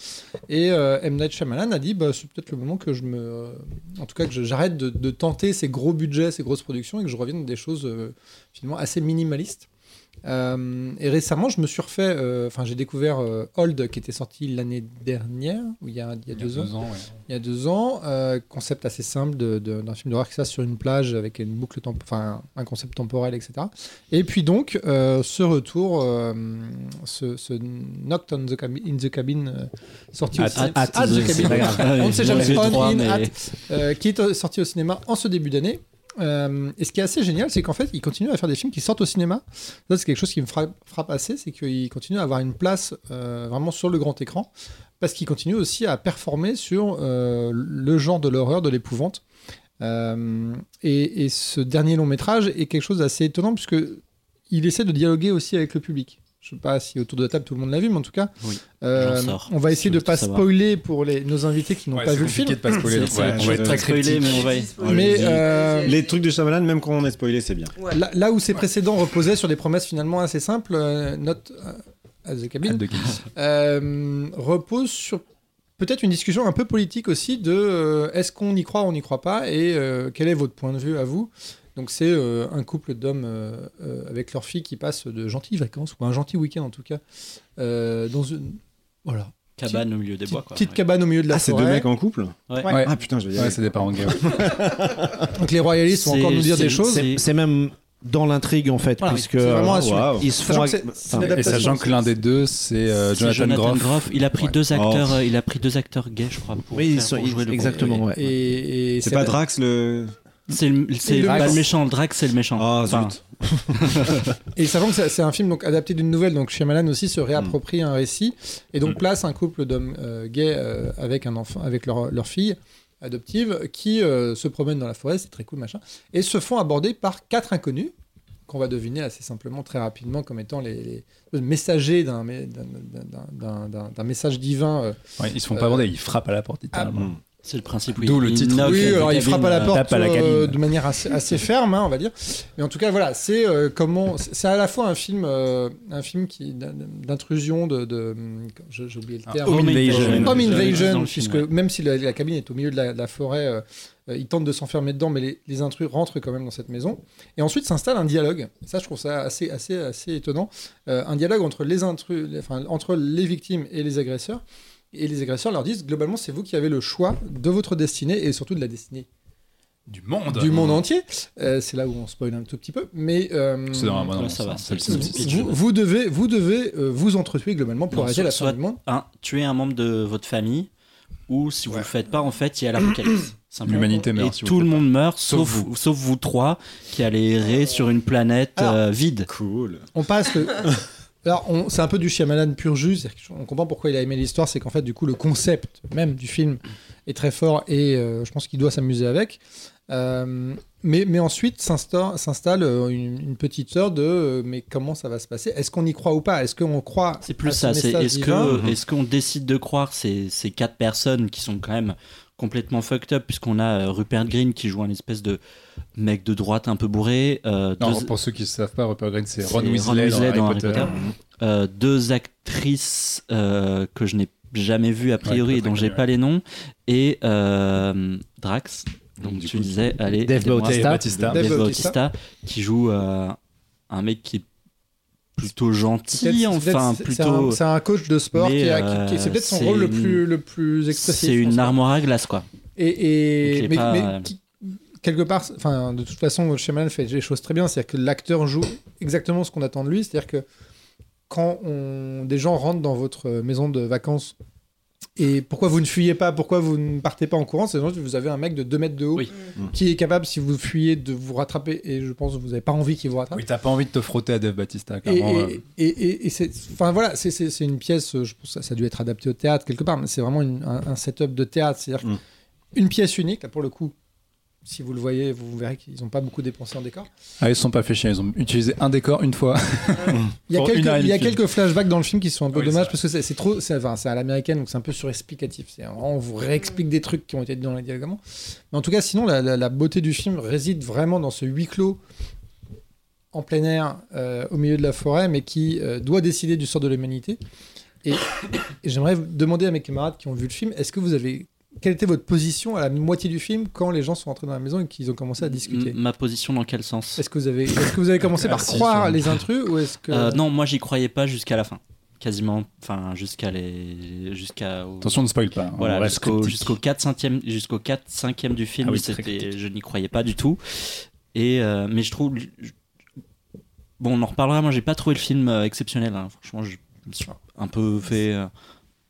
B: Et euh, M. Night Shyamalan a dit bah, c'est peut-être le moment que je me. euh, en tout cas, que j'arrête de, tenter ces gros budgets, ces grosses productions et que je revienne à des choses finalement assez minimalistes. Euh, et récemment, je me suis refait. euh, Enfin, j'ai découvert euh, Old qui était sorti l'année dernière, ou il y a, il y a deux ans
F: ouais.
B: il y a deux ans. concept assez simple de- de- d'un film d'horreur qui se passe sur une plage avec une boucle enfin un concept temporel, etc. Et puis donc euh, ce retour, ce, ce Knocked on the Cabin, in the Cabin sorti au
F: At-
B: cinéma-
C: at
B: At
C: the-
B: Cabin, on ne sait jamais
C: J'ai
B: on,
C: trois,
B: in,
C: mais-
B: at, qui est sorti au cinéma en ce début d'année. Euh, et ce qui est assez génial, c'est qu'en fait, il continue à faire des films qui sortent au cinéma. Ça, c'est quelque chose qui me frappe, assez, c'est qu'il continue à avoir une place euh, vraiment sur le grand écran, parce qu'il continue aussi à performer sur euh, le genre de l'horreur, de l'épouvante. Et, et ce dernier long métrage est quelque chose d'assez étonnant, puisque il essaie de dialoguer aussi avec le public. Je sais pas si autour de la table tout le monde l'a vu, mais en tout cas,
C: Oui,
B: euh, on va essayer de
C: vous
B: pas spoiler pour les, nos invités qui n'ont
F: Ouais,
B: pas vu le film.
F: de pas spoiler.
C: C'est-
F: Ouais, on va être très
C: spoiler,
F: critique.
C: mais on va y-
B: Mais euh,
E: Les trucs de Shyamalan, même quand on est spoilé, c'est bien.
B: Là, là où ses précédents reposaient sur des promesses finalement assez simples, euh, Not euh, at the Cabin,
F: Hâte de Kiss.
B: euh, repose sur peut-être une discussion un peu politique aussi de euh, est-ce qu'on y croit ou on n'y croit pas et euh, quel est votre point de vue à vous donc c'est euh, un couple d'hommes euh, euh, avec leur fille qui passe de gentilles vacances ou un gentil week-end en tout cas euh, dans une voilà
C: Cabane au milieu des
B: petite,
C: bois. Quoi.
B: petite
C: Ouais.
B: cabane au milieu de la
E: Ah, c'est deux
B: forêt.
E: mecs en couple
C: Ouais.
F: Ouais.
E: Ah putain, je vais y
F: Ouais,
E: aller.
F: c'est des parents gays.
B: donc les royalistes vont encore nous dire des choses
C: c'est-
A: même dans l'intrigue en fait,
B: Voilà,
A: puisque.
E: Waouh.
A: ils se font. Enfin,
F: Et sachant que l'un des deux, c'est euh,
C: C'est
F: Jonathan, Groff.
C: Il a pris
F: Ouais.
C: deux acteurs,
E: Oh.
C: euh, il a pris deux acteurs gays, je crois, pour,
A: Oui, ils
C: faire-
A: sont-
C: pour jouer le
A: exactement, ouais.
B: Et, et
E: C'est pas Drax le.
C: C'est le, c'est
B: le
C: pas
B: méchant.
C: le méchant, le Drax c'est le méchant.
E: Ah,
C: Enfin,
E: zut.
B: Et sachant que c'est- un film donc adapté d'une nouvelle, donc Shyamalan aussi se réapproprie un récit et donc
F: Mm.
B: place un couple d'hommes euh, gays euh, avec un enfant, avec leur, leur fille adoptive qui euh, se promènent dans la forêt, c'est très cool machin, et se font aborder par quatre inconnus qu'on va deviner assez simplement très rapidement comme étant les, les messagers d'un message divin. euh.
F: Ouais, ils se font pas aborder, ils frappent à la porte littéralement.
E: Mm.
C: C'est le principe. Oui.
F: D'où le
C: Il
F: titre.
C: knock
B: Oui, alors il frappe à la
C: euh,
B: porte
F: tape à la
B: euh, de manière assez, assez ferme, hein, on va dire. Mais en tout cas, voilà, c'est euh, comment. C'est à la fois un film, euh, un film qui d'intrusion de, de j'ai oublié le
F: Ah,
B: terme.
F: Home Invasion.
B: Home Invasion, puisque
C: ouais.
B: même si la, la cabine est au milieu de la, de la forêt, ils tentent de s'enfermer dedans, mais les, les intrus rentrent quand même dans cette maison. Et ensuite s'installe un dialogue. Ça, je trouve ça assez, assez, assez étonnant. Euh, un dialogue entre les intrus, les- enfin entre les victimes et les agresseurs. Et les agresseurs leur disent globalement, c'est vous qui avez le choix de votre destinée et surtout de la destinée
F: Du monde
B: du monde entier. Euh, c'est là où on spoil un tout petit peu, mais euh,
F: C'est dans un
C: ça va, synopsis.
B: vous, vous devez, vous devez euh, vous entretuer globalement pour
C: Non,
B: arrêter
C: soit-
B: la fin du monde.
C: Un, tuer un membre de votre famille, ou si vous le faites pas, en fait, il y a l'apocalypse. simplement.
F: L'humanité meurt
C: Et
F: si vous
C: tout
F: le
C: monde meurt,
F: Sauf
C: sauf,
F: vous.
C: sauf vous trois, qui allez errer sur une planète
B: Alors,
C: euh, vide.
E: Cool.
B: On passe. le- Alors, on- c'est un peu du Shyamalan pur jus. qu'on comprend pourquoi il a aimé l'histoire, c'est qu'en fait, du coup, le concept même du film est très fort et euh, je pense qu'il doit s'amuser avec. Euh, mais, mais ensuite s'installe euh, une, une petite heure de euh, mais comment ça va se passer? Est-ce qu'on y croit ou pas? Est-ce qu'on croit
C: C'est
B: à
C: plus
B: ce
C: ça. Est-ce que est-ce qu'on décide de croire ces, ces quatre personnes qui sont quand même complètement fucked up puisqu'on a euh, Rupert Green qui joue un espèce de mec de droite un peu bourré. euh,
F: Non,
C: deux-
F: pour ceux qui ne savent pas, Rupert Green, c'est Ron Weasley, dans Harry Potter.
C: euh, deux actrices euh, que je n'ai jamais vues a priori
F: Ouais,
C: et dont j'ai pas les noms et euh, Drax. Donc
F: Du
C: tu
F: coup,
C: disais, allez,
G: Dave. Bautista.
B: Bautista.
C: Bautista, qui joue euh, un mec qui est plutôt gentil, enfin
B: c'est
C: plutôt.
B: un- C'est un, coach de sport
C: Mais,
B: qui, a- qui- qui- c'est
C: euh,
B: peut-être son rôle le plus, le plus expressif.
C: C'est une armoire à glace, quoi.
B: Et, mais,
C: pas,
B: mais
C: euh,
B: qui- quelque part, enfin, de toute façon, Shyamalan fait les choses très bien. C'est-à-dire que l'acteur joue exactement ce qu'on attend de lui. C'est-à-dire que quand on- des gens rentrent dans votre maison de vacances et pourquoi vous ne fuyez pas, pourquoi vous ne partez pas en courant, c'est que vous avez un mec de 2 mètres de haut
C: Oui.
B: qui est capable, si vous fuyez, de vous rattraper. Et je pense que vous n'avez pas envie qu'il vous rattrape.
F: Oui, t'as pas envie de te frotter à Dave Batista,
B: Et,
F: clairement. euh.
B: et, et- et- et c'est, enfin voilà, c'est, c'est- c'est une pièce. Je pense que ça, ça a dû être adapté au théâtre quelque part, mais c'est vraiment une- un, un setup de théâtre, c'est-à-dire
E: Mm.
B: une pièce unique. Là, pour le coup, si vous le voyez, vous verrez qu'ils n'ont pas beaucoup dépensé en décor.
F: Ah, ils se sont pas fait chier, ils ont utilisé un décor une fois.
B: Il y a quelques, il y a flashbacks dans le film qui sont un peu
F: Oui, c'est
B: dommages parce que c'est, trop, c'est, enfin, à l'américaine donc c'est un peu surexplicatif. On vous réexplique des trucs qui ont été dit dans les dialogues. Mais en tout cas, sinon la, la- la beauté du film réside vraiment dans ce huis clos en plein air euh, au milieu de la forêt, mais qui euh, doit décider du sort de l'humanité. Et, et j'aimerais demander à mes camarades qui ont vu le film, est-ce que vous avez quelle était votre position à la moitié du film quand les gens sont entrés dans la maison et qu'ils ont commencé à discuter?
C: Ma position dans quel sens?
B: Est-ce que vous avez, est-ce que vous avez commencé par
F: Merci,
B: croire les intrus ou est-ce que
C: Euh, Non, moi j'y croyais pas jusqu'à la fin. Quasiment, enfin jusqu'à les. Jusqu'à. au-
F: Attention, ne spoil pas. hein, on
C: Voilà,
F: reste
C: jusqu'au jusqu'au 4 5e jusqu'au 4 5e du film,
F: Ah oui, très
C: c'était
F: critique.
C: je n'y croyais pas du tout. Et euh, mais je trouve bon, on en reparlera, moi j'ai pas trouvé le film euh, exceptionnel hein. franchement, je me suis un peu fait euh,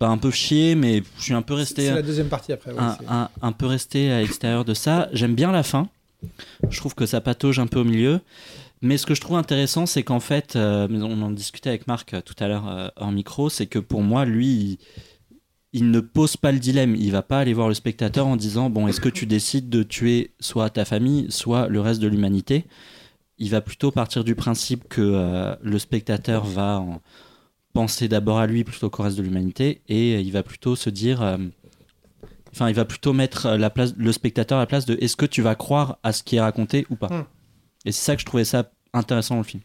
C: pas un peu chier mais je suis un peu resté
B: c'est la deuxième partie après ouais,
C: un,
B: c'est-
C: un- un peu resté à l'extérieur de ça. J'aime bien la fin. Je trouve que ça patauge un peu au milieu. Mais ce que je trouve intéressant, c'est qu'en fait, euh, mais on en discutait avec Marc euh, tout à l'heure euh, hors micro, c'est que pour moi, lui, il, il ne pose pas le dilemme. Il va pas aller voir le spectateur en disant bon, est-ce que tu décides de tuer soit ta famille, soit le reste de l'humanité? Il va plutôt partir du principe que euh, le spectateur va en penser d'abord à lui plutôt qu'au reste de l'humanité et il va plutôt se dire euh, Enfin, il va plutôt mettre la place, le spectateur à la place de est-ce que tu vas croire à ce qui est raconté ou pas?
B: Hmm.
C: Et c'est ça que je trouvais ça intéressant dans le film.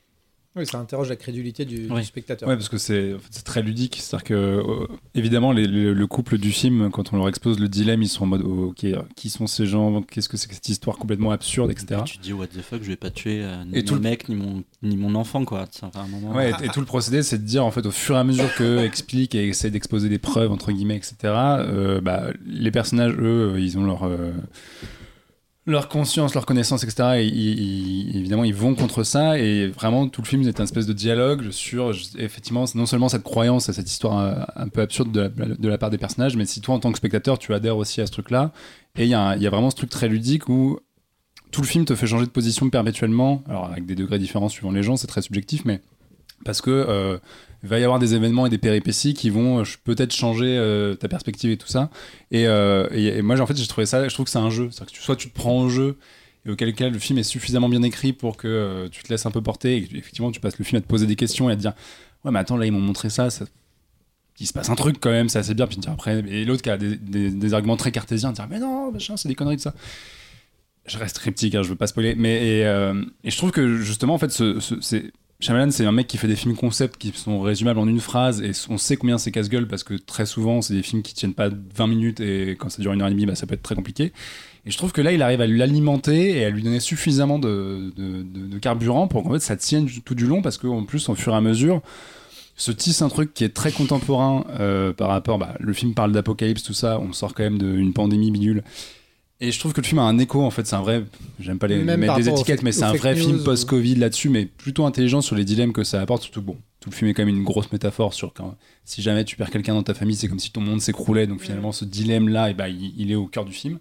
B: Oui, ça interroge la crédulité du, du
C: Oui.
B: spectateur.
F: Ouais, parce que c'est en fait, c'est très ludique. C'est-à-dire que, euh, évidemment, les- le, le couple du film, quand on leur expose le dilemme, ils sont en mode oh, ok, qui sont ces gens? Qu'est-ce que c'est que cette histoire complètement absurde, etc.
C: Et tu te dis what the fuck, je vais pas tuer euh, ni
F: Et
C: mon
F: tout le-
C: mec ni mon, ni mon enfant quoi. Un moment.
F: Ouais, et, et tout le procédé, c'est de dire, en fait, au fur et à mesure que explique et essaie d'exposer des preuves, entre guillemets, etc., euh, bah, les personnages, eux, ils ont leur. Leur conscience, leur connaissance, etc. Évidemment, ils vont contre ça. Et vraiment, tout le film est un espèce de dialogue sur, effectivement, non seulement cette croyance à cette histoire euh, un peu absurde de la, part des personnages, mais si toi, en tant que spectateur, tu adhères aussi à ce truc-là. Et il y, y a vraiment ce truc très ludique où tout le film te fait changer de position perpétuellement. Alors, avec des degrés différents suivant les gens, c'est très subjectif, mais parce que euh, il va y avoir des événements et des péripéties qui vont euh, peut-être changer euh, ta perspective et tout ça. Et, euh, moi, en fait, j'ai trouvé ça, je trouve que c'est un jeu. Que tu- soit tu te prends au jeu, et auquel cas le film est suffisamment bien écrit pour que tu te laisses un peu porter, et que, effectivement, tu passes le film à te poser des questions et à te dire Ouais, mais attends, là, ils m'ont montré ça, il se passe un truc quand même, c'est assez bien. Puis après, et l'autre qui a des, arguments très cartésiens, dire Mais non, machin, c'est des conneries de ça. Je reste cryptique, hein, je veux pas spoiler, mais et, je trouve que justement, en fait, ce, ce-. Shyamalan, c'est un mec qui fait des films concept qui sont résumables en une phrase et on sait combien c'est casse-gueule parce que très souvent c'est des films qui tiennent pas 20 minutes et quand ça dure une heure et demie, bah, ça peut être très compliqué. Et je trouve que là, il arrive à l'alimenter et à lui donner suffisamment de, carburant pour qu'en fait ça tienne tout du long parce qu'en plus, au fur et à mesure, se tisse un truc qui est très contemporain euh, par rapport. Bah, le film parle d'apocalypse, tout ça, on sort quand même d'une pandémie bidule. Et je trouve que le film a un écho, en fait, c'est un vrai. J'aime pas les
B: Même
F: mettre
B: par
F: des
B: rapport
F: étiquettes, mais c'est un
B: fake
F: vrai film
B: news,
F: post-Covid là-dessus, mais plutôt intelligent sur les dilemmes que ça apporte. Surtout, bon, tout le film est quand même une grosse métaphore sur quand, si jamais tu perds quelqu'un dans ta famille, c'est comme si ton monde s'écroulait. Donc finalement, ce dilemme-là, et bah, il, il est au cœur du film.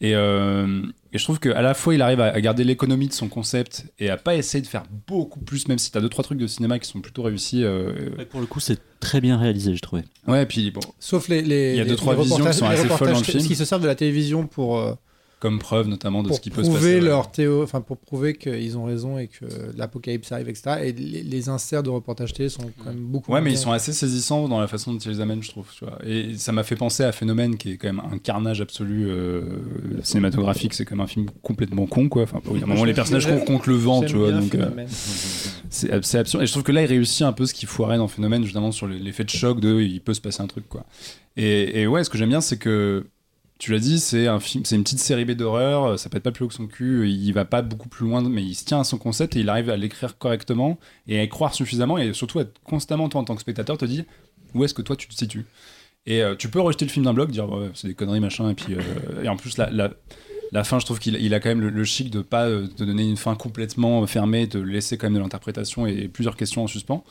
F: Et, euh, et je trouve qu'à la fois, il arrive à, à garder l'économie de son concept et à pas essayer de faire beaucoup plus, même si t'as deux, trois trucs de cinéma qui sont plutôt réussis. euh,
C: Ouais, pour le coup, c'est très bien réalisé, je trouvais.
F: ouais, et puis bon,
B: Sauf les, les,
F: Il y a
B: les-
F: deux, trois
B: les
F: visions qui sont assez folles dans le film.
B: qui se servent de la télévision pour, euh,
F: comme preuve notamment de
B: pour
F: ce qui peut se passer.
B: leur théo, enfin pour prouver qu'ils ont raison et que l'apocalypse arrive, etc. Et les, les inserts de reportages télé sont quand même beaucoup.
F: Ouais, mais ils sont assez saisissants dans la façon dont ils les amènent, je trouve. Tu vois. Et ça m'a fait penser à Phénomène, qui est quand même un carnage absolu euh, cinématographique. C'est comme un film complètement con, quoi. Enfin, il y a un moment, les personnages courent contre le vent, tu vois. Donc, euh, c'est c'est absurde. Et je trouve que là, il réussit un peu ce qu'il foirait dans Phénomène, justement, sur l'effet de choc de il peut se passer un truc, quoi. Et, et ouais, ce que j'aime bien, c'est que. Tu l'as dit, c'est un film, c'est une petite série B d'horreur. Ça peut être pas plus haut que son cul. Il va pas beaucoup plus loin, mais il se tient à son concept et il arrive à l'écrire correctement et à y croire suffisamment et surtout être constamment toi en tant que spectateur te dire où est-ce que toi tu te situes? Et euh, tu peux rejeter le film d'un bloc, dire c'est des conneries machin et puis euh, et en plus la, fin, je trouve qu'il il a quand même le, chic de pas euh, te donner une fin complètement fermée, de laisser quand même de l'interprétation et, plusieurs questions en suspens.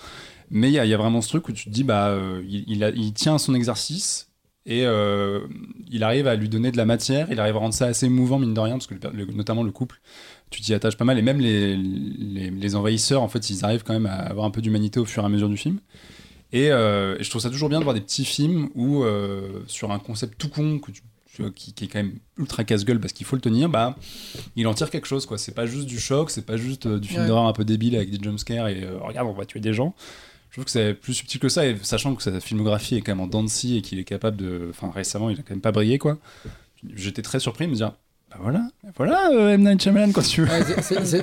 F: Mais il y, a- vraiment ce truc où tu te dis bah il, il a- il tient à son exercice et euh, il arrive à lui donner de la matière, il arrive à rendre ça assez émouvant mine de rien parce que le- notamment le couple tu t'y attaches pas mal et même les, les, les envahisseurs en fait ils arrivent quand même à avoir un peu d'humanité au fur et à mesure du film. Et, euh, et je trouve ça toujours bien de voir des petits films où euh, sur un concept tout con que tu- qui, qui est quand même ultra casse-gueule parce qu'il faut le tenir bah il en tire quelque chose quoi. C'est pas juste du choc c'est pas juste du film
B: Ouais.
F: d'horreur un peu débile avec des jumpscares et regarde on va tuer des gens je trouve que c'est plus subtil que ça et sachant que sa filmographie est quand même en dents et qu'il est capable de enfin récemment il a quand même pas brillé quoi. J'étais très surpris de me dire bah voilà voilà euh, M. Night Shyamalan quand tu veux.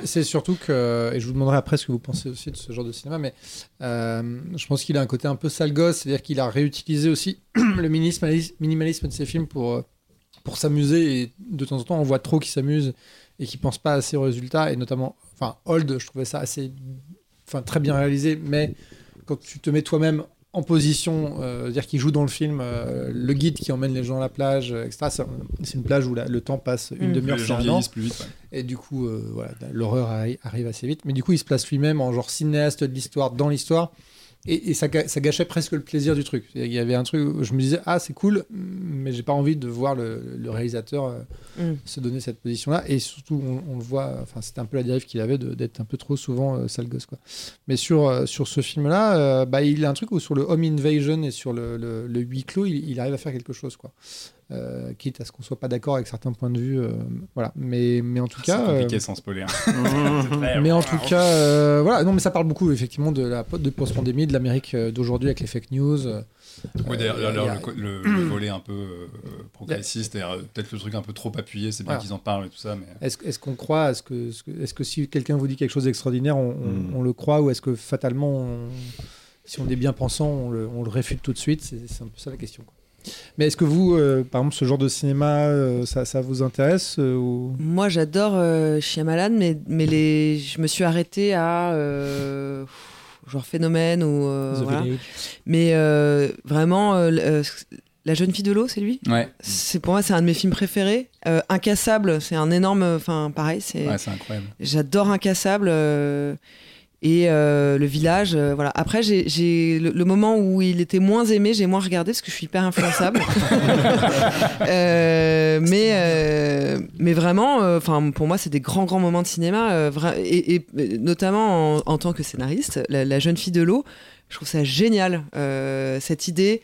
B: C'est- surtout que, et je vous demanderai après ce que vous pensez aussi de ce genre de cinéma, mais euh, je pense qu'il a un côté un peu sale gosse, c'est-à-dire qu'il a réutilisé aussi le minimalisme, minimalisme de ses films pour, euh, pour s'amuser, et de temps en temps on voit trop qu'il s'amuse et qu'il pense pas assez aux résultats, et notamment, enfin, Old, je trouvais ça assez, enfin, très bien réalisé, mais quand tu te mets toi-même en position, euh, c'est-à-dire qu'il joue dans le film euh, le guide qui emmène les gens à la plage, euh, etc. C'est une plage où la- le temps passe une
D: Mm.
B: demi-heure,
F: les gens vieillissent plus vite ouais.
B: Et du coup, euh, voilà, l'horreur arri- arrive assez vite. Mais du coup, il se place lui-même en genre cinéaste de l'histoire dans l'histoire. Et, et ça, gâchait presque le plaisir du truc. Il y avait un truc où je me disais, ah, c'est cool, mais j'ai pas envie de voir le, le réalisateur euh,
D: Mm.
B: se donner cette position-là. Et surtout, on, on le voit, enfin, c'était un peu la dérive qu'il avait d'être un peu trop souvent euh, sale gosse. Quoi. Mais sur, euh, sur ce film-là, bah, il a un truc où sur le home invasion et sur le, le, le huis clos, il, il arrive à faire quelque chose. Quoi. Euh, quitte à ce qu'on soit pas d'accord avec certains points de vue. euh, voilà. Mais, mais en tout
F: c'est
B: cas.
F: compliqué
B: euh,
F: sans spoiler hein.
B: mais en tout cas, euh, voilà, non, mais ça parle beaucoup effectivement de la de post-pandémie, de l'Amérique euh, d'aujourd'hui avec les fake news. euh,
F: Ouais, d'ailleurs,
B: euh, a-
F: le, volet un peu euh, progressiste, euh, peut-être le truc un peu trop appuyé, c'est bien
B: Voilà.
F: qu'ils en parlent et tout ça, mais
B: Est-ce qu'on croit ce que- est-ce que si quelqu'un vous dit quelque chose d'extraordinaire, on, on-
E: Mm.
B: on le croit ou est-ce que fatalement, on- si on est bien pensant, on le, on le réfute tout de suite? C'est c'est un peu ça la question. quoi. Mais est-ce que vous, euh, par exemple, ce genre de cinéma, euh, ça, ça vous intéresse euh, ou...
D: Moi, j'adore euh, Shyamalan, mais, mais les... je me suis arrêtée à euh, genre Phénomène ou euh,
B: The
D: voilà. Mais euh, vraiment, euh, euh, La jeune fille de l'eau, c'est lui?
F: Ouais,
D: C'est pour moi, c'est un de mes films préférés. Euh, Incassable, c'est un énorme. Enfin, pareil, c'est.
F: ouais c'est incroyable.
D: J'adore Incassable. Et euh, le village, euh, voilà. Après, j'ai- le, le moment où il était moins aimé, j'ai moins regardé parce que je suis hyper influençable. Euh, mais, mais vraiment, enfin, pour moi, c'est des grands, grands moments de cinéma. et, et, notamment en, en tant que scénariste, la, la jeune fille de l'eau, je trouve ça génial. cette idée,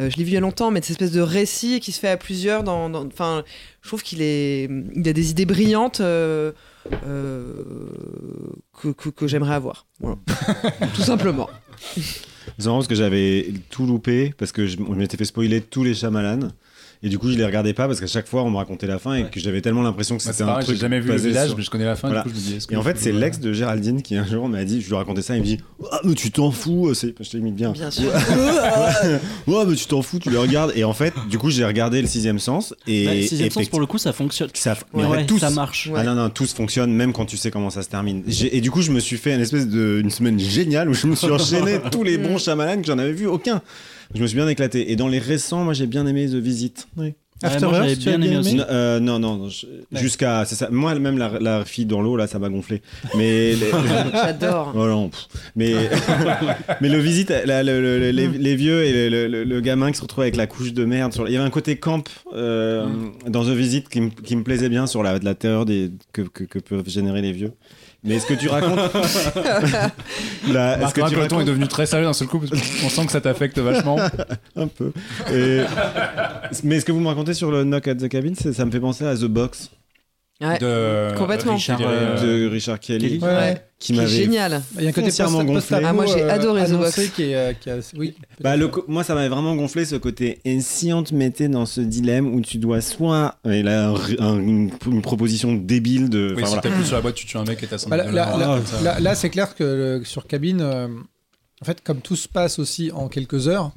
D: euh, je l'ai vu il y a longtemps, mais de cette espèce de récit qui se fait à plusieurs. Dans, enfin, je trouve qu'il est, il a des idées brillantes. euh, que, que, que j'aimerais avoir. Voilà. Tout simplement.
E: C'est marrant parce que j'avais tout loupé parce que je, on m'était fait spoiler tous les Shyamalan. Et du coup, je les regardais pas parce qu'à chaque fois, on me racontait la fin et que j'avais tellement l'impression que
F: Moi,
E: c'était un
F: pareil,
E: truc.
F: j'ai jamais vu le village,
E: sur-
F: mais je connais la fin,
E: Voilà.
F: du coup, je me dis. est-ce
E: Et en fait, c'est l'ex de Géraldine qui un jour m'a dit, je lui racontais ça, il me dit Ah, mais tu t'en fous, c'est... je t'ai mis bien.
D: Bien sûr.
E: Ouais, mais tu t'en fous, tu le regardes. Et en fait, du coup, j'ai regardé le sixième sens. Et,
C: Bah, sixième sens, pour le coup, ça fonctionne.
E: ça, mais
C: Ouais,
E: en fait, tous,
C: ça marche.
E: Ah non, non, tous fonctionnent, même quand tu sais comment ça se termine. Et du coup, je me suis fait une espèce de une semaine géniale où je me suis enchaîné tous les bons Shyamalan que j'en avais vu aucun. Je me suis bien éclaté. Et dans les récents, moi, j'ai bien aimé The Visit. Oui.
B: After
C: moi, j'avais
B: Earth,
C: bien aimé aussi.
E: Non, euh, non, non, je- jusqu'à. c'est ça. Moi, même la, la fille dans l'eau, là, ça m'a gonflé. Mais. les-
D: J'adore.
E: Oh mais, mais le visite, la- le- le- les, les vieux et le, le- le gamin qui se retrouve avec la couche de merde. Sur, il y avait un côté camp euh, dans The Visit qui, me- qui me plaisait bien sur la, la terreur des, que, que, que peuvent générer les vieux. Mais est-ce que tu racontes la, Est-ce
F: Marc
E: que tu
F: Raconton est
E: racontes
F: devenu très sérieux d'un seul coup parce qu'on sent que ça t'affecte vachement.
E: un peu. Et- Mais ce que vous me racontez sur le Knock at the Cabin, ça me fait penser à The Box
D: Ouais.
F: De
D: Complètement.
F: Richard,
C: Richard,
F: euh,
E: de Richard Kelly,
B: Ouais, ouais.
E: qui
D: Qui est
E: m'avait
D: génial.
B: Il y a un côté
E: gonflé.
D: Ah, moi, j'ai
B: euh,
D: adoré The
B: annoncé
D: Box.
B: Qui est, euh, qui a- oui.
E: Bah, le moi, ça m'avait vraiment gonflé ce côté. Et si on te mettait dans ce dilemme où tu dois soit. Et là, un- un- une, une proposition débile de.
F: Oui, si
E: voilà.
F: t'appuies sur la boîte, tu tues un mec et t'as 100
B: Bah, là, là, là- là, c'est clair que le- sur cabine, euh, en fait, comme tout se passe aussi en quelques heures,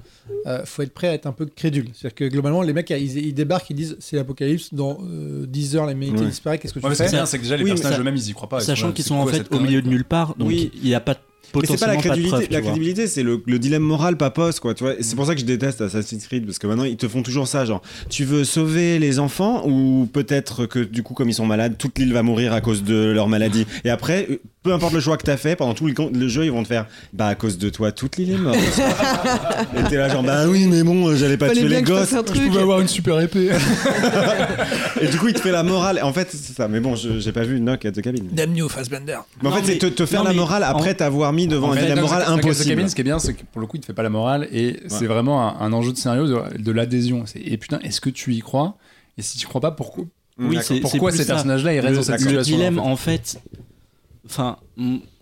B: euh, faut être prêt à être un peu crédule. C'est-à-dire que globalement, les mecs, ils, ils débarquent, ils disent c'est l'apocalypse, dans euh, 10 heures, l'humanité
E: Ouais.
B: disparaît, qu'est-ce que tu
F: Ouais, mais ce qui est
B: fais
F: bien, c'est que déjà les
E: Oui,
F: personnages eux-mêmes ils y croient pas.
C: Sachant qu'ils
F: c'est
C: sont en fait au milieu de nulle part, donc
E: Oui.
C: il n'y a pas
E: Mais c'est pas la
C: pas, de
E: crédibilité, la crédibilité, c'est le, le dilemme moral papos, quoi. Tu vois, Et c'est pour ça que je déteste Assassin's Creed parce que maintenant ils te font toujours ça, genre, tu veux sauver les enfants ou peut-être que du coup comme ils sont malades, toute l'île va mourir à cause de leur maladie. Et après, peu importe le choix que t'as fait pendant tout le, le jeu, ils vont te faire, bah à cause de toi, toute l'île est morte. Et t'es là genre, bah oui, mais bon, j'allais pas
D: Fallait
E: tuer les
D: je
E: gosses.
D: un truc.
F: avoir une super épée.
E: Et du coup, il te fait la morale. En fait, c'est ça. Mais bon, je- j'ai pas vu Knock at the Cabin.
B: Damn you, Fassbender.
E: Mais en
C: Non,
E: fait, c'est te, te faire
C: non,
E: la morale après t'avoir mis devant
F: En
E: un
F: fait,
E: dilemme
F: Knock-
E: moral
F: Knock at the
E: impossible.
F: Cabin, ce qui est bien, c'est que pour le coup, il te fait pas la morale et c'est vraiment un, un enjeu de scénario de, de l'adhésion. Et putain, est-ce que tu y crois? Et si tu crois pas, pourquoi?
E: Mm,
C: Oui, c'est-
F: Pourquoi ces personnages-là ils restent
C: le,
F: dans cette
C: le
F: situation
C: dilemme en fait, enfin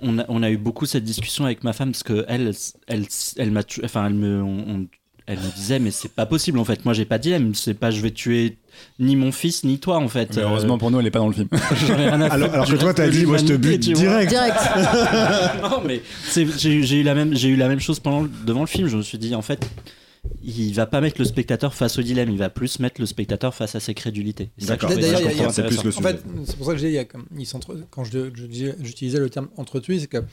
C: on a, on a eu beaucoup cette discussion avec ma femme parce que elle elle elle m'a enfin elle me on- on- elle me disait mais c'est pas possible en fait moi j'ai pas de dilemme c'est pas je vais tuer ni mon fils ni toi en fait
F: Mais
C: Euh,
F: heureusement pour nous, elle est pas dans le film.
E: Alors, que toi, t'as dit, moi, je te bute direct.
D: Direct.
C: non mais c'est- j'ai eu- la même j'ai eu la même chose pendant devant le film je me suis dit en fait il va pas mettre le spectateur face au dilemme il va plus mettre le spectateur face à ses crédulités
E: D'accord. C'est plus le
B: En
E: sujet.
B: fait, c'est pour ça que j'ai, ils s'entre- quand j'utilisais le terme entretuer, c'est que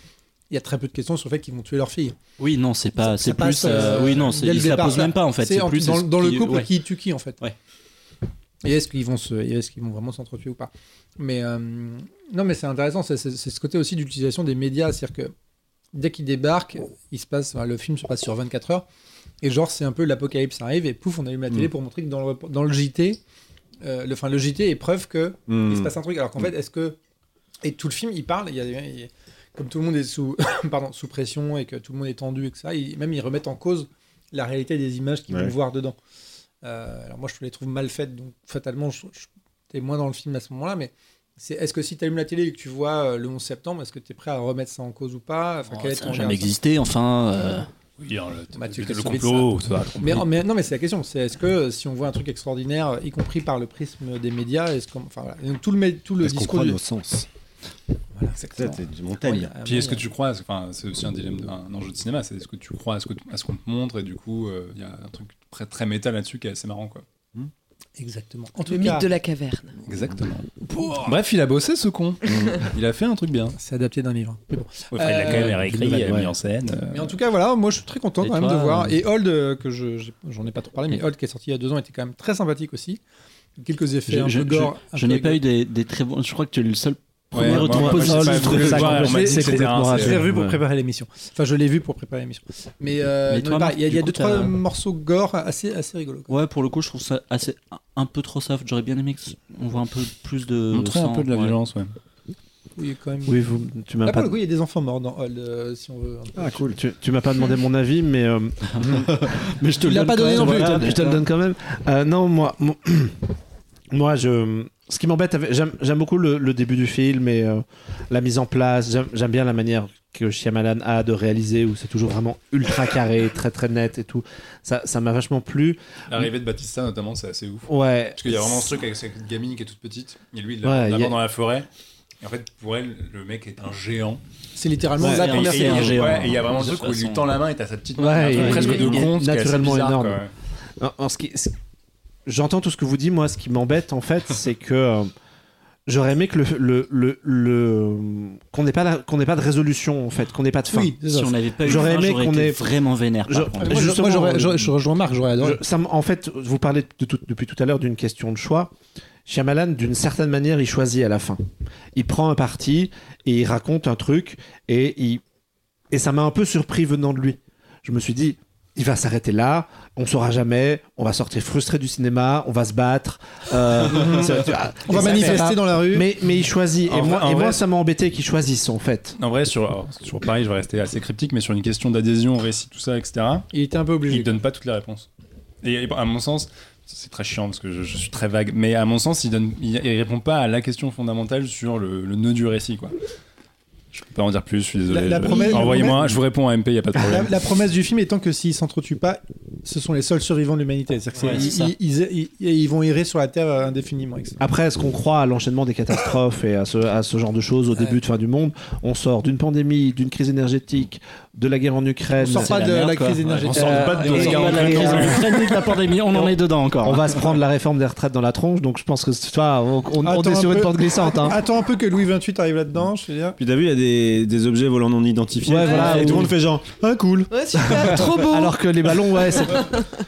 B: il y a très peu de questions sur le fait qu'ils vont tuer leur fille.
C: oui non c'est pas c'est plus euh,
B: euh,
C: oui non c'est
B: dès le
C: il se la
B: départ,
C: pose
B: ça-
C: même pas en fait
B: c'est
C: c'est
B: en-
C: plus
B: dans, dans le couple
C: ouais.
B: qui tue qui en fait.
C: Ouais.
B: Et est-ce qu'ils vont se, est-ce qu'ils vont vraiment s'entretuer ou pas Mais euh, non, mais c'est intéressant. C'est, ce côté aussi d'utilisation des médias, c'est-à-dire que dès qu'ils débarquent, il se passe, enfin, le film se passe sur 24 heures, et genre c'est un peu l'apocalypse arrive et pouf, on allume la télé
E: Mm.
B: pour montrer que dans le, dans le JT, euh, le, enfin, le JT est preuve que il se passe un truc. Alors qu'en fait, est-ce que et tout le film, il parle, il y a, il comme tout le monde est sous, pardon, sous pression et que tout le monde est tendu et que ça, même ils remettent en cause la réalité des images qu'ils
E: Ouais.
B: vont voir dedans. Euh, alors moi, je les trouve mal faites, donc fatalement, je, je- t'es moins dans le film à ce moment-là, mais c'est est-ce que si tu allumes la télé et que tu vois euh, le 11 septembre, est-ce que tu es prêt à remettre ça en cause ou pas? Enfin,
C: Oh, ça n'a jamais existé enfin euh,
G: Oui, alors, le, complot, ça
B: mais, mais non, mais c'est la question. C'est est-ce que euh, si on voit un truc extraordinaire, euh, y compris par le prisme des médias, est-ce qu'on, enfin, voilà. Donc, tout le tout le discours
E: croit
B: du-
E: nos sens?
B: Voilà,
E: Ça,
B: exactement.
E: C'est
B: Ouais,
E: montagne.
F: Puis est-ce que tu crois, enfin c'est aussi un dilemme, un enjeu de cinéma, c'est est-ce que tu crois à ce qu'on te montre et du coup euh, il y a un truc très très méta là-dessus qui est assez marrant quoi.
B: Exactement. En tout
D: Le
B: cas,
D: mythe de la caverne.
F: Exactement. Bref, il a bossé ce con. il a fait un truc bien.
B: c'est adapté d'un livre. Mais bon.
G: Ouais, enfin, il l'a quand même
B: Euh,
G: réécrit,
A: ouais.
G: il a mis en scène. euh,
B: Mais en tout cas, voilà, moi je suis très content
C: Et
B: quand même
C: toi,
B: de voir.
C: euh,
B: Et Old, euh, que je j'en ai pas trop parlé, mais Old qui est sorti il y a deux ans était quand même très sympathique aussi. Quelques effets un
C: Je,
B: peu gore. un
C: je
B: peu
C: n'ai pas eu des, des très bons. Je crois que tu es le seul premier retour
F: pas
A: je trouve ça c'est complètement.
B: Je l'ai revu pour préparer l'émission. Enfin, je l'ai vu pour préparer l'émission. Mais, euh, il y a, deux trois morceaux gore assez assez rigolos.
C: Ouais, pour le coup, je trouve ça assez un, peu trop soft. J'aurais bien aimé qu'on voit un peu plus de.
F: Montrer un peu de la
C: ouais.
F: violence, ouais.
B: Oui, quand même.
A: Oui, vous, tu m'as pas.
B: pour le coup, il y a des enfants morts dans Old, euh, si on veut.
A: Ah cool. Tu, tu m'as pas demandé mon avis, mais euh, mais je te
B: Tu
A: le
B: l'as
A: donne
B: pas
A: quand
B: donné
A: même.
B: non plus,
A: Voilà, je te le donne quand même. Euh, non, moi, moi, je. Ce qui m'embête, avec- j'aime beaucoup le, le début du film et euh, la mise en place. J'aime- bien la manière que Shyamalan a de réaliser, où c'est toujours vraiment ultra carré, très très net et tout. Ça, ça m'a vachement plu.
F: L'arrivée de Batista, notamment, c'est assez ouf.
A: Ouais.
F: Parce qu'il y a vraiment ce truc avec cette gamine qui est toute petite, et lui, il
A: Ouais,
F: l'a
A: il y a-
F: d'abord dans la forêt. Et en fait, pour elle, le mec est un géant.
B: C'est littéralement
A: Ouais,
B: la première
C: et-
B: scène.
C: un
F: et-
C: géant.
F: ouais, et il y a vraiment ce truc où il lui tend la main et t'as sa petite main. Presque de
A: il naturellement
F: bizarre,
A: énorme.
F: quoi.
A: En- en ce qui- ce- J'entends tout ce que vous dites. Moi, ce qui m'embête, en fait, c'est que euh, j'aurais aimé que le, le, le, le- qu'on n'ait pas, la- qu'on n'ait pas de résolution, en fait, qu'on n'ait pas de fin.
B: Oui,
C: Si on n'avait pas eu
A: J'aurais aimé qu'on ait-
C: vraiment vénère. par
A: Je-.
B: Moi, je- j'aurais- rejoins Marc, j'aurais adoré.
A: Je- ça me- en fait, vous parlez de tout- depuis tout à l'heure d'une question de choix. Shyamalan, d'une certaine manière, il choisit à la fin. Il prend un parti et il raconte un truc et, il... et ça m'a un peu surpris venant de lui. Je me suis dit, il va s'arrêter là, on saura jamais, on va sortir frustré du cinéma, on va se battre. euh,
B: On va manifester dans la rue.
A: Mais, mais il choisit.
F: En
A: et
F: vrai-
A: moi, ça m'a embêté qu'il choisisse, en fait.
F: En vrai, sur, alors, pareil, je vais rester assez cryptique, mais sur une question d'adhésion au récit, tout ça, etc.,
B: Il était un peu
F: il
B: obligé.
F: donne pas toutes les réponses. Et et à mon sens, c'est très chiant parce que je, je suis très vague, mais à mon sens, il, donne, il, il répond pas à la question fondamentale sur le, le nœud du récit, quoi. Je peux pas en dire plus, je suis désolé.
B: La- la
F: Je-
B: promesse-
F: Envoyez-moi,
B: promesse-
F: je vous réponds à MP, il y a pas de
B: La,
F: problème.
B: la promesse du film étant que s'ils s'entretuent pas, ce sont les seuls survivants de l'humanité. C'est-à-dire que
C: Ouais,
B: c'est-
C: c'est ça.
B: ils, ils- ils- ils vont errer sur la Terre indéfiniment. etc.
A: Après, est-ce qu'on croit à l'enchaînement des catastrophes et à ce, à ce genre de choses au début de fin du monde? On sort d'une pandémie, d'une crise énergétique, de la guerre en Ukraine.
B: On sort pas
C: la
B: de
C: merde,
B: la crise
C: Ouais,
B: énergétique.
F: on sort pas de la
A: et-
F: guerre en
C: Pas la
A: et-
C: crise en Ukraine ni de la pandémie, on en est dedans encore.
A: On va se prendre la réforme des retraites dans la tronche, donc je pense que tu vois, on, on- est
B: un
A: sur une
B: peu.
A: porte glissante. Hein.
B: Attends un peu que Louis XXVIII arrive là-dedans, je veux dire.
E: Puis t'as vu, il y a des, des objets volants non identifiés.
A: Ouais, voilà,
E: et tout le monde fait genre, ah cool.
D: Ouais, super, trop beau.
A: Alors que les ballons, ouais, c'est.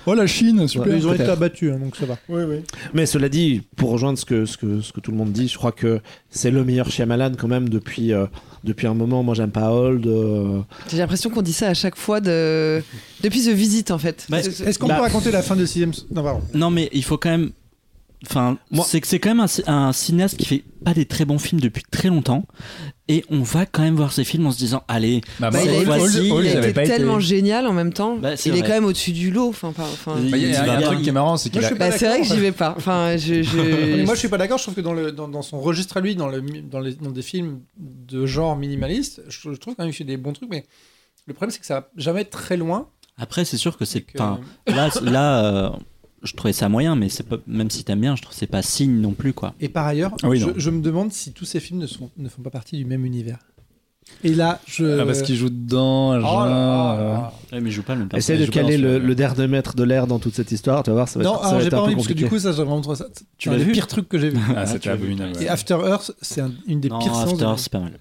F: Oh la Chine, super.
B: Ils ont été abattus, hein, donc ça va. Oui, oui.
A: Mais cela dit, pour rejoindre ce que, ce, que, ce que tout le monde dit, je crois que c'est le meilleur Shyamalan quand même depuis, euh, depuis un moment. Moi, j'aime pas Old. euh,
D: J'ai l'impression qu'on dit ça à chaque fois de... depuis The Visit en fait.
C: Bah,
B: Est-ce qu'on
A: Bah-
B: peut raconter la fin de sixième Non, pardon.
C: Non, mais il faut quand même. Enfin, c'est que c'est quand même un, ci- un cinéaste qui fait pas des très bons films depuis très longtemps. Et on va quand même voir ses films en se disant Allez,
F: Bah,
D: Bah, il a
C: cette
D: été, il a tellement génial en même temps.
C: Bah,
D: il est quand même au-dessus du lot. Enfin, pas- enfin,
C: Il-
F: Bah, Il y a, il y a un truc qui est marrant, c'est qu'il a.
D: c'est vrai que j'y vais pas. Enfin, je, je-
B: moi, je suis pas d'accord. Je trouve que dans, le, dans, dans son registre à lui, dans, le, dans, les, dans des films de genre minimaliste, je, je trouve quand même qu'il fait des bons trucs, mais le problème, c'est que ça va jamais être très loin.
C: Après, c'est sûr que c'est. Là, là euh, je trouvais ça moyen, mais c'est pas, même si t'aimes bien, je trouve que c'est pas signe non plus, quoi.
B: Et par ailleurs,
F: Ah oui,
B: je, me demande si tous ces films ne, sont, ne font pas partie du même univers. Et là, je.
F: Ah, parce qu'il joue dedans,
B: Oh là
F: genre,
B: là
F: euh.
C: Ouais, mais il joue pas le même
A: Essaye de caler le, le dernier mètre de l'air dans toute cette histoire, tu vas voir, ça va
B: Non,
A: être, ça
B: alors
A: va
B: j'ai pas envie parce que du coup, ça, j'ai vraiment trouvé ça.
C: Tu
B: c'est un
C: l'as
B: des
C: vu
B: pires trucs que j'ai vu.
F: Ah,
C: tu
F: c'était abominable.
B: Et. After Earth, c'est un- une des
C: Non,
B: pires.
C: After,
B: de-
C: c'est pas mal.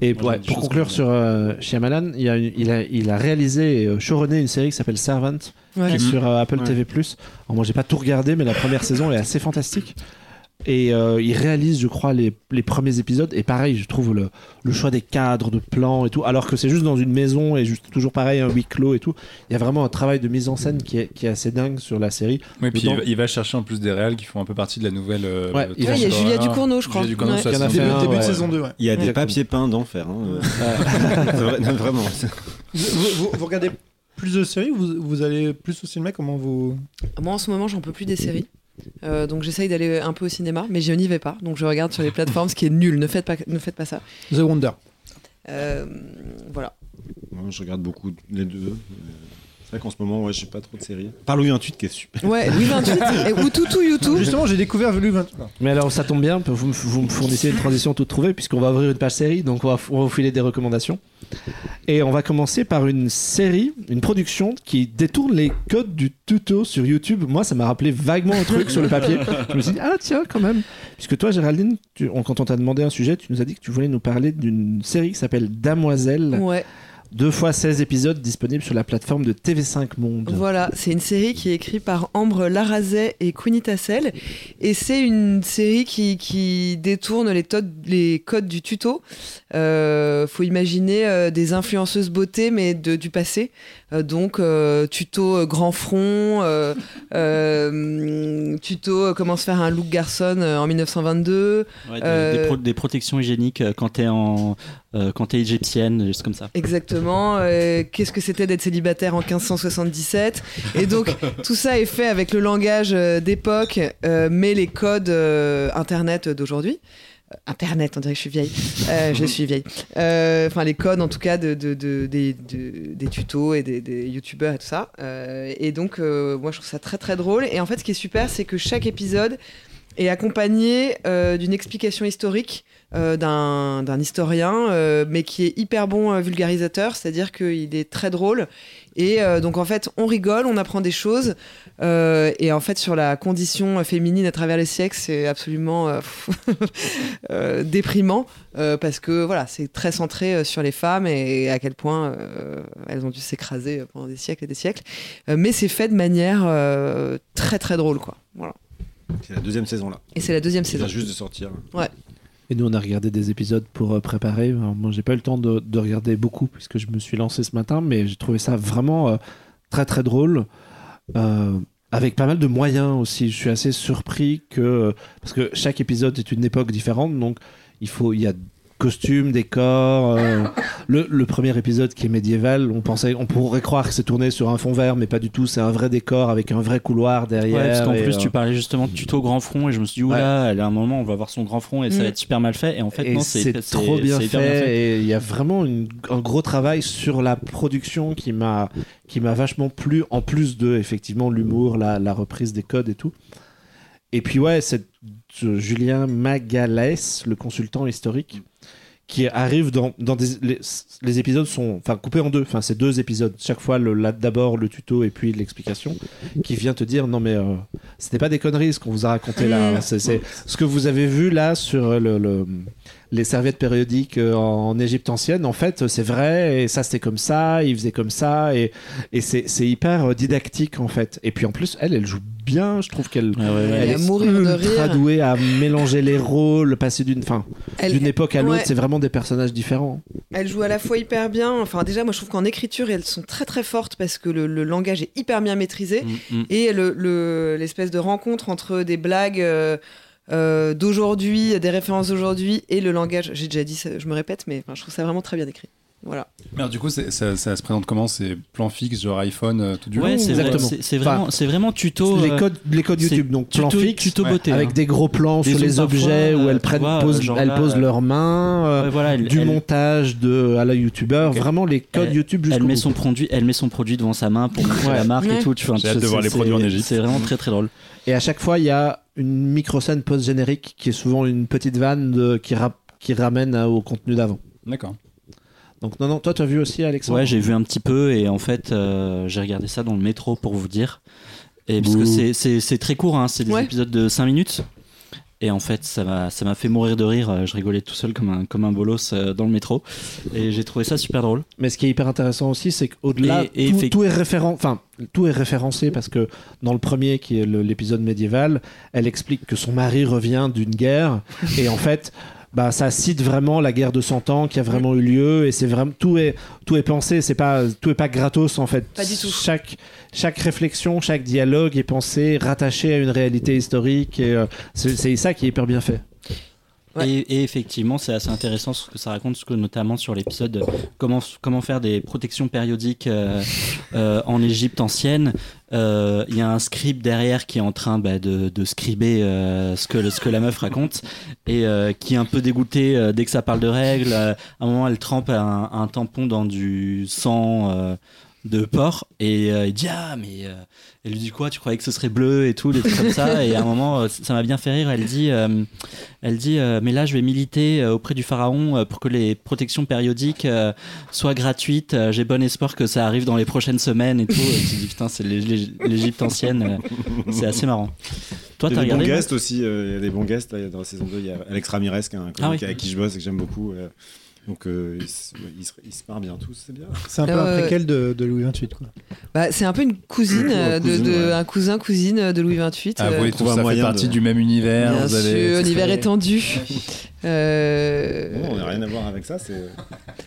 A: Et ouais, pour conclure sur euh, Shyamalan, il, a une- il, a, il a réalisé et euh, showrunné une série qui s'appelle Servant,
D: Ouais.
A: qui est sur euh, Apple
E: Ouais.
A: TV+. Alors moi, j'ai pas tout regardé, mais la première saison est assez fantastique. Et euh, il réalise, je crois, les, les premiers épisodes. Et pareil, je trouve le, le choix des cadres, de plans et tout, alors que c'est juste dans une maison et juste toujours pareil, un huis clos et tout. Il y a vraiment un travail de mise en scène qui est, qui est assez dingue sur la série.
F: Oui, puis il va, il va chercher en plus des réals qui font un peu partie de la nouvelle. euh,
A: Ouais, il
D: Ouais, il y a Julia
F: d'horreur.
D: Ducournau, je crois.
F: Julia Ducournau,
D: Ouais.
F: ça,
A: Il y en a fait
B: Début,
A: un,
B: début de saison 2, ouais.
E: Il y a des
A: Exactement.
E: papiers peints d'enfer. Hein. Vraiment.
B: Vous, vous- vous regardez plus de séries ou vous, vous allez plus au cinéma? Comment vous.
D: Moi, en ce moment, j'en peux plus des séries. Euh, donc j'essaye d'aller un peu au cinéma, mais je n'y vais pas. Donc je regarde sur les plateformes, ce qui est nul. Ne faites pas, ne faites pas ça.
B: The Wonder.
D: Euh, voilà.
E: Moi, je regarde beaucoup les deux. C'est vrai qu'en ce moment, ouais, je sais pas trop de séries. Par Louis 28 qui est super.
D: Ouais, Louis 28 et Oututu YouTube.
B: Justement, j'ai découvert Louis 28.
A: Mais alors ça tombe bien, vous, me- vous me fournissez une transition toute trouvée puisqu'on va ouvrir une page série, donc on va, on va vous filer des recommandations. Et on va commencer par une série, une production qui détourne les codes du tuto sur YouTube. Moi, ça m'a rappelé vaguement un truc sur le papier. Je me suis dit, ah tiens, quand même. Puisque toi, Géraldine, tu- on- quand on t'a demandé un sujet, tu nous as dit que tu voulais nous parler d'une série qui s'appelle Damoiselle.
D: Ouais.
A: Deux fois 16 épisodes disponibles sur la plateforme de TV5 Monde.
D: Voilà, c'est une série qui est écrite par Ambre Larazet et Queenie Tassel. Et c'est une série qui, qui détourne les, codes du tuto. Euh, faut imaginer euh, des influenceuses beauté, mais de, du passé. Euh, donc, euh, tuto euh, grand front, euh, euh, tuto euh, comment se faire un look garçon euh, en 1922.
C: Ouais, des,
D: Euh,
C: des pro- des protections hygiéniques euh, quand t'es en euh, quand t'es égyptienne, juste comme ça.
D: Exactement. euh, Qu'est-ce que c'était d'être célibataire en 1577 Et donc, tout ça est fait avec le langage euh, d'époque, euh, mais les codes Internet d'aujourd'hui. Internet, on dirait que je suis vieille. Je suis vieille. Enfin, les codes, en tout cas, de, de- de- des, de- des tutos et des, des youtubeurs et tout ça. Et donc, moi, je trouve ça très, très drôle. Et en fait, ce qui est super, c'est que chaque épisode est accompagné d'une explication historique d'un d'un historien, euh, mais qui est hyper bon euh, vulgarisateur, c'est-à-dire qu'il est très drôle. Et euh, donc en fait, on rigole, on apprend des choses. euh, et en fait, sur la condition féminine à travers les siècles, c'est absolument euh, euh, déprimant euh, parce que voilà, c'est très centré euh, sur les femmes et à quel point euh, elles ont dû s'écraser pendant des siècles et des siècles. Euh, mais c'est fait de manière euh, très très drôle, quoi. Voilà.
E: C'est la deuxième saison là.
D: Et c'est la deuxième
E: Il
D: saison.
E: vient juste de sortir.
A: Et nous, on a regardé des épisodes pour euh, préparer. Alors, moi, j'ai pas eu le temps de, de regarder beaucoup puisque je me suis lancé ce matin, mais j'ai trouvé ça vraiment euh, très très drôle. Euh, avec pas mal de moyens aussi. Je suis assez surpris que. Parce que chaque épisode est une époque différente, donc il faut. Il y a costumes, décors. euh, le, le premier épisode qui est médiéval, on pensait, on pourrait croire que c'est tourné sur un fond vert, mais pas du tout. C'est un vrai décor avec un vrai couloir derrière.
C: Ouais, parce qu'en plus,
A: euh,
C: tu parlais justement de tuto grand front et je me suis dit, oula, elle a un moment, on va voir son grand front et ça
D: Mm.
C: va être super mal fait. Et en fait,
A: Et
C: non,
A: c'est trop bien fait, et il y a vraiment une- un gros travail sur la production qui m'a qui m'a vachement plu en plus de effectivement l'humour la, la reprise des codes et tout et puis ouais c'est euh, Julien Magalès le consultant historique qui arrive dans, dans des les, les épisodes sont enfin coupés en deux. Enfin c'est deux épisodes. Chaque fois d'abord le tuto et puis l'explication qui vient te dire non mais euh, c'était pas des conneries ce qu'on vous a raconté là. Hein. c'est c'est- ce que vous avez vu là sur le- le les serviettes périodiques euh, en Égypte ancienne, en fait, c'est vrai, et ça c'était comme ça, il faisait comme ça, et, et c'est hyper euh, didactique en fait. Et puis en plus, elle, elle joue bien, je trouve qu'elle
C: Ouais, ouais, ouais.
A: elle
D: Elle
A: est ultra
D: rire.
A: douée à mélanger les rôles, passer d'une fin, d'une époque à l'autre,
D: ouais.
A: c'est vraiment des personnages différents.
D: Elle joue à la fois hyper bien. Enfin, déjà, moi, je trouve qu'en écriture, elles sont très très fortes parce que le, le langage est hyper bien maîtrisé.
C: Mm, mm.
D: Et le- le- l'espèce de rencontre entre des blagues euh, euh, d'aujourd'hui, des références d'aujourd'hui et le langage. J'ai déjà dit, ça, je me répète, mais enfin, je trouve ça vraiment très bien écrit. Voilà.
F: Alors, du coup, c'est- ça, ça se présente comment? C'est plan fixe, genre iPhone, euh, tout du
C: Ouais,
F: long
C: c'est
F: ou-
C: vrai,
A: Exactement.
C: c'est- c'est
A: Enfin,
C: vraiment, c'est vraiment tuto.
A: les
C: euh,
A: codes, les codes
C: c'est
A: YouTube, donc plan
C: tuto,
A: fixe,
C: tuto beauté.
A: avec
C: hein.
A: des gros plans
C: Des
A: sur les objets où
C: euh,
A: elles prennent,
C: vois,
A: elles
C: là,
A: posent
C: euh,
A: leurs mains. euh,
C: Ouais, voilà, elle,
A: du
C: elle-
A: montage de à la youtubeur, vraiment les codes
C: Elle-
A: YouTube
C: elle
A: jusqu'au
C: met
A: bout.
C: son produit, elle met son produit devant sa main pour montrer
A: Ouais.
C: la marque
D: Ouais.
C: et tout. Tu vois,
F: J'ai hâte de
C: c'est-
F: voir les produits en Égypte.
C: C'est vraiment très très drôle.
A: Et à chaque fois, il y a une micro-scène post-générique qui est souvent une petite vanne de- qui, rap- qui ramène à- au contenu d'avant.
F: D'accord.
A: Donc, non, non, toi, tu as vu aussi, Alexandre?
C: Ouais, j'ai vu un petit peu et en fait, euh, j'ai regardé ça dans le métro pour vous dire. Et parce que c'est- très court, hein, c'est des
D: Ouais.
C: épisodes de 5 minutes. Et en fait, ça m'a ça m'a fait mourir de rire. Euh, Je rigolais tout seul comme un, comme un bolos euh, dans le métro. Et j'ai trouvé ça super drôle.
A: Mais ce qui est hyper intéressant aussi, c'est qu'au-delà,
C: Et- et
A: tout, est enfin, tout est référencé parce que dans le premier, qui est le- l'épisode médiéval, elle explique que son mari revient d'une guerre et en fait, bah, ça cite vraiment la guerre de 100 ans qui a vraiment eu lieu et c'est vraiment tout est tout est pensé, c'est pas tout est pas gratos en fait.
D: Pas du tout.
A: Chaque chaque réflexion, chaque dialogue est pensé, rattaché à une réalité historique et euh, c'est c'est ça qui est hyper bien fait.
C: Et, effectivement, c'est assez intéressant ce que ça raconte, ce que, notamment sur l'épisode de comment, faire des protections périodiques euh, euh, en Égypte ancienne. Euh, Il y a un scribe derrière qui est en train bah, de, de scriber euh, ce, que, la meuf raconte et euh, qui est un peu dégoûté euh, dès que ça parle de règles. Euh, à un moment, elle trempe un tampon dans du sang. De porc et euh, il dit ah mais euh, elle lui dit quoi? Tu croyais que ce serait bleu et tout des trucs comme ça? Et à un moment euh, ça m'a bien fait rire elle dit euh, elle dit euh, mais là je vais militer auprès du pharaon pour que les protections périodiques euh, soient gratuites j'ai bon espoir que ça arrive dans les prochaines semaines et tout et tu dis putain c'est l'É- l'É- l'Égypte ancienne c'est assez marrant toi
E: Il y
C: t'as
E: a des bons
C: regardé
E: guests aussi, euh, il y a des bons guests. là, dans la saison 2, il y a Alex Ramirez, qui est un
C: Ah oui.
E: avec qui je bosse et que j'aime beaucoup. Euh, donc euh, ils, se, ils se- ils se marrent bien tous, c'est bien.
B: C'est un peu
D: Euh,
B: un préquel de, de Louis XXVIII. Quoi.
D: Bah, c'est un peu une cousine, euh, de,
E: cousine,
D: de-
E: ouais.
D: un cousin cousine de Louis XXVIII.
G: Ah,
D: euh,
G: vous et
E: trouve
G: tout
E: un
G: ça fait partie
E: de-
G: du même univers.
D: bien
G: vous avez...
D: sûr, univers étendu. Euh,
E: Bon, on n'a rien à voir avec ça. C'est...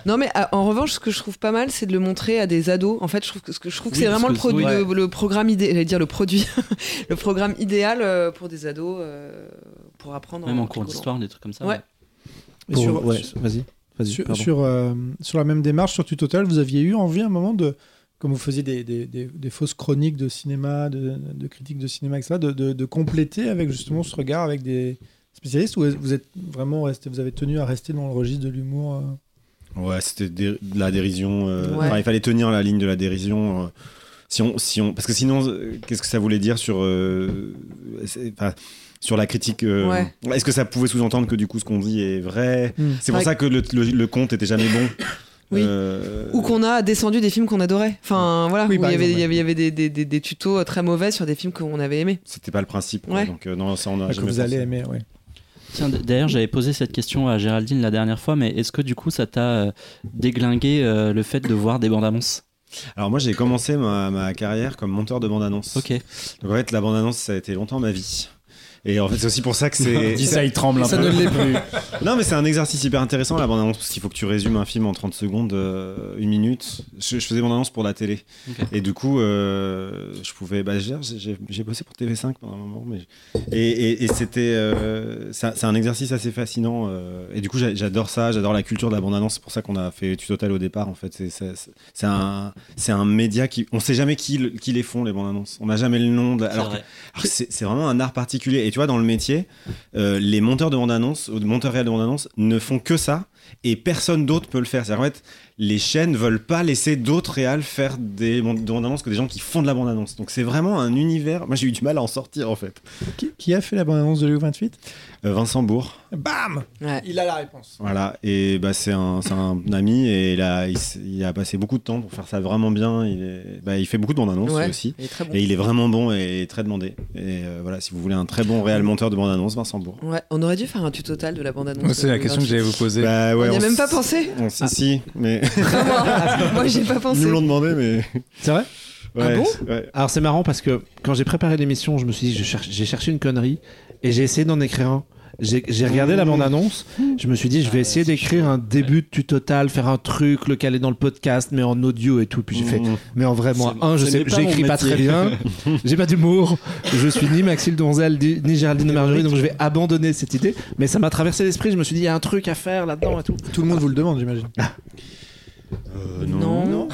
D: Non, mais à- en revanche, ce que je trouve pas mal, c'est de le montrer à des ados. En fait, je trouve que, ce que- je trouve que
C: Oui,
D: c'est vraiment le, produit, le, le programme idéal, j'allais dire le produit, le programme idéal euh, pour des ados euh, pour apprendre.
C: même en
D: picolant.
C: cours d'histoire des trucs comme ça
D: Ouais.
B: Et
A: Pour-
B: sur,
A: ouais, vas-y.
B: Sur, sur, euh, sur la même démarche, sur Tutotal, vous aviez eu envie à un moment de, comme vous faisiez des, des, des- des fausses chroniques de cinéma, de, de critiques de cinéma, etc., de, de, de compléter avec justement ce regard avec des spécialistes ou vous êtes vraiment resté, vous avez tenu à rester dans le registre de l'humour euh?
E: Ouais, c'était dé- de la dérision. euh,
D: Ouais.
E: il fallait tenir la ligne de la dérision. euh, si on, si on, parce que sinon, euh, qu'est-ce que ça voulait dire sur, euh, sur la critique euh,
D: Ouais.
E: Est-ce que ça pouvait sous-entendre que du coup ce qu'on dit est vrai
B: Hmm.
E: C'est pour ça que le, le, le conte était jamais bon.
D: Oui.
E: Euh,
D: Ou qu'on a descendu des films qu'on adorait. Enfin, voilà,
B: Oui,
D: où il y avait,
B: exemple,
D: il y avait, il y avait des, des, des, des tutos très mauvais sur des films qu'on avait aimés.
E: C'était pas le principe. Donc euh, non, ça on a
B: que
E: jamais
B: vous allez aimer.
C: Tiens, d'ailleurs, j'avais posé cette question à Géraldine la dernière fois, mais est-ce que du coup, ça t'a euh, déglingué euh, le fait de voir des bandes annonces?
E: Alors moi j'ai commencé ma, ma carrière comme monteur de bande-annonce.
C: Ok.
E: Donc en fait la bande-annonce ça a été longtemps ma vie. Et en fait c'est aussi pour ça que c'est...
G: Dis ça, il tremble un
B: Ça
G: peu.
B: ne l'est plus.
E: Non, mais c'est un exercice hyper intéressant la bande-annonce parce qu'il faut que tu résumes un film en 30 secondes, euh, une minute. Je, je faisais bande-annonce pour la télé. Et du coup, euh, je pouvais. Bah, j'ai- bossé pour TV5 pendant un moment. Mais... Et, et- et c'était. euh, c'est un- exercice assez fascinant. euh, et du coup, j'a- j'adore ça. J'adore la culture de la bande-annonce. C'est pour ça qu'on a fait Tutotal au départ. En fait, c'est un, c'est un média qui. On sait jamais qui, qui les font, les bandes-annonces. On n'a jamais le nom. de-
C: C'est
E: alors
C: vrai.
E: vraiment un art particulier. Et tu vois, dans le métier, euh, les monteurs de bande-annonce, ou monteurs réels de bande-annonce, ne font que ça. Et personne d'autre peut le faire. C'est-à-dire, en fait, les chaînes veulent pas laisser d'autres réals faire des bande- de bande-annonce que des gens qui font de la bande-annonce. Donc c'est vraiment un univers. Moi, j'ai eu du mal à en sortir, en fait.
B: Qui, qui a fait la bande-annonce de Louis XXVIII
E: Euh, Vincent Bourg.
B: Bam
D: Ouais.
B: Il a la réponse.
E: Voilà, et bah, c'est un, c'est un ami et il a, il, a passé beaucoup de temps pour faire ça vraiment bien. Il, est, bah, il fait beaucoup de bandes-annonces
D: Ouais.
E: aussi.
D: Il est très bon.
E: Et il est vraiment bon et très demandé. Et euh, voilà, si vous voulez un très bon réel monteur de bande-annonce, Vincent Bourg.
D: Ouais, on aurait dû faire un tutotal de la bande-annonce.
G: Moi, C'est la question que j'allais vous poser.
E: Bah, ouais,
D: on n'y a même pas pensé
E: On Si, mais
D: Vraiment. Moi, j'ai pas
E: ils
D: pensé.
E: nous l'ont demandé, mais.
A: C'est vrai?
D: Ah
E: Ouais,
D: bon
E: ouais.
A: Alors c'est marrant parce que quand j'ai préparé l'émission, je me suis dit, j'ai cherché une connerie et j'ai essayé d'en écrire un. J'ai regardé la bande-annonce, je me suis dit, je vais essayer d'écrire un début de tutotal, faire un truc, le caler dans le podcast, mais en audio et tout. Puis j'ai fait,
E: Mmh.
A: mais en vrai, moi, un, je sais,
C: pas
A: j'écris pas très bien, j'ai pas d'humour, je suis ni Maxime Donzel, ni Géraldine de Margerie, donc je vais abandonner cette idée. Mais ça m'a traversé l'esprit, je me suis dit, il y a un truc à faire là-dedans et tout.
B: Tout le monde vous le demande, j'imagine.
E: Euh,
D: Non.
E: non.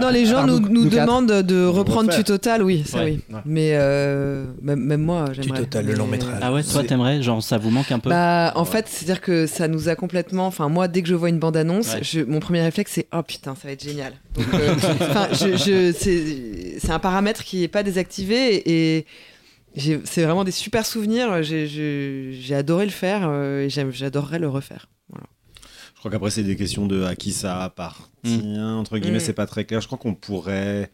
D: Non, les gens nous, demandent de reprendre
E: refaire.
D: Tutotal, oui, ça
C: Ouais.
D: oui. Mais euh, même, même moi, j'aimerais.
B: Tutotal, le long métrage.
C: Ah ouais, toi, t'aimerais Genre, ça vous manque un peu
D: Bah, en fait, c'est-à-dire que ça nous a complètement. Enfin, moi, dès que je vois une bande-annonce,
C: Ouais.
D: mon premier réflexe, c'est Oh putain, ça va être génial. Donc, euh, enfin, je, je- c'est un paramètre qui n'est pas désactivé et. C'est vraiment des super souvenirs. J'ai- adoré le faire euh, et j'adorerais le refaire.
E: Je crois qu'après, c'est des questions de à qui ça appartient, entre guillemets,
D: Mm.
E: c'est pas très clair. Je crois qu'on pourrait.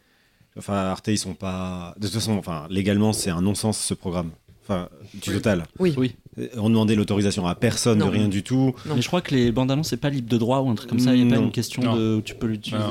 E: Enfin, Arte, ils sont pas. De toute façon, enfin, légalement, c'est un non-sens ce programme. Enfin, du total.
D: Oui.
C: Oui.
E: Euh, On demandait l'autorisation à personne,
D: Non.
E: de rien du tout.
D: Non.
C: Mais je crois que les bandes annonces, c'est pas libre de droit ou un truc comme ça. Il n'y a pas
E: Non.
C: une question
F: Non.
C: de. Tu peux l'utiliser.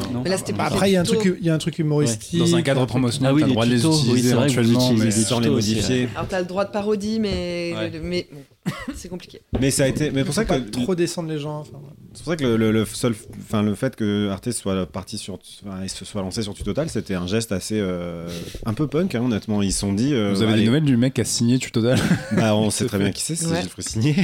F: Bah,
B: Après, il y, a un truc, il y a un truc humoristique.
F: Dans un cadre
B: truc-
F: promotionnel,
C: Ah oui,
F: t'as le droit de les
C: oui,
F: utiliser
C: vous
F: éventuellement, mais
E: Sans les modifier.
D: Alors, t'as le droit de parodie, mais,
C: Ouais.
D: mais bon, c'est compliqué.
E: Mais ça a été. Mais pour ça
B: pas
E: que.
B: trop descendre les gens. enfin,
E: C'est pour ça que le, le- le seul, enfin le fait que Arte soit parti sur, enfin, et se soit lancé sur Tutotal, c'était un geste assez, euh, un peu punk, hein, honnêtement. Ils se sont dit. euh,
F: Vous avez
E: allez,
F: des nouvelles du mec qui a signé Tutotal?
E: Bah, on sait très bien qui c'est, c'est
D: Ouais.
E: Gilles Frissinier,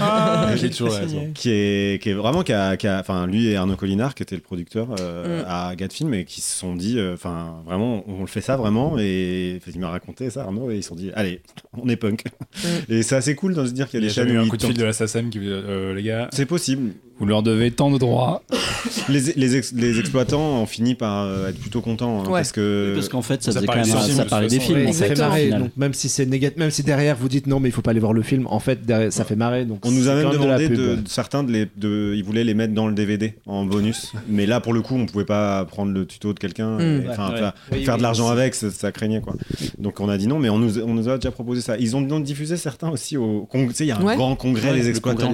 B: Ah,
F: j'ai toujours raison.
E: qui est, qui est vraiment, qui a, qui a- enfin lui et Arnaud Collinard, qui était le producteur euh,
D: Mm.
E: à Gatfilm, et qui se sont dit, euh, enfin vraiment, on le fait ça vraiment, et il m'a raconté ça Arnaud, et ils se sont dit, allez, on est punk.
D: Mm.
E: Et c'est assez cool de se dire qu'il y
F: Il
E: a
F: y
E: des
F: a eu un coup de fil de la SACEM qui euh, les gars.
E: C'est possible.
G: Vous leur devez tant de droits.
E: les, les, ex- les exploitants ont fini par euh, être plutôt contents hein,
D: Ouais.
E: parce que
C: Parce qu'en fait, ça,
F: Ça
C: faisait quand même ça parlait des films.
A: Ouais,
C: en
A: ça fait marrer. Donc, même si c'est négatif, même si derrière vous dites non, mais il faut pas aller voir le film, en fait, derrière, ça fait marrer. Donc
E: on nous a même
A: de
E: demandé de, certains de les de ils voulaient les mettre dans le DVD en bonus mais là pour le coup on pouvait pas prendre le tuto de quelqu'un
D: Mm.
A: Ouais,
E: faire,
A: ouais.
E: faire
A: Oui,
E: de l'argent avec ça, ça craignait quoi donc on a dit non mais on nous, on nous a déjà proposé ça ils ont diffusé certains aussi au con- tu sais il y a un grand congrès des exploitants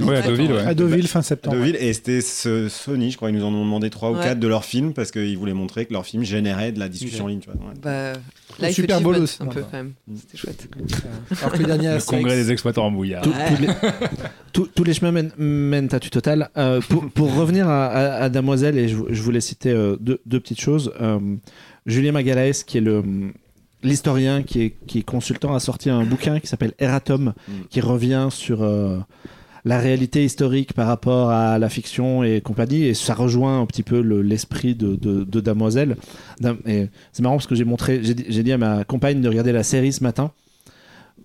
G: à Deauville,
B: fin septembre.
E: Et c'était ce Sony je crois ils nous en ont demandé trois ou
D: Ouais.
E: quatre de leurs films parce qu'ils voulaient montrer que leurs films généraient de la discussion en ligne tu vois ouais.
D: Bah, Life
B: Super aussi,
D: un peu quand même. C'était chouette.
B: Alors que le dernier
G: Le
B: Asterix-
G: congrès des exploitants en bouillard.
A: Tous- tous les- tous- tous les chemins mènent, mènent à tu total. Euh, pour, pour revenir à, à- à Damoiselle, et je, je voulais citer euh, deux, deux petites choses. Euh, Julien Magalaes, qui est le l'historien qui est, qui est consultant, a sorti un bouquin qui s'appelle Eratom,
E: Mm.
A: qui revient sur euh, la réalité historique par rapport à la fiction et compagnie, et ça rejoint un petit peu le- l'esprit de, de, Damoiselle. C'est marrant parce que j'ai montré, j'ai dit- à ma compagne de regarder la série ce matin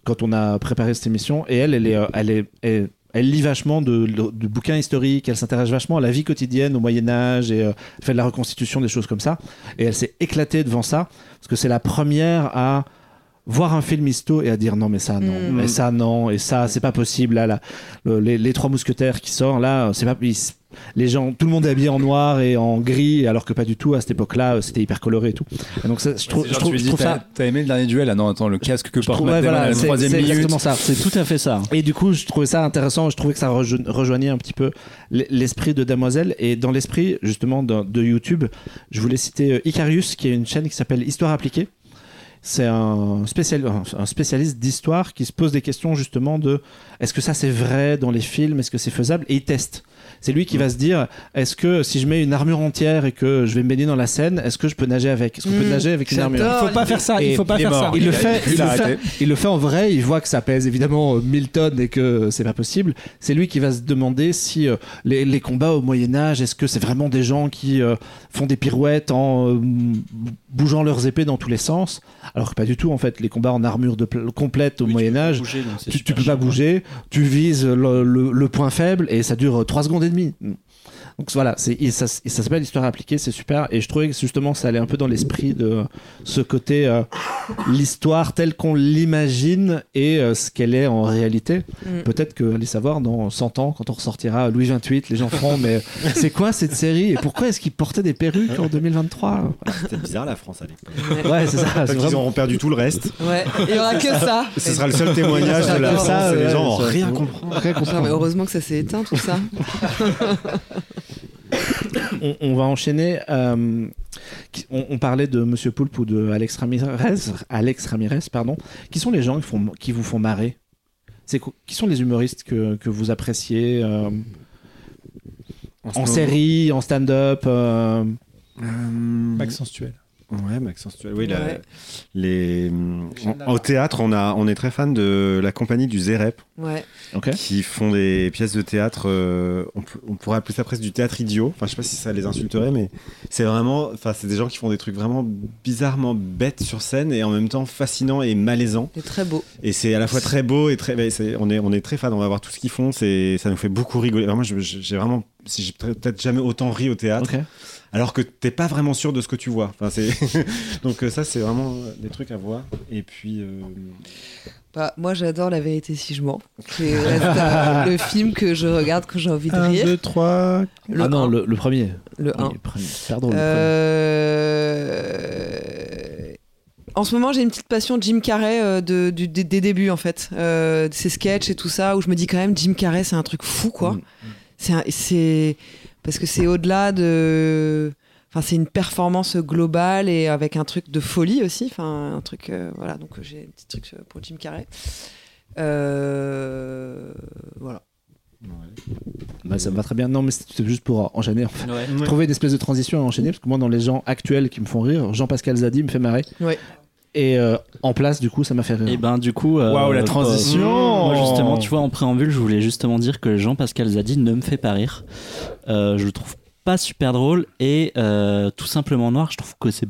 A: quand on a préparé cette émission, et elle, elle est, euh, lit vachement de, de- de bouquins historiques, elle s'intéresse vachement à la vie quotidienne au Moyen Âge et euh, elle fait de la reconstitution, des choses comme ça. Et elle s'est éclatée devant ça parce que c'est la première à voir un film histo et à dire non mais ça non,
D: Mm.
A: et ça non, et ça c'est pas possible. Là, là le- les, les trois mousquetaires qui sortent là, c'est pas les gens, tout le monde est habillé en noir et en gris, alors que pas du tout à cette époque-là, euh, c'était hyper coloré et tout. Et donc ça, je trouve,
G: C'est
A: je trouve, je ça.
G: t'as aimé le dernier duel? Ah non, attends, le casque que
A: je
G: porte
A: ouais, voilà, c'est- exactement ça.
C: C'est tout à fait ça.
A: Et du coup, je trouvais ça intéressant. Je trouvais que ça rejo- rejoignait un petit peu l'esprit de Damoiselle. Et dans l'esprit, justement, de, de YouTube, je voulais citer euh, Icarius, qui est une chaîne qui s'appelle Histoire appliquée. C'est un, spécial, un spécialiste d'histoire qui se pose des questions justement de est-ce que ça c'est vrai dans les films, est-ce que c'est faisable? Et il teste. C'est lui qui va se dire est-ce que si je mets une armure entière et que je vais me baigner dans la Seine, est-ce que je peux nager avec? Est-ce qu'on peut
D: Mm,
A: nager avec une armure?
B: Il faut pas faire ça,
A: Et
B: il faut pas
G: il
B: faire ça.
A: il le
G: Il a-
A: fait,
G: il
A: il,
G: a
A: le fait, il le fait en vrai, il voit que ça pèse évidemment euh, 1000 tonnes et que c'est pas possible. C'est lui qui va se demander si euh, les, les combats au Moyen-Âge, est-ce que c'est vraiment des gens qui euh, font des pirouettes en euh, bougeant leurs épées dans tous les sens Alors que pas du tout en fait. Les combats en armure de complète au
C: Oui, tu peux
A: Moyen-Âge,
C: bouger, donc c'est
A: tu, tu
C: super
A: peux pas
C: chiant.
A: bouger, tu vises le, le- le point faible et ça dure 3 secondes et demie. Donc voilà, et ça, et ça s'appelle Histoire appliquée, c'est super. Et je trouvais que justement ça allait un peu dans l'esprit de ce côté euh, l'histoire telle qu'on l'imagine et euh, ce qu'elle est en réalité.
D: Mm.
A: Peut-être que, allez savoir, dans 100 ans, quand on ressortira Louis XXVIII, les gens feront Mais c'est quoi cette série et pourquoi est-ce qu'ils portaient des perruques en 2023
E: c'était bizarre la France à l'époque
A: Ouais, c'est ça.
E: Qu'ils
A: vraiment...
E: auront perdu tout le reste
D: Ouais, il y aura que ça.
E: ce sera le seul témoignage de la. France et les gens vont
A: ça-
E: rien comprendre
A: Rien
D: Non,
A: comprendre.
D: mais heureusement que ça s'est éteint tout ça.
A: on, on va enchaîner. euh, on, on parlait de Monsieur Poulpe ou de Alex Ramirez, Alex Ramirez, pardon. Qui sont les gens qui, font, qui vous font marrer? C'est quoi- Qui sont les humoristes que, que vous appréciez euh, en série, en stand-up euh,
B: Maxence Tuel.
E: Ouais, Maxence Tuel. Oui, la-
D: Ouais.
E: les, en- au théâtre, on, a, on est très fan de la compagnie du Zérep,
D: Ouais.
E: Qui font des pièces de théâtre. euh, on, on pourrait appeler ça presque du théâtre idiot. Enfin, je sais pas si ça les insulterait, mais c'est vraiment. Enfin, c'est des gens qui font des trucs vraiment bizarrement bêtes sur scène et en même temps fascinants et malaisants.
D: C'est très beau.
E: Et c'est à la fois très beau et très. bah, on, est, on est très fan. On va voir tout ce qu'ils font. C'est, ça nous fait beaucoup rigoler. Je- j'ai vraiment. si J'ai peut-être jamais autant ri au théâtre.
A: Ok.
E: Alors que t'es pas vraiment sûr de ce que tu vois. Enfin, c'est donc euh, ça c'est vraiment euh, des trucs à voir. Et puis euh,
D: Bah, moi j'adore La vérité si je mens. C'est reste, euh, le film que je regarde quand j'ai envie de
B: 1,
D: rire.
B: 2, 3.
D: Le
A: ah non,
D: un.
A: le, le premier.
D: Le
A: Oui,
D: 1.
A: le premier. Super drôle. le
D: Euh, En ce moment, j'ai une petite passion Jim Carrey euh, de, du- des, des débuts, en fait. Euh, ses sketchs et tout ça, où je me dis quand même, Jim Carrey, c'est un truc fou, quoi.
A: Mm.
D: C'est un- C'est. Parce que c'est au-delà de. Enfin, c'est une performance globale et avec un truc de folie aussi. Enfin, un truc. euh, voilà, donc euh, j'ai un petit truc pour Jim Carrey. Euh, Voilà.
A: Bah, ça me va très bien. Non, mais c'était juste pour enchaîner. en fait.
C: Ouais.
A: Trouver une espèce de transition à enchaîner, parce que moi, dans les gens actuels qui me font rire, Jean-Pascal Zadi me fait marrer.
D: Ouais.
A: Et euh, en place, du coup, ça m'a fait rire.
C: Et ben du coup, euh,
G: Waouh, la
C: euh,
G: transition
C: Moi justement, tu vois, en préambule, je voulais justement dire que Jean-Pascal Zadi ne me fait pas rire. Euh, je le trouve pas super drôle et euh, tout simplement noir. Je trouve que c'est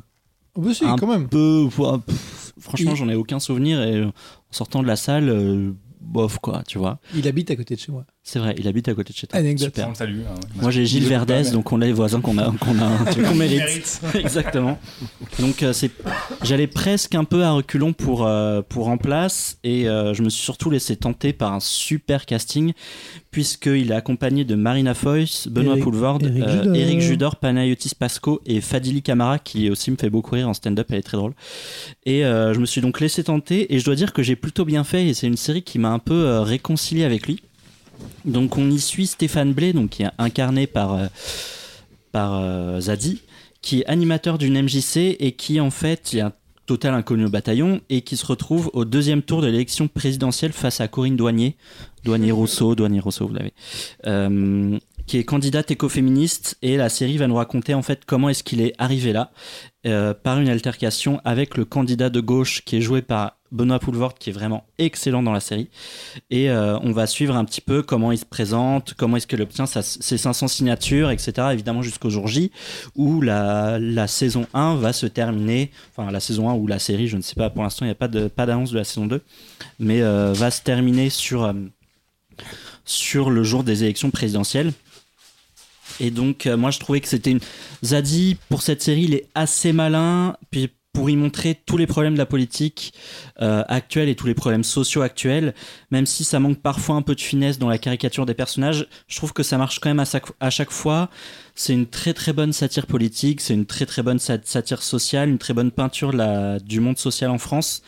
B: Oh, bah si,
C: Un
B: quand même.
C: peu. pff, franchement, j'en ai aucun souvenir et en sortant de la salle, euh, bof quoi, tu vois.
B: Il habite à côté de chez moi.
C: C'est vrai, il habite à côté de chez toi.
B: Anecdote.
C: Super.
F: On le salue. hein.
C: Moi j'ai Gilles
F: pas,
C: donc on a les voisins qu'on a, qu'on a, qu'on mérite. Exactement. Donc euh, c'est, j'allais presque un peu à reculons pour euh, pour en place et euh, je me suis surtout laissé tenter par un super casting puisqu'il est accompagné de Marina Foïs, Benoît
B: Eric-
C: Poulvord,
B: Eric
C: euh,
B: Judor.
C: Eric Judor, Panayotis Pasco et Fadili Camara qui aussi me fait beaucoup rire en stand-up, elle est très drôle. Et euh, je me suis donc laissé tenter et je dois dire que j'ai plutôt bien fait et c'est une série qui m'a un peu euh, réconcilié avec lui. Donc on y suit Stéphane donc qui est incarné par, euh, euh, Zadi, qui est animateur d'une MJC et qui en fait est un total inconnu au bataillon et qui se retrouve au deuxième tour de l'élection présidentielle face à Corinne Douanier, Douanier Rousseau, Douanier Rousseau, vous l'avez, euh, qui est candidate écoféministe et la série va nous raconter en fait comment est-ce qu'il est arrivé là par une altercation avec le candidat de gauche qui est joué par Benoît Poulvord qui est vraiment excellent dans la série et euh, on va suivre un petit peu comment il se présente, comment est-ce qu'il obtient ses 500 signatures, etc. Évidemment jusqu'au jour J où la, saison 1 va se terminer, enfin la saison 1 ou la série, je ne sais pas, pour l'instant il n'y a pas d'annonce de la saison 2, mais euh, va se terminer sur, euh, sur le jour des élections présidentielles. Et donc, moi, je trouvais que c'était une. Zadi, pour cette série, il est assez malin. Puis pour y montrer tous les problèmes de la politique euh, actuelle et tous les problèmes sociaux actuels, même si ça manque parfois un peu de finesse dans la caricature des personnages, je trouve que ça marche quand même à chaque, fois. C'est une très très bonne satire politique, c'est une très très bonne sat- satire sociale, une très bonne peinture du monde social en France.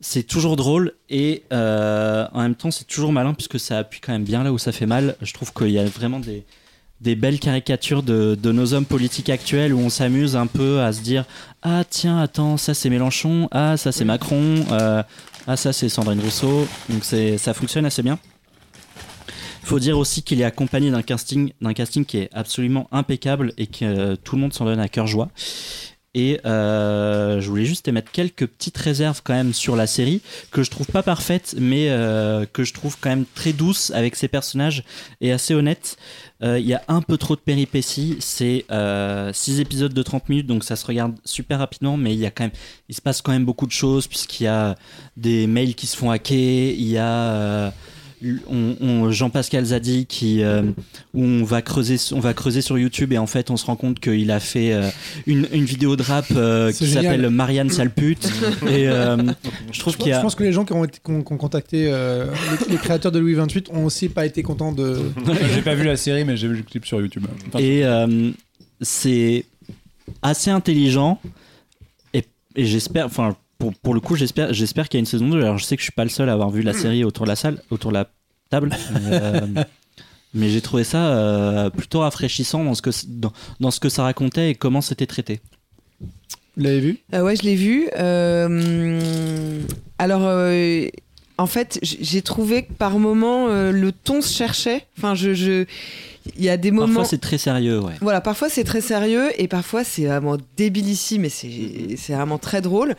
C: C'est toujours drôle et euh, en même temps c'est toujours malin puisque ça appuie quand même bien là où ça fait mal. Je trouve qu'il y a vraiment des, des belles caricatures de, de nos hommes politiques actuels où on s'amuse un peu à se dire ah tiens attends ça c'est Mélenchon ah ça c'est Macron euh, ah ça c'est Sandrine Rousseau. Donc c'est ça fonctionne assez bien. Il faut dire aussi qu'il est accompagné d'un casting d'un casting qui est absolument impeccable et que euh, tout le monde s'en donne à cœur joie et euh, je voulais juste émettre quelques petites réserves quand même sur la série que je trouve pas parfaite mais euh, que je trouve quand même très douce avec ses personnages et assez honnête euh, il y a un peu trop de péripéties. C'est 6 épisodes de 30 minutes, donc ça se regarde super rapidement, mais il y a quand même, il se passe quand même beaucoup de choses puisqu'il y a des mails qui se font hacker, il y a on- on- Jean-Pascal Zadi qui euh, où on va creuser on va creuser sur YouTube et en fait on se rend compte qu'il a fait euh, une, une vidéo de rap euh, qui s'appelle Marianne Salpute et euh, je trouve qu'il y
B: je pense que les gens qui ont, été- qui ont- qui ont contacté euh, les, les créateurs de Louis XXVIII ont aussi pas été contents de.
G: J'ai pas vu la série, mais j'ai vu le clip sur YouTube. Enfin,
C: Et euh, c'est assez intelligent. Et, et j'espère, enfin, pour, pour le coup, j'espère, j'espère qu'il y a une saison 2. Alors, je sais que je suis pas le seul à avoir vu la série autour de la salle, autour de la table. mais, euh, mais j'ai trouvé ça euh, plutôt rafraîchissant dans ce, que, dans, dans ce que ça racontait et comment c'était traité.
B: Vous l'avez vu?
D: Ah ouais, je l'ai vu. Euh, alors, euh, en fait, j'ai trouvé que par moment, euh, le ton se cherchait. Enfin, je, je- il y a des moments.
C: Parfois, c'est très sérieux, ouais.
D: Voilà, parfois c'est très sérieux et parfois c'est vraiment débilissime et c'est c'est vraiment très drôle.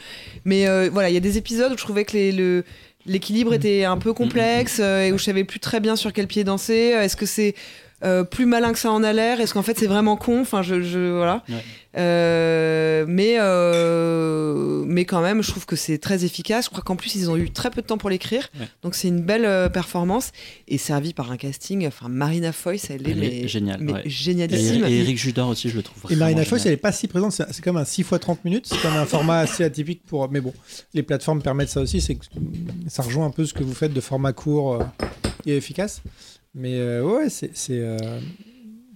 D: Mais euh, voilà, il y a des épisodes où je trouvais que les- le l'équilibre était un peu complexe euh, et où je savais plus très bien sur quel pied danser. Est-ce que c'est euh, plus malin que ça en a l'air Est-ce qu'en fait c'est vraiment con? Enfin, je, je- voilà.
C: Ouais.
D: Euh, mais euh, mais quand même, je trouve que c'est très efficace. Je crois qu'en plus ils ont eu très peu de temps pour l'écrire,
C: Ouais.
D: donc c'est une belle euh, performance et servi par un casting. Enfin, Marina Foïs, elle est,
C: Elle est
D: mais,
C: géniale,
D: mais
C: ouais. Et,
D: génialissime.
C: et Eric Judor aussi, je le trouve.
B: Et Marina Foïs, elle est pas si présente, c'est comme un 6 x 30 minutes, c'est comme un format assez atypique pour. Mais bon, les plateformes permettent ça aussi, c'est ça rejoint un peu ce que vous faites de format court et efficace. Mais euh, ouais, c'est. c'est, euh,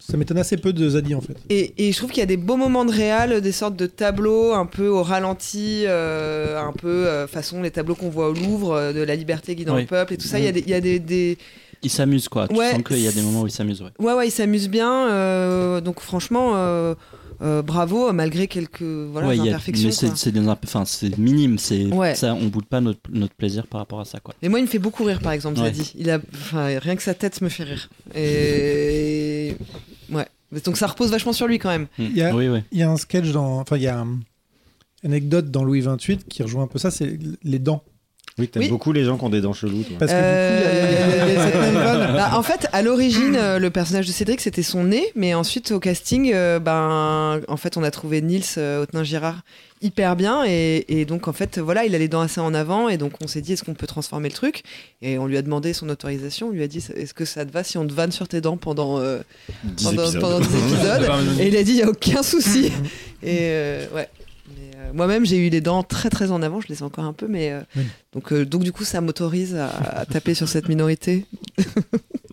B: ça m'étonne assez peu de Zadi en fait.
D: Et, et je trouve qu'il y a des beaux moments de réal, des sortes de tableaux un peu au ralenti, euh, un peu euh, façon les tableaux qu'on voit au Louvre, de la liberté guidant
C: Oui.
D: le peuple et tout ça. Il y a des, il y a des, des-
C: Il s'amuse, quoi. Tu sens qu'il y a des moments où il s'amuse, ouais.
D: Ouais, ouais, ils s'amusent bien. euh, donc franchement, euh, euh, bravo, malgré quelques voilà,
C: Ouais, il y a-
D: imperfections.
C: mais c'est c'est enfin, minime, c'est
D: Ouais.
C: ça, on boude pas notre, notre plaisir par rapport à ça, quoi.
D: Mais moi, il me fait beaucoup rire, par exemple,
C: Ouais.
D: Zadie. Il a, rien que sa tête me fait rire. Et ouais. Donc ça repose vachement sur lui quand même.
B: Il y a-
C: Oui, oui.
B: Il y a un sketch dans. Enfin, il y a un- une anecdote dans Louis XXVIII qui rejoint un peu ça, c'est les dents.
E: Oui, t'aimes
D: Oui.
E: beaucoup les gens qui ont des dents cheloues. toi.
B: Parce que du coup, il y a- y y y.
D: Bah, en fait, à l'origine, euh, le personnage de Cédric, c'était son nez, mais ensuite, au casting, euh, ben, en fait, on a trouvé Nils euh, Hautenin-Girard hyper bien, et, et donc, en fait, voilà, il a les dents assez en avant, et donc, on s'est dit, est-ce qu'on peut transformer le truc? Et on lui a demandé son autorisation, on lui a dit, est-ce que ça te va si on te vanne sur tes dents pendant, euh,
E: 10
D: pendant,
E: épisodes.
D: pendant 10 épisodes? Et il a dit, il n'y a aucun souci. et euh, ouais. Euh, Moi-même, j'ai eu les dents très très en avant, je les ai encore un peu, mais euh,
B: Oui.
D: donc, euh, donc du coup, ça m'autorise à, à taper sur cette minorité.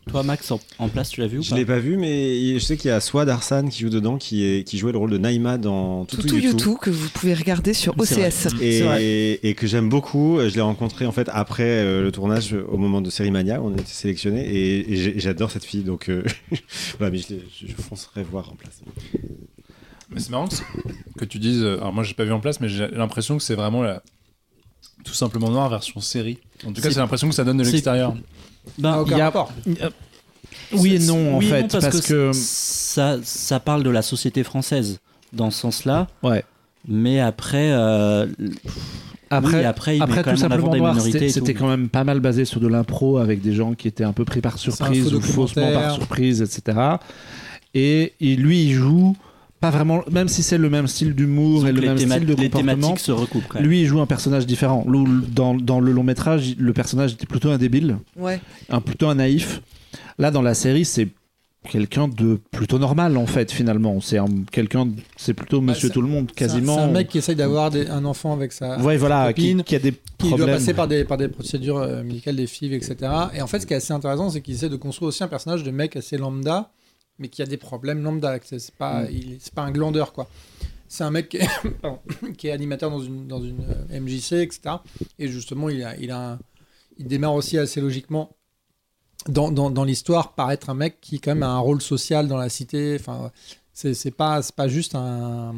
C: Toi, Max, en, en place, tu l'as vu ou
E: Je
C: pas
E: l'ai pas vu, mais je sais qu'il y a Swad Arsan qui joue dedans, qui, est, qui jouait le rôle de Naïma dans Toutou Youtou.
D: YouTube que vous pouvez regarder sur. OCS.
E: Et, et que j'aime beaucoup. Je l'ai rencontré en fait après euh, le tournage au moment de Série Mania. On a été sélectionnés et, j'adore cette fille. Donc euh, voilà, mais je, je, je foncerai voir en place.
F: Mais c'est marrant que, que tu dises. euh, Alors moi, j'ai pas vu en place, mais j'ai l'impression que c'est vraiment la. Tout simplement noir version série. En tout cas,
C: C'est-
F: l'impression que ça donne de l'extérieur.
C: Ben,
A: Il y a- Oui et non, en
C: Oui et
A: fait,
C: non,
A: parce, que.
C: ça, ça parle de la société française dans ce sens-là.
A: Ouais.
C: Mais après, euh,
A: Après,
C: oui, après, il
A: Après, tout simplement
C: des
A: noir,
C: minorités.
A: c'était
C: et
A: quand même pas mal basé sur de l'impro avec des gens qui étaient un peu pris par surprise ou faussement par surprise, etc. Et, il- lui, il joue pas vraiment, même si c'est le même style d'humour et le
C: les,
A: même
C: théma-
A: style de
C: les
A: comportement.
C: thématiques se recoupent quand même.
A: Lui, il joue un personnage différent. Lou- Dans, dans le long métrage, le personnage était plutôt un débile,
D: Ouais.
A: un, plutôt un naïf. Là, dans la série, c'est quelqu'un de plutôt normal, en fait, finalement. C'est un- quelqu'un, de- c'est plutôt monsieur
B: c'est-
A: tout le monde,
B: C'est un-
A: quasiment.
B: C'est un mec qui essaye d'avoir des- un enfant avec sa.
A: Ouais, voilà, qui,
B: copine,
A: qui a des
B: qui
A: problèmes.
B: doit passer par des, par des procédures euh, médicales, des FIV, etc. Et en fait, ce qui est assez intéressant, c'est qu'il essaie de construire aussi un personnage de mec assez lambda, mais qui a des problèmes lambda. C'est pas,
A: Mm.
B: il- pas un glandeur, quoi. C'est un mec qui est, pardon, qui est animateur dans une, dans une euh, MJC, etc. Et justement, il, a, il, a un- il démarre aussi assez logiquement dans, dans, dans l'histoire par être un mec qui, quand même, a un rôle social dans la cité. Enfin, c'est c'est pas, c'est pas juste un,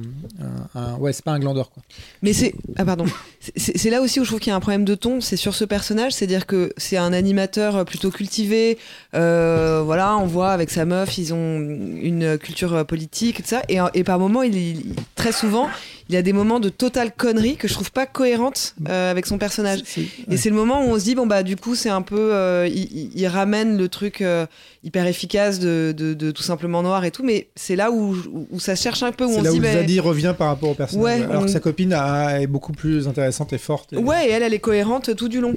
B: Ouais, c'est pas un glandeur, quoi.
D: Mais c'est ah pardon, C'est- c'est c'est là aussi où je trouve qu'il y a un problème de ton. C'est sur ce personnage, c'est-à-dire que c'est un animateur plutôt cultivé. euh, voilà, on voit avec sa meuf, ils ont une culture politique et ça. Et, et par moments, il, il- très souvent, il y a des moments de totale connerie que je trouve pas cohérentes euh, avec son personnage.
B: C'est-
D: Et c'est le moment où on se dit bon bah du coup c'est un peu euh, il, ramène le truc euh, hyper efficace de, de- de tout simplement noir et tout mais c'est là où, où ça se cherche un peu où
B: C'est
D: on
B: là
D: se
B: où
D: dit bah,
B: Zadie revient par rapport au personnage.
D: Ouais,
B: alors
D: on-
B: que sa copine a- est beaucoup plus intéressante et forte. et-
D: ouais et elle elle est cohérente tout du long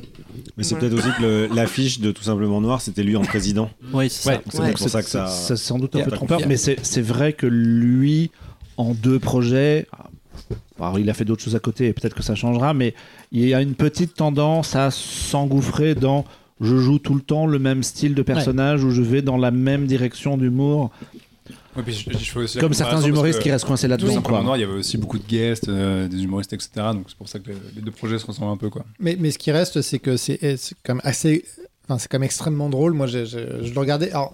E: Mais c'est
D: Voilà.
E: peut-être aussi que le- l'affiche de Tout simplement Noir, c'était lui en président.
C: Oui, c'est
A: Ouais,
C: ça.
E: C'est
D: Ouais.
E: peut-être pour ça que ça.
A: C'est sans doute un peu trompeur, mais c'est c'est vrai que lui, en deux projets, alors il a fait d'autres choses à côté et peut-être que ça changera, mais il y a une petite tendance à s'engouffrer dans je joue tout le temps le même style de personnage ou je vais dans la même direction d'humour,
F: puis je- aussi
A: comme certains humoristes qui restent coincés là-dedans.
F: noir, il y avait aussi beaucoup de guests, euh, des humoristes, etc. Donc c'est pour ça que les, les deux projets se ressemblent un peu, quoi.
B: Mais, mais ce qui reste, c'est que c'est c'est quand même assez. Enfin, c'est quand même extrêmement drôle. Moi, je le regardais. Alors,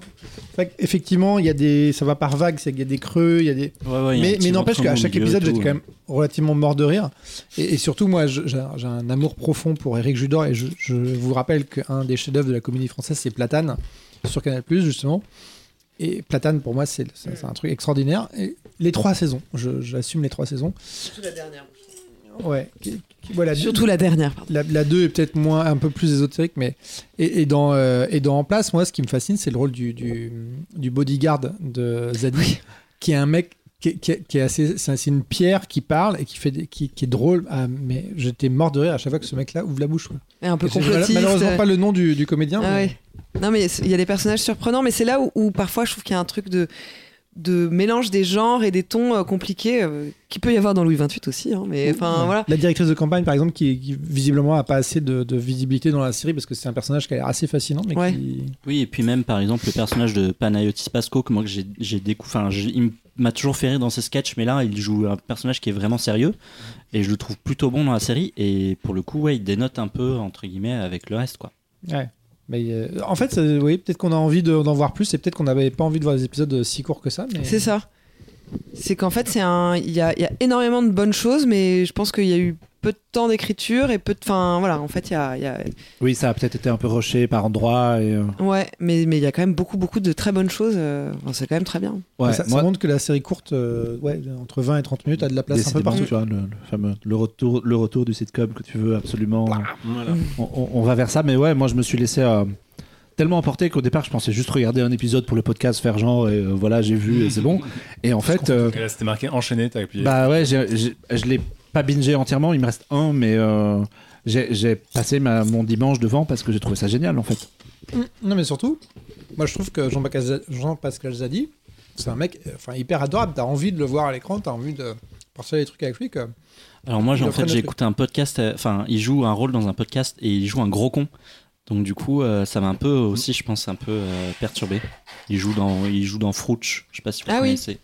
B: qu'effectivement, il y a des, ça va par vagues. C'est qu'il y a des creux, il y a des.
C: Ouais, ouais,
B: mais mais n'empêche qu'à chaque épisode, j'étais quand même relativement mort de rire. Et, et surtout, moi, j'ai un amour profond pour Eric Judor. Et je, je vous rappelle qu'un des chefs-d'œuvre de la comédie française, c'est Platane, sur Canal, justement. Et Platane, pour moi, c'est un truc extraordinaire. Et les trois saisons, je- j'assume les trois saisons.
D: surtout la dernière
B: Ouais. qui- qui- voilà,
D: surtout la dernière pardon.
B: la, la 2 est peut-être moins un peu plus ésotérique, mais et, et dans euh, et dans En Place, moi, ce qui me fascine, c'est le rôle du, du, du bodyguard de Zadie, qui est un mec qui, est- qui est- qui est assez, c'est une pierre qui parle et qui fait qui, qui est drôle. Ah, mais j'étais mort de rire à chaque fois que ce mec-là ouvre la bouche. quoi.
D: Et un peu complotiste
B: malheureusement pas le nom du, du comédien.
D: Ah
B: mais-
D: ouais. Non, mais il y a des personnages surprenants, mais c'est là où, où parfois je trouve qu'il y a un truc de, de mélange des genres et des tons euh, compliqués, euh, qui peut y avoir dans Louis XXVIII aussi. hein, mais enfin,
B: Ouais.
D: voilà.
B: La directrice de campagne, par exemple, qui, qui visiblement a pas assez de, de visibilité dans la série parce que c'est un personnage qui a l'air assez fascinant, mais
D: Ouais.
B: qui
C: Oui, et puis même par exemple le personnage de Panayotis Pasco que moi que j'ai découvert, il m'a toujours fait rire dans ses sketchs, mais là il joue un personnage qui est vraiment sérieux et je le trouve plutôt bon dans la série et pour le coup ouais il dénote un peu entre guillemets avec le reste quoi.
B: Ouais. Mais euh, en fait, oui, peut-être qu'on a envie de- d'en voir plus et peut-être qu'on n'avait pas envie de voir des épisodes si courts que ça. Mais...
D: C'est ça. C'est qu'en fait, c'est un, il y y a énormément de bonnes choses, mais je pense qu'il y a eu peu de temps d'écriture et peu de. Enfin, voilà, en fait, il y a, il y a-
A: Oui, ça a peut-être été un peu rushé par endroits. Et, euh,
D: Ouais, mais mais il y a quand même beaucoup, beaucoup de très bonnes choses. euh, enfin, c'est quand même très bien.
A: ouais,
B: ça, ça
A: moi,
B: montre que la série courte, euh, ouais, entre 20 et 30 minutes, a de la place un peu partout.
A: tu vois, le, le fameux le retour, le retour du sitcom que tu veux absolument.
E: Voilà.
A: On, on- on va vers ça, mais ouais, moi je me suis laissé euh, tellement emporter qu'au départ je pensais juste regarder un épisode pour le podcast, faire genre et euh, voilà j'ai vu et c'est bon. Et en fait, euh,
F: là, c'était marqué enchaîné, t'as appuyé.
A: bah ouais, je l'ai pas bingé entièrement, il me reste un, mais euh, j'ai passé ma- mon dimanche devant parce que j'ai trouvé ça génial en fait.
B: Non, mais surtout, moi je trouve que Jean-Pascal Za- Jean-Pascal Zadi, c'est un mec enfin, hyper adorable. T'as envie de le voir à l'écran, t'as envie de partager des trucs avec lui. Quoi.
C: Alors moi, en fait, j'ai écouté un podcast. euh, Enfin, il joue un rôle dans un podcast et il joue un gros con. Donc du coup, euh, ça m'a un peu aussi, je pense, un peu euh, perturbé. Il joue dans, il joue dans Frouch. Je sais pas si vous
D: Ah
C: connaissez.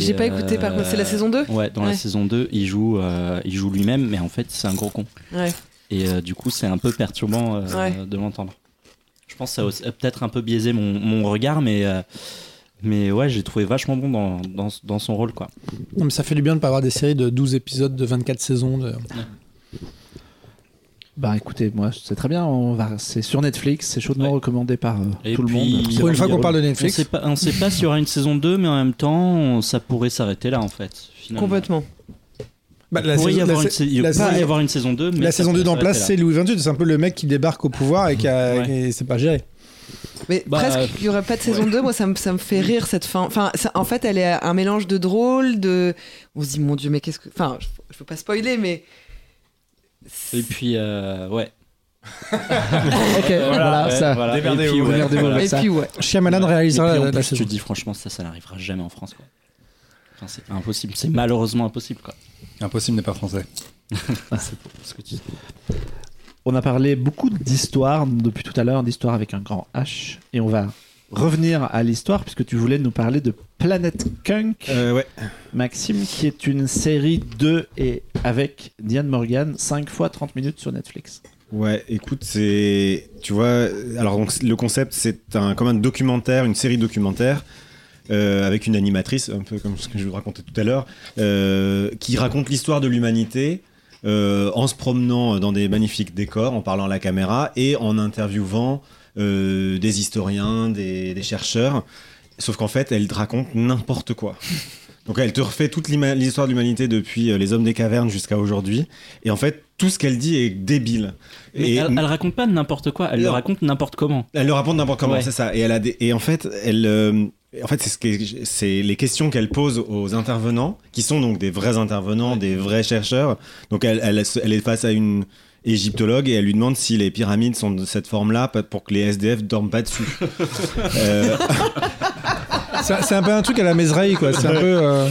D: J'ai pas
C: euh,
D: écouté par contre. C'est la saison 2
C: Ouais, dans
D: Ouais.
C: la saison 2, il joue, euh, il joue lui-même, mais en fait, c'est un gros con.
D: Ouais.
C: Et euh, du coup, c'est un peu perturbant euh,
D: Ouais.
C: de l'entendre. Je pense que ça a peut-être un peu biaisé mon, mon regard, mais, euh, mais ouais, j'ai trouvé vachement bon dans, dans, dans son rôle, quoi.
B: Non, mais ça fait du bien de pas avoir des séries de 12 épisodes de 24 saisons. De...
A: Bah écoutez, moi c'est très bien, on va, c'est sur Netflix, c'est chaudement
C: Ouais.
A: recommandé par euh,
C: Et
A: tout le monde.
C: Pour
B: une fois qu'on parle de
C: On
B: Netflix,
C: sait pas, on sait pas s'il y aura une saison 2, mais en même temps, on- ça pourrait s'arrêter là, en fait. finalement.
D: Complètement.
B: bah,
C: Il pourrait y
B: saison-
C: avoir
B: la
C: une,
B: sa-
C: sa- il
B: la
C: va pas
B: saison-
C: y avoir une saison 2, mais
B: la saison 2
C: pourrait
B: d'en place, c'est Louis XXIII. C'est un peu le mec qui débarque au pouvoir et qui a,
C: Ouais.
B: c'est pas géré.
D: Mais
C: Bah,
D: presque
C: euh,
D: qu'il n'y aurait pas de saison 2, moi ça me, ça me fait rire cette fin. Enfin, ça- en fait, elle est un mélange de drôle, de. On se dit, mon Dieu, mais qu'est-ce que. Enfin, je, je veux pas spoiler, mais.
C: Et puis, euh, ouais.
A: ok, voilà,
C: ouais,
A: ça.
C: voilà.
F: Démerdez-vous,
C: Et puis, ouais,
A: démerdez-vous
C: voilà.
A: avec
D: Et puis, ouais.
B: Shyamalan
C: Et
B: réalisera
C: puis, en
B: la, la
C: plus,
B: saison.
C: tu dis franchement, ça, ça n'arrivera jamais en France, quoi. Enfin, c'est impossible, c'est malheureusement impossible, quoi.
F: Impossible n'est pas français.
C: c'est ce que tu dis.
A: On a parlé beaucoup d'histoire depuis tout à l'heure, d'histoire avec un grand H, et on va revenir à l'histoire puisque tu voulais nous parler de Planet Kunk,
E: Euh, ouais.
A: Maxime, qui est une série de et avec Diane Morgan, 5 fois 30 minutes sur Netflix.
E: Ouais, écoute, c'est. Tu vois, alors donc, le concept, c'est un, comme un documentaire, une série documentaire. euh, avec une animatrice, un peu comme ce que je vous racontais tout à l'heure, euh, qui raconte l'histoire de l'humanité en se promenant dans des magnifiques décors, en parlant à la caméra et en interviewant euh, des historiens, des, des chercheurs. Sauf qu'en fait, elle te raconte n'importe quoi. Donc elle te refait toute l'histoire de l'humanité depuis euh, les hommes des cavernes jusqu'à aujourd'hui. Et en fait, tout ce qu'elle dit est débile.
C: Mais
E: Et
C: elle, elle raconte pas n'importe quoi, elle le raconte n'importe comment.
E: elle le raconte n'importe comment,
C: Ouais.
E: c'est ça. Et elle a des... et en fait, elle, euh, en fait, c'est ce que- c'est les questions qu'elle pose aux intervenants, qui sont donc des vrais intervenants, des vrais chercheurs. Donc elle, elle, elle est face à une égyptologue et elle lui demande si les pyramides sont de cette forme-là pour que les SDF dorment pas dessus. Euh,
B: C'est un peu un truc à la Mesraï, quoi. C'est un peu. euh,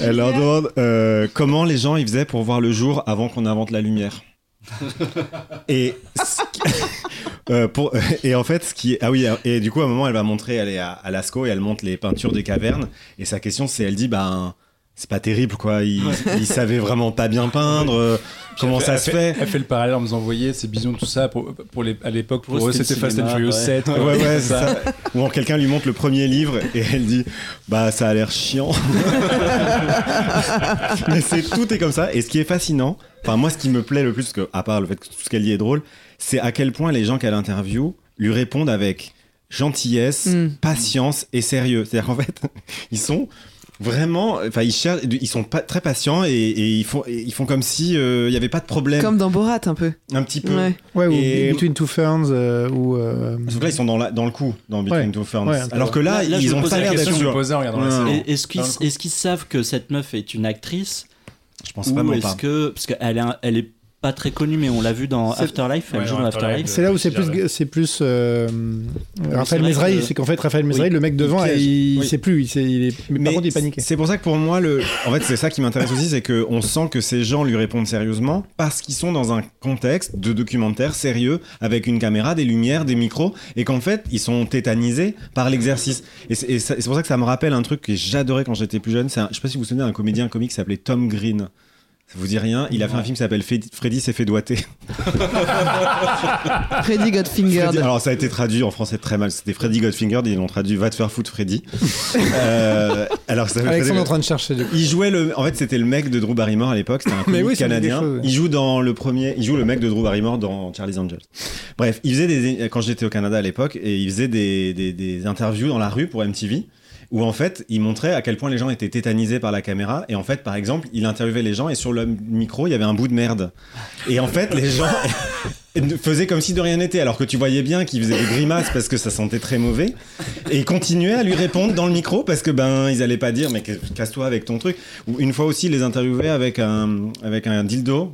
E: elle leur demande euh, comment les gens ils faisaient pour voir le jour avant qu'on invente la lumière. et euh, pour, en fait ce qui est- ah oui et du coup à un moment elle va montrer elle est à, à Lascaux et elle montre les peintures des cavernes et sa question c'est elle dit ben c'est pas terrible quoi ils savaient vraiment pas bien peindre euh, comment ça
F: fait-
E: se fait
F: Elle fait le parallèle en me envoyant ces bisons, tout ça. Pour, pour les, à l'époque, pour,
C: Pour eux, c'était
F: Fast and Furious
C: ouais.
F: 7. quoi.
E: Ouais, ouais, c'est ça. Ou alors quelqu'un lui montre le premier livre et elle dit Bah, ça a l'air chiant. Mais c'est tout est comme ça. Et ce qui est fascinant, enfin, moi, ce qui me plaît le plus, que, à part le fait que tout ce qu'elle dit est drôle, c'est à quel point les gens qu'elle interviewe lui répondent avec gentillesse,
D: Mm.
E: patience et sérieux. C'est-à-dire qu'en fait, ils sont vraiment, enfin, ils cherchent, ils sont pas très patients et, et ils font, et ils font comme si euh, il n'y avait pas de problème.
D: Comme dans Borat, un peu.
E: Un petit peu.
D: Ouais.
B: Ouais, ou
E: Et-
B: Between Two Ferns, euh, ou. euh,
E: Parce que là, ils sont dans, la- dans le coup, dans Between
B: Ouais.
E: Two Ferns.
B: Ouais.
E: Alors que là,
C: Là- là,
E: ils ont pas
C: la
E: l'air d'être
F: question que je me
E: sûrs.
C: Est-ce qu'ils savent que cette meuf est une actrice?
E: Je pense
C: Ou
E: vraiment
C: est-ce
E: pas.
C: que. Parce qu'elle est, un- elle est pas très connue, mais on l'a vu dans Afterlife, elle
F: Ouais,
C: joue
F: dans
C: dans
F: Afterlife.
C: Afterlife.
B: C'est là où c'est plus, c'est plus euh, Raphaël
C: que-
B: c'est qu'en fait Raphaël Mesraï, le mec devant,
E: piège.
B: il,
E: Oui.
B: sait plus, il, sait, il est, mais, par contre il est paniqué.
E: C'est pour ça que pour moi, le... en fait, c'est ça qui m'intéresse aussi, c'est qu'on sent que ces gens lui répondent sérieusement parce qu'ils sont dans un contexte de documentaire sérieux avec une caméra, des lumières, des micros, et qu'en fait, ils sont tétanisés par l'exercice. Et c'est et ça- c'est pour ça que ça me rappelle un truc que j'adorais quand j'étais plus jeune. C'est un- Je sais pas si vous vous souvenez d'un comédien comique qui s'appelait Tom Green. Ça vous dit rien Il a fait un film qui s'appelle Freddy s'est fait doigter.
D: Freddy got fingered.
E: Freddy- alors ça a été traduit en français très mal. C'était Freddy Godfinger, ils l'ont traduit Va te faire foutre Freddy. Euh, alors ça
B: Alexandre est en train de chercher. du coup.
E: Il jouait le. En fait, c'était le mec de Drew Barrymore à l'époque. C'était un
B: Mais
E: comique
B: oui,
E: canadien.
B: quelque chose, ouais.
E: Il joue dans le premier. Il joue le mec de Drew Barrymore dans Charlie's Angels. Bref, il faisait des. Quand j'étais au Canada à l'époque, et il faisait des, des, des interviews dans la rue pour MTV. Où en fait, il montrait à quel point les gens étaient tétanisés par la caméra. Et en fait, par exemple, il interviewait les gens et sur le micro, il y avait un bout de merde. Et en fait, les gens faisaient comme si de rien n'était, alors que tu voyais bien qu'il faisait des grimaces parce que ça sentait très mauvais. Et ils continuaient à lui répondre dans le micro parce que ben ils allaient pas dire mais casse-toi avec ton truc. Ou une fois aussi, ils les interviewaient avec un avec un dildo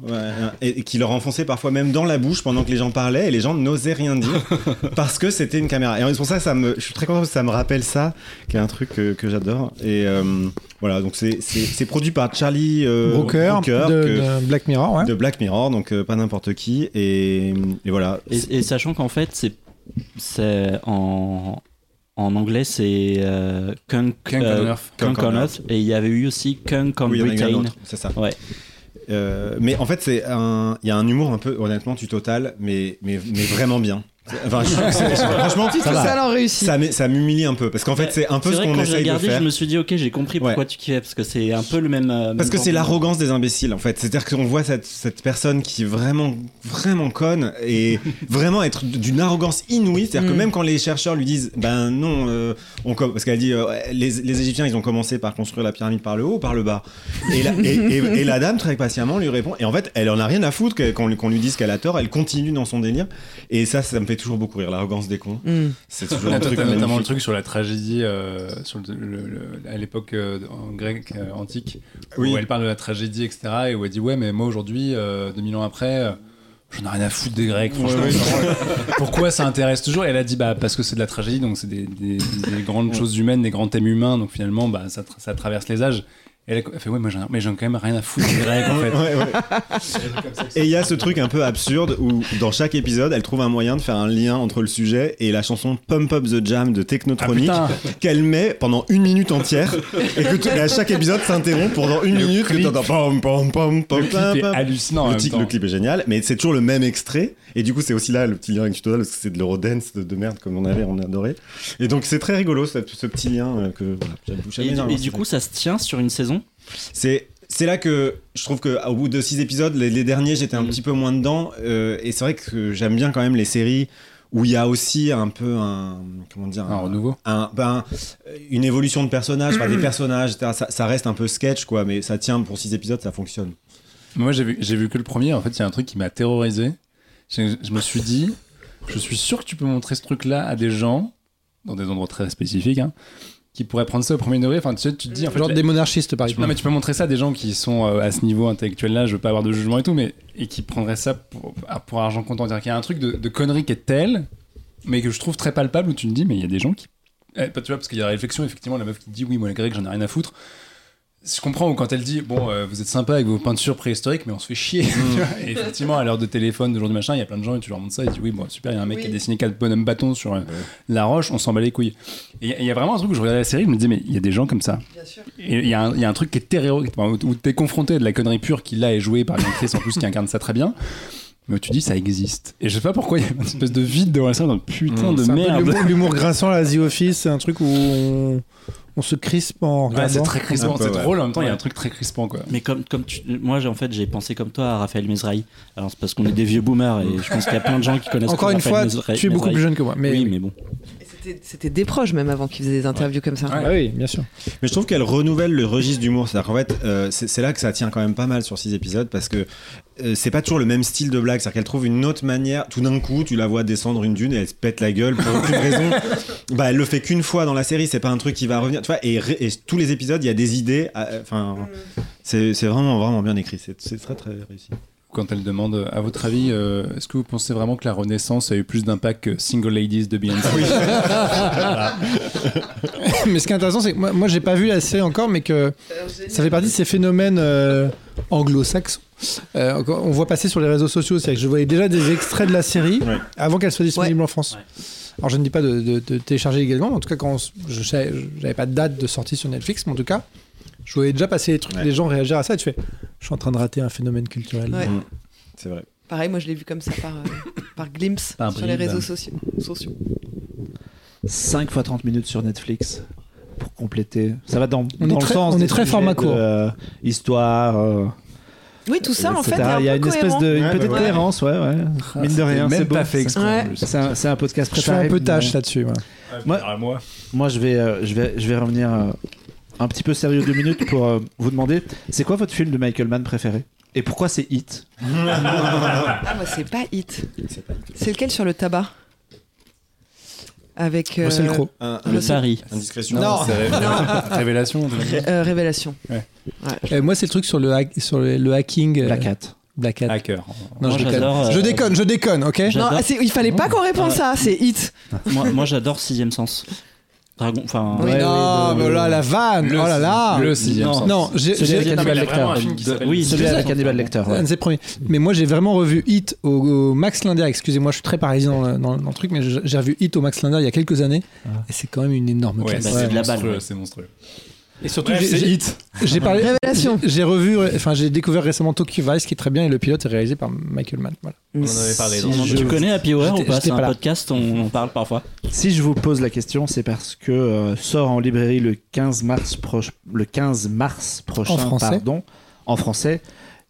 E: et, et qui leur enfonçait parfois même dans la bouche pendant que les gens parlaient et les gens n'osaient rien dire parce que c'était une caméra. Et c'est pour ça ça me, je suis très content que ça me rappelle ça, qui est un truc que, que j'adore. Et euh, voilà, donc c'est produit par Charlie euh,
B: Brooker,
E: Brooker,
B: de,
E: que-
B: de Black Mirror, ouais.
E: de Black Mirror, donc euh, pas n'importe qui. Et, et voilà.
C: Et, et sachant qu'en fait, c'est c'est en en anglais, c'est euh, Kunk,
F: Kunk
C: euh,
F: on Earth.
C: Kunk
E: Kunk on
C: on
E: Earth.
C: Earth, et il y avait eu aussi Kunk on
E: Oui,
C: Britain.
E: c'est ça.
C: Ouais.
E: Euh, mais en fait, c'est un, il y a un humour un peu, honnêtement, tu total, mais, mais, mais vraiment bien. Enfin, je- franchement,
D: ça l'en réussit.
E: ça, m'é- ça m'humilie un peu parce qu'en fait, c'est un peu ce qu'on essaye de
C: regardé,
E: faire.
C: je me suis dit, ok, j'ai compris pourquoi tu kiffais, parce que c'est un peu le même. euh,
E: Parce
C: même
E: que c'est l'arrogance des imbéciles en fait. C'est-à-dire qu'on voit cette, cette personne qui est vraiment, vraiment conne et vraiment être d'une arrogance inouïe. C'est-à-dire
D: Mm.
E: que même quand les chercheurs lui disent, ben non, euh, on parce qu'elle dit, euh, Ouais, les, les Égyptiens ils ont commencé par construire la pyramide par le haut ou par le bas? Et la, et, et- et la dame très patiemment lui répond. Et en fait, elle en a rien à foutre qu'on lui, qu'on lui dise qu'elle a tort. Elle continue dans son délire. Et ça, ça me fait toujours beaucoup rire. L'arrogance des cons.
D: Mm.
E: C'est toujours un truc
F: notamment le truc sur la tragédie euh, sur le- le- le- à l'époque euh, en grec euh, antique
E: Oui.
F: où elle parle de la tragédie etc et où elle dit ouais mais moi aujourd'hui euh, 2000 ans après euh, J'en ai rien à foutre des Grecs, franchement. Pourquoi ça intéresse toujours? Et elle a dit bah parce que c'est de la tragédie, donc c'est des, des- des grandes choses humaines, des grands thèmes humains, donc finalement bah ça, tra- ça traverse les âges. Elle a fait ouais moi j'en ai- mais j'en ai quand même rien à foutre des Grecs en fait.
E: Ouais, ouais. Et il y a ce truc un peu absurde où dans chaque épisode, elle trouve un moyen de faire un lien entre le sujet et la chanson Pump Up the Jam de Technotronic
F: Ah,
E: qu'elle met pendant une minute entière et que à chaque épisode s'interrompt pendant une
F: Le
E: minute que
F: clip-
E: t'entends pom pom pom pom
F: Le clip est hallucinant.
E: Le,
F: même
E: ti-
F: temps.
E: le clip est génial, mais c'est toujours le même extrait. Et du coup, c'est aussi là le petit lien avec Tutorial parce que c'est de l'eurodance de, de merde comme on avait, on a adoré. Et donc, c'est très rigolo ce, ce petit lien euh, que voilà, j'aime j'aime
C: Et, et du coup, ça se tient sur une saison
E: C'est c'est là que je trouve que au bout de six épisodes, les, les derniers, j'étais un
C: Mm.
E: petit peu moins dedans. euh, et c'est vrai que j'aime bien quand même les séries où il y a aussi un peu un comment dire
F: Un renouveau.
E: un- ben, une évolution de personnages, enfin, des personnages, etc. Ça, ça reste un peu sketch quoi, mais ça tient pour six épisodes, ça fonctionne.
F: Moi, j'ai vu, que le premier. En fait, il y a un truc qui m'a terrorisé. Je, je me suis dit, je suis sûr que tu peux montrer ce truc-là à des gens, dans des endroits très spécifiques, hein, qui pourraient prendre ça au premier degré. Enfin, tu sais, tu te dis, en fait,
B: Genre des monarchistes, par exemple.
F: non, mais tu peux montrer ça à des gens qui sont euh, à ce niveau intellectuel-là, je veux pas avoir de jugement et tout, mais et qui prendraient ça pour, pour argent comptant. C'est-à-dire qu'il y a un truc de, de connerie qui est tel, mais que je trouve très palpable où tu te dis, mais il y a des gens qui. Eh, tu vois, parce qu'il y a la réflexion, effectivement, la meuf qui dit, oui, moi, les Grecs, j'en ai rien à foutre. Je comprends quand elle dit bon euh, vous êtes sympa avec vos peintures préhistoriques mais on se fait chier. Vois. et effectivement à l'heure de téléphone de jour du machin il y a plein de gens et tu leur montres ça et tu dis oui bon super il y a un mec
D: Oui.
F: qui a dessiné quatre bonhommes bâtons sur euh, la roche on s'en bat les couilles. Et il y a- il y, a vraiment un truc où je regardais la série je me disais mais il y a des gens comme ça.
D: Bien sûr.
F: et il y, a un- il y a un truc qui est terrorisant où t'es confronté à de la connerie pure qui là est jouée par une actrice en plus qui incarne ça très bien. Mais où tu dis ça existe. Et je sais pas pourquoi il y a une espèce de vide devant ça dans putain de
B: un peu
F: merde.
B: l'humour- L'humour grinçant, la The Office, c'est un truc où on, on se crispe en
F: Ouais, c'est très crispant c'est
E: ouais.
F: drôle en même temps il y a un truc très crispant quoi
C: Mais comme, comme tu, moi, j'ai- en fait, j'ai pensé comme toi à Raphaël Mesrahi. Alors, c'est parce qu'on est des vieux boomers et je pense qu'il y a plein de gens qui connaissent
B: Encore une
C: Raphaël
B: fois,
C: Mesrahi-
B: tu es beaucoup
C: Mesrahi.
B: plus jeune que moi. Mais
C: Oui, mais bon.
D: C'était- des proches même avant qu'ils faisaient des interviews comme ça.
F: Ouais.
B: Ah oui, bien sûr.
E: Mais je trouve qu'elle renouvelle le registre d'humour. C'est-à-dire qu'en fait, euh, c'est là que ça tient quand même pas mal sur six épisodes parce que euh, c'est pas toujours le même style de blague. C'est-à-dire qu'elle trouve une autre manière. Tout d'un coup, tu la vois descendre une dune et elle se pète la gueule pour aucune raison. Bah, elle le fait qu'une fois dans la série. C'est pas un truc qui va revenir. Tu vois, et, tous les épisodes, il y a des idées. euh, Enfin, c'est c'est vraiment, vraiment bien écrit. C'est c'est très, très réussi.
F: Quand elle demande à votre avis euh, est-ce que vous pensez vraiment que la Renaissance a eu plus d'impact que Single Ladies de Beyoncé
B: mais ce qui est intéressant, c'est que moi, moi j'ai pas vu la série encore, mais que ça fait partie de ces phénomènes euh, anglo-saxons. Euh, on voit passer sur les réseaux sociaux, c'est que je voyais déjà des extraits de la série
E: Ouais.
B: avant qu'elle soit disponible en France.
C: Ouais.
B: Alors je ne dis pas de, de- de télécharger également, mais en tout cas quand j'avais pas de date de sortie sur Netflix, mais en tout cas Je voyais déjà passer les trucs,
E: Ouais.
B: les gens réagir à ça et tu fais je suis en train de rater un phénomène culturel.
D: Ouais.
E: Mm. C'est vrai.
D: Pareil, moi je l'ai vu comme ça par, euh, par glimpse
F: Par
D: sur les réseaux sociaux. sociaux.
A: 5 fois 30 minutes sur Netflix pour compléter. Ça va dans,
B: On
A: dans
B: est
A: le
B: très-
A: sens
B: on est très format
A: de,
B: court.
A: euh, histoire. euh,
D: Oui, tout ça en fait
A: Il y a
D: peu
A: une espèce de une
E: Ouais,
A: petite
E: ouais, ouais.
A: cohérence, ouais, ouais. Mine de rien, c'est
F: pas fait.
A: C'est un, un podcast
B: Je fais
A: préparé.
B: un peu tâche là-dessus. ouais.
A: Moi-
F: Ah, moi.
A: Moi, je vais, euh, je vais, je vais revenir euh, un petit peu sérieux deux minutes pour euh, vous demander, c'est quoi votre film de Michael Mann préféré? Et pourquoi c'est Hit?
D: Ah, moi c'est pas Hit. C'est lequel sur le tabac? Avec. euh,
B: Russell Crowe.
E: Un,
C: Le pari.
E: indiscrétion.
B: Non.
F: c'est ré- Révélation.
D: Ré- euh, Révélation.
F: Ouais.
D: Ouais.
B: Euh, moi, c'est le truc sur le, hack- sur le, le hacking. euh,
A: Black Hat.
B: Black Hat.
F: Hacker.
B: Non,
C: Moi,
B: je déconne.
C: j'adore, euh,
B: Je déconne, je déconne, ok?
C: J'adore.
D: Non, ah, c'est- il fallait pas qu'on réponde ça, c'est Hit.
C: moi, moi, j'adore Sixième Sens. Dragon. Enfin.
D: Oui.
A: Ouais,
B: non, mais là, la vanne.
F: Le-
B: oh là là.
F: Le sixième
C: Non.
B: Non, j'ai.
F: Un
A: Lecter.
C: oui,
F: Le
A: Celui avec
F: Sens.
A: Hannibal Lecter.
B: Un de ses premiers. Mais moi, j'ai vraiment revu Hit au, au Max Linder. Excusez-moi, je suis très parisien dans le, dans le- dans le truc, mais j'ai revu Hit au Max Linder il y a quelques années. Et c'est quand même une énorme
F: Ouais,
B: classe.
C: c'est de la balle,
F: c'est monstrueux.
B: Et surtout, j'ai-
F: c'est
B: j'ai-
F: hit.
B: j'ai parlé.
D: Révélation.
B: J'ai revu, enfin, j'ai découvert récemment Tokyo Vice qui est très bien et le pilote est réalisé par Michael Mann. Voilà.
F: On en avait parlé.
A: Si je-
C: Tu connais Happy Hour ou pas? C'est un
B: là.
C: podcast, on en parle parfois.
A: Si je vous pose la question, c'est parce que euh, sort en librairie le 15 mars, proche- le 15 mars prochain,
B: En français.
A: pardon, en français,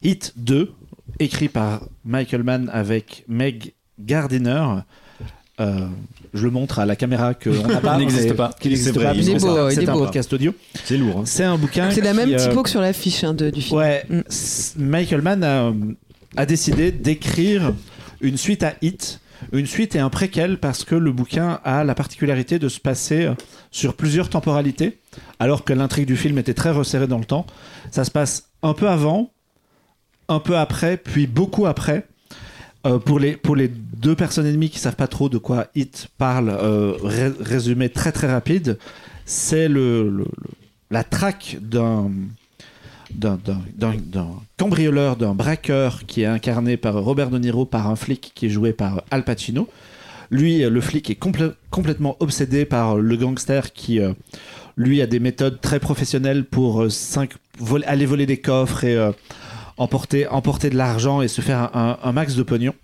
A: Hit 2, écrit par Michael Mann avec Meg Gardiner. Euh, je le montre à la caméra qu'on n'a pas.
F: Il n'existe pas.
A: Qu'il n'existe
E: C'est vrai,
A: pas.
E: il
A: mais
D: est
A: c'est
D: beau,
A: ça.
D: il
A: C'est
D: est
A: un
D: beau.
A: podcast audio.
E: C'est lourd. hein.
A: C'est un bouquin.
D: C'est la
A: qui,
D: même
A: euh,
D: typo que sur l'affiche hein, de- du film.
A: Ouais,
D: Mm.
A: Michael Mann a, a décidé d'écrire une suite à Hit, une suite et un préquel parce que le bouquin a la particularité de se passer euh, sur plusieurs temporalités, alors que l'intrigue du film était très resserrée dans le temps. Ça se passe un peu avant, un peu après, puis beaucoup après. Euh, pour, les, deux personnes ennemies qui savent pas trop de quoi Hit parle, euh, ré- résumé très très rapide, c'est la traque d'un cambrioleur, d'un braqueur qui est incarné par Robert De Niro, par un flic qui est joué par Al Pacino. Lui, euh, le flic est complè- complètement obsédé par le gangster qui, lui, a des méthodes très professionnelles pour aller voler des coffres et emporter, emporter de l'argent et se faire un, un- max de pognon.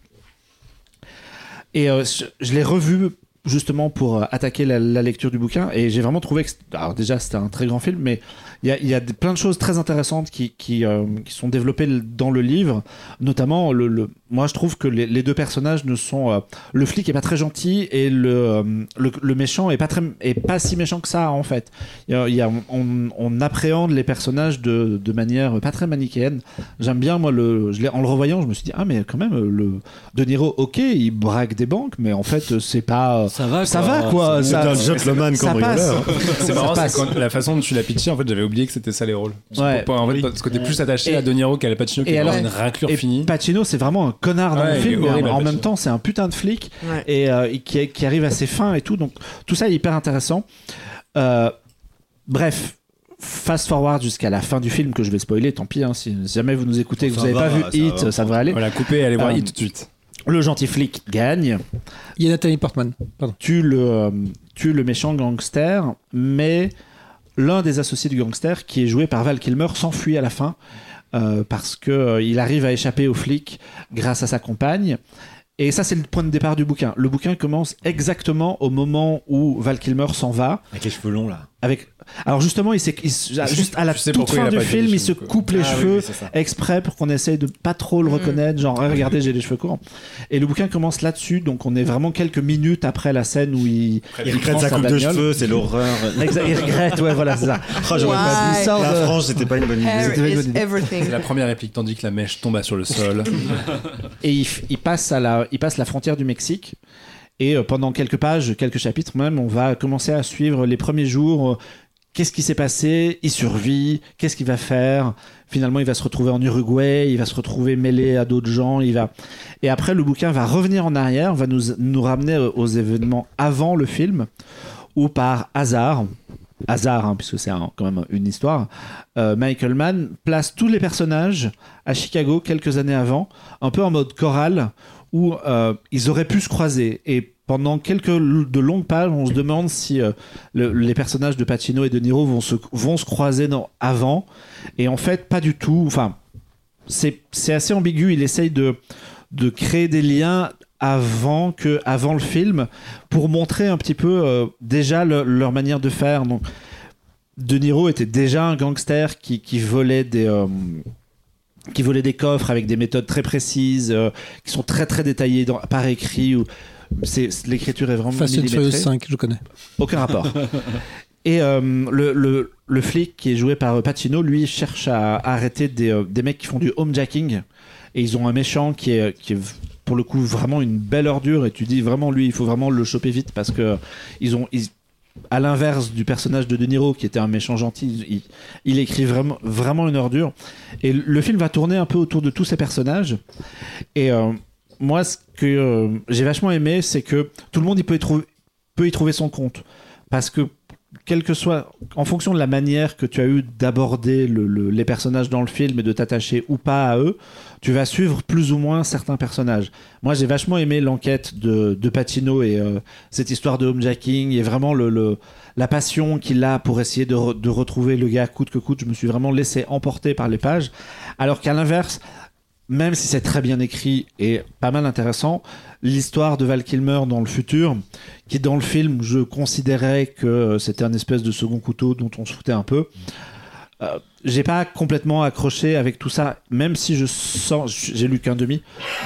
A: Et euh, je, l'ai revu justement pour euh, attaquer la, la lecture du bouquin et j'ai vraiment trouvé que alors déjà c'était un très grand film mais il y a, il y a des- plein de choses très intéressantes qui, qui, euh, qui sont développées dans le livre. Notamment le, le- moi je trouve que les, les deux personnages ne sont euh, le flic est pas très gentil et le, euh, le, le méchant est pas très est pas si méchant que ça en fait. Il y a, il y a- on, on appréhende les personnages de, de manière pas très manichéenne. J'aime bien moi le je l'ai- en le revoyant je me suis dit ah mais quand même le De Niro ok il braque des banques mais en fait c'est pas
C: Ça va,
A: ça va quoi.
E: C'est un gentleman cambrioleur.
F: C'est marrant,
A: Ça
F: quand la façon dont tu l'as pitché, en fait, j'avais oublié que c'était ça les rôles.
A: Ouais.
F: Pour- en fait, parce que t'es plus attaché
A: Et-
F: à De Niro qu'à Pacino, qui est
A: alors-
F: une raclure
A: Et
F: finie.
A: Pacino, c'est vraiment un connard dans
F: Ouais,
A: le film, mais en, même temps, c'est un putain de flic
D: Ouais.
A: et euh, qui, arrive assez fin et tout. Donc, tout ça est hyper intéressant. Euh, bref, fast forward jusqu'à la fin du film que je vais spoiler. Tant pis, hein, si jamais vous nous écoutez et que
E: Ça
A: vous n'avez pas vu
E: ça
A: Hit,
E: va,
A: ça devrait aller.
F: Voilà, coupé et allez voir
A: Euh,
F: Hit tout de suite.
A: Le gentil flic gagne,
B: Il y a Nathalie Portman. Pardon.
A: tue le, euh, tue le méchant gangster, mais l'un des associés du gangster, qui est joué par Val Kilmer, s'enfuit à la fin euh, parce que euh, arrive à échapper aux flics grâce à sa compagne. Et ça, c'est le point de départ du bouquin. Le bouquin commence exactement au moment où Val Kilmer s'en va.
E: Avec les cheveux longs là.
A: Avec... Alors justement, il s'est- il se- juste à la
F: sais
A: toute fin du film, il se coupe les
E: Ah
A: cheveux
E: oui,
A: exprès pour qu'on essaye de pas trop le
D: Mhm.
A: reconnaître, genre regardez j'ai les cheveux courts. Et le bouquin commence là-dessus, donc on est vraiment quelques minutes après la scène où il,
E: Il regrette sa coupe de cheveux, c'est l'horreur.
A: Il regrette, ouais voilà c'est ça.
E: J'aurais pas La frange, c'était pas une bonne idée.
F: C'est la première réplique, tandis que la mèche tomba sur le sol.
A: Et il, passe à la, il passe la frontière du Mexique. Et euh, pendant quelques pages, quelques chapitres même, on va commencer à suivre les premiers jours. Qu'est-ce qui s'est passé? Il survit. Qu'est-ce qu'il va faire? Finalement, il va se retrouver en Uruguay. Il va se retrouver mêlé à d'autres gens. Il va. Et après, le bouquin va revenir en arrière, va nous, nous ramener aux événements avant le film, où par hasard, hasard, hein, puisque c'est quand même une histoire, euh, Michael Mann place tous les personnages à Chicago quelques années avant, un peu en mode chorale, où euh, ils auraient pu se croiser. Et pendant quelques de longues pages, on se demande si euh, le- les personnages de Pacino et de Niro vont se, vont se croiser avant. Et en fait, pas du tout. Enfin, c'est assez ambigu. Il essaye de, de créer des liens avant, que, avant le film pour montrer un petit peu euh, déjà le- leur manière de faire. Donc, de Niro était déjà un gangster qui, qui volait des. Qui volait des coffres avec des méthodes très précises, euh, qui sont très très détaillées dans, par écrit. Ou, c'est, c'est- l'écriture est vraiment
H: Fast and Furious
A: millimétrée.
H: 5, je connais.
A: Aucun rapport. Et euh, le, le, le flic qui est joué par euh, Pacino, lui, cherche à, à arrêter des, euh, des mecs qui font du homejacking. Et ils ont un méchant qui est, qui est pour le coup vraiment une belle ordure. Et tu dis vraiment, lui, il faut vraiment le choper vite parce que ils ont. ils- à l'inverse du personnage de De Niro, qui était un méchant gentil, il, écrit vraiment, vraiment une ordure. Et le film va tourner un peu autour de tous ces personnages. Et euh, moi, ce que euh, j'ai vachement aimé, c'est que tout le monde peut y trouver son compte. Parce que, quel que soit, en fonction de la manière que tu as eu d'aborder le- le- les personnages dans le film et de t'attacher ou pas à eux, tu vas suivre plus ou moins certains personnages. Moi, j'ai vachement aimé l'enquête de, Patino et euh, cette histoire de homejacking et vraiment la passion qu'il a pour essayer de, de retrouver le gars coûte que coûte. Je me suis vraiment laissé emporter par les pages. Alors qu'à l'inverse, même si c'est très bien écrit et pas mal intéressant, l'histoire de Val Kilmer dans le futur, qui dans le film, je considérais que c'était un espèce de second couteau dont on se foutait un peu. Euh, j'ai pas complètement accroché avec tout ça, même si je sens, j'ai lu qu'un demi,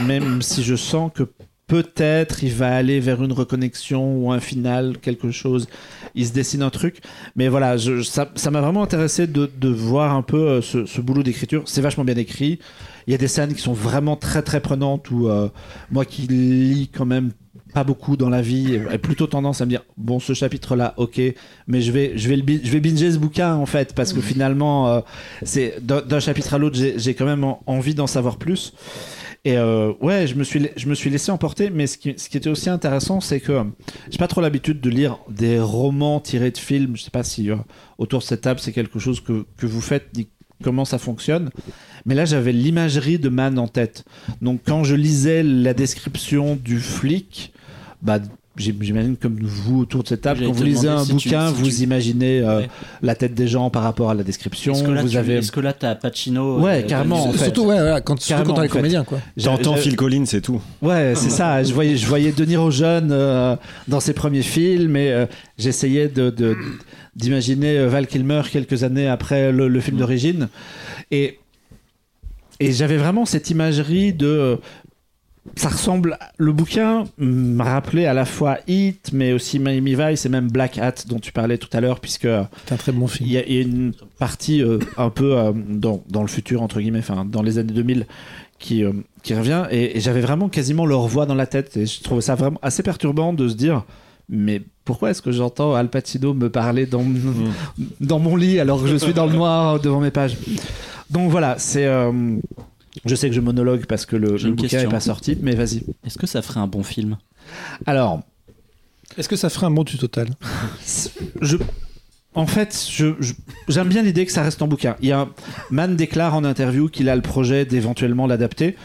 A: même si je sens que peut-être il va aller vers une reconnexion ou un final, quelque chose, il se dessine un truc. Mais voilà, ça m'a vraiment intéressé de, de voir un peu euh, ce boulot d'écriture. C'est vachement bien écrit. Il y a des scènes qui sont vraiment très très prenantes où euh, moi qui lis quand même pas beaucoup dans la vie et plutôt tendance à me dire bon ce chapitre là ok mais je vais je vais le je vais binger ce bouquin en fait parce que finalement euh, c'est d'un chapitre à l'autre j'ai quand même en- envie d'en savoir plus. Et euh, ouais je me suis je me suis laissé emporter mais ce qui, ce qui était aussi intéressant c'est que euh, j'ai pas trop l'habitude de lire des romans tirés de films. Je sais pas si euh, autour de cette table c'est quelque chose que, que vous faites comment ça fonctionne. Mais là j'avais l'imagerie de Man en tête. Donc quand je lisais la description du flic bah j'imagine comme vous autour de cette table quand vous lisez un
C: si tu-
A: bouquin
C: si
A: vous
C: tu-
A: imaginez euh,
C: Ouais.
A: la tête des gens par rapport à la description
C: Est-ce que là,
A: vous
C: tu-
A: avez
C: est-ce que là, t'as Pacino
A: Ouais,
C: euh,
A: carrément,
C: dans-
A: en fait.
H: Surtout, ouais, voilà, quand, surtout quand on
A: en
H: est
A: fait.
H: comédien, quoi.
E: T'entends
A: J'ai-
E: Phil Collins, c'est tout.
A: Ouais, c'est ça. Je voyais, je voyais De Niro jeune euh, dans ses premiers films et euh, j'essayais de, de- d'imaginer Val Kilmer quelques années après le, le film d'origine. Et, et j'avais vraiment cette imagerie de. Ça ressemble. Le bouquin m'a rappelé à la fois Hit, mais aussi Miami Vice et même Black Hat dont tu parlais tout à l'heure, puisque
H: C'est un très bon film.
A: il y, a il y a une partie euh, un peu euh, dans, dans le futur, entre guillemets, enfin dans les années 2000, qui, euh, qui revient. Et, et j'avais vraiment quasiment leur voix dans la tête. Et je trouvais ça vraiment assez perturbant de se dire. Mais pourquoi est-ce que j'entends Al Pacino me parler dans, dans mon lit alors que je suis dans le noir devant mes pages? Donc voilà, c'est. Je sais que je monologue parce que le, bouquin
C: question.
A: n'est pas sorti, mais vas-y.
C: Est-ce que ça ferait un bon film?
A: Alors,
H: Est-ce que ça ferait un bon tu total?
A: je, en fait, je- je- j'aime bien l'idée que ça reste en bouquin. Il y a Mann déclare en interview qu'il a le projet d'éventuellement l'adapter.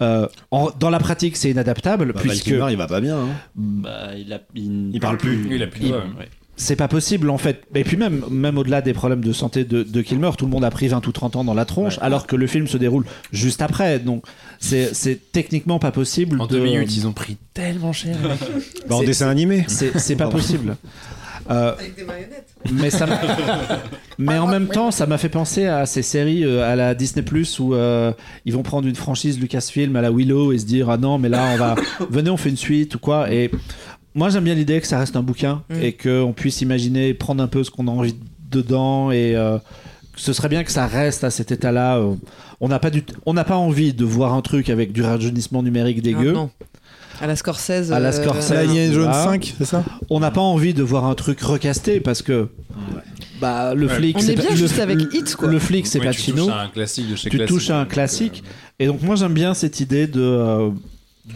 A: Euh, en- dans la pratique, c'est inadaptable
E: Bah,
A: puisque
E: il va pas bien. hein.
C: bah, il, a,
E: Il parle plus.
F: Il a plus
A: Il-
F: ouais.
A: C'est pas possible en fait. Et puis même, même au-delà des problèmes de santé de, de Kilmer, tout le monde a pris 20 ou 30 ans dans la tronche,
F: Ouais.
A: alors que le film se déroule juste après. Donc c'est c'est techniquement pas possible.
F: En
A: de-
F: deux minutes, ils ont pris tellement cher.
E: Bah, en
A: C'est-
E: dessin animé.
A: C'est c'est pas possible. Euh,
D: Avec des marionnettes.
A: mais ça m'a- mais en même temps ça m'a fait penser à ces séries euh, à la Disney Plus où euh, ils vont prendre une franchise Lucasfilm à la Willow et se dire ah non mais là on va venez on fait une suite ou quoi et moi j'aime bien l'idée que ça reste un bouquin
D: Mm.
A: et qu'on puisse imaginer prendre un peu ce qu'on a envie dedans et euh, ce serait bien que ça reste à cet état-là. euh, On n'a pas, du- on n'a pas envie de voir un truc avec du rajeunissement numérique dégueu.
D: Ah, non. À la Scorsese.
A: À la
D: euh,
A: Scorsese.
H: C'est la
A: Voilà.
H: 5, c'est ça?
A: On n'a pas envie de voir un truc recasté parce que bah, le
F: Ouais.
A: flic,
D: On
A: c'est
D: est bien
A: pas-
D: juste
A: le-
D: avec
A: le-
D: Hit, quoi.
A: Le flic, c'est
F: Ouais,
A: pas
F: tu
A: Pacino.
F: touches à un classique de chez
A: Tu
F: classique.
A: touches à un
F: euh,
A: classique. Et donc moi j'aime bien cette idée de euh,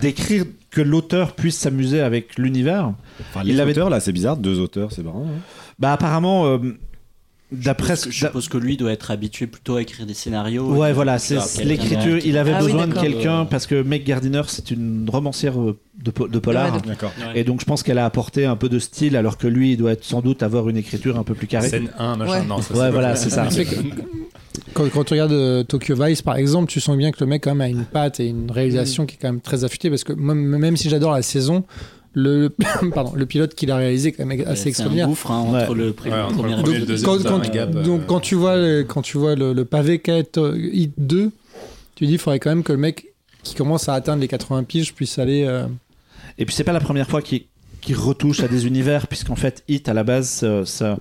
A: d'écrire que l'auteur puisse s'amuser avec l'univers.
E: Enfin,
A: Il
E: les
A: l'avait-
E: auteurs, là, c'est bizarre. Deux auteurs, c'est marrant. hein.
A: Bah apparemment, euh, d'après
C: Je
A: ce
C: suppose- je suppose que lui doit être habitué plutôt à écrire des scénarios.
A: Ouais, voilà, c'est l'écriture. Il avait
D: Ah oui,
A: besoin de quelqu'un
C: Euh,
A: parce que Meg Gardiner, c'est une romancière euh, de, po- de polar.
D: Ouais, de-.
A: Et donc, je pense qu'elle a apporté un peu de style, alors que lui, il doit être, sans doute avoir une écriture un peu plus carrée.
F: Scène 1, machin.
D: Ouais.
F: Non, ça,
A: Ouais, voilà, c'est ça.
H: Quand, quand tu regardes euh, Tokyo Vice, par exemple, tu sens bien que le mec quand même a une patte et une réalisation qui est quand même très affûtée parce que même si j'adore la saison, le, pardon, le pilote qu'il a réalisé quand même assez
C: C'est un
H: extraordinaire.
C: gouffre hein, entre
A: Ouais.
C: le pré-
F: Ouais, entre le
C: premier
F: et le deuxième,
H: Quand,
F: gap, euh,
H: donc quand tu vois, le- quand tu vois le, le pavé qu'a euh, Hit 2, tu dis il faudrait quand même que le mec qui commence à atteindre les 80 piges puisse aller. euh,
A: Et puis c'est pas la première fois qu'il retouche à des univers, puisqu'en fait, Hit à la base, ça- ça-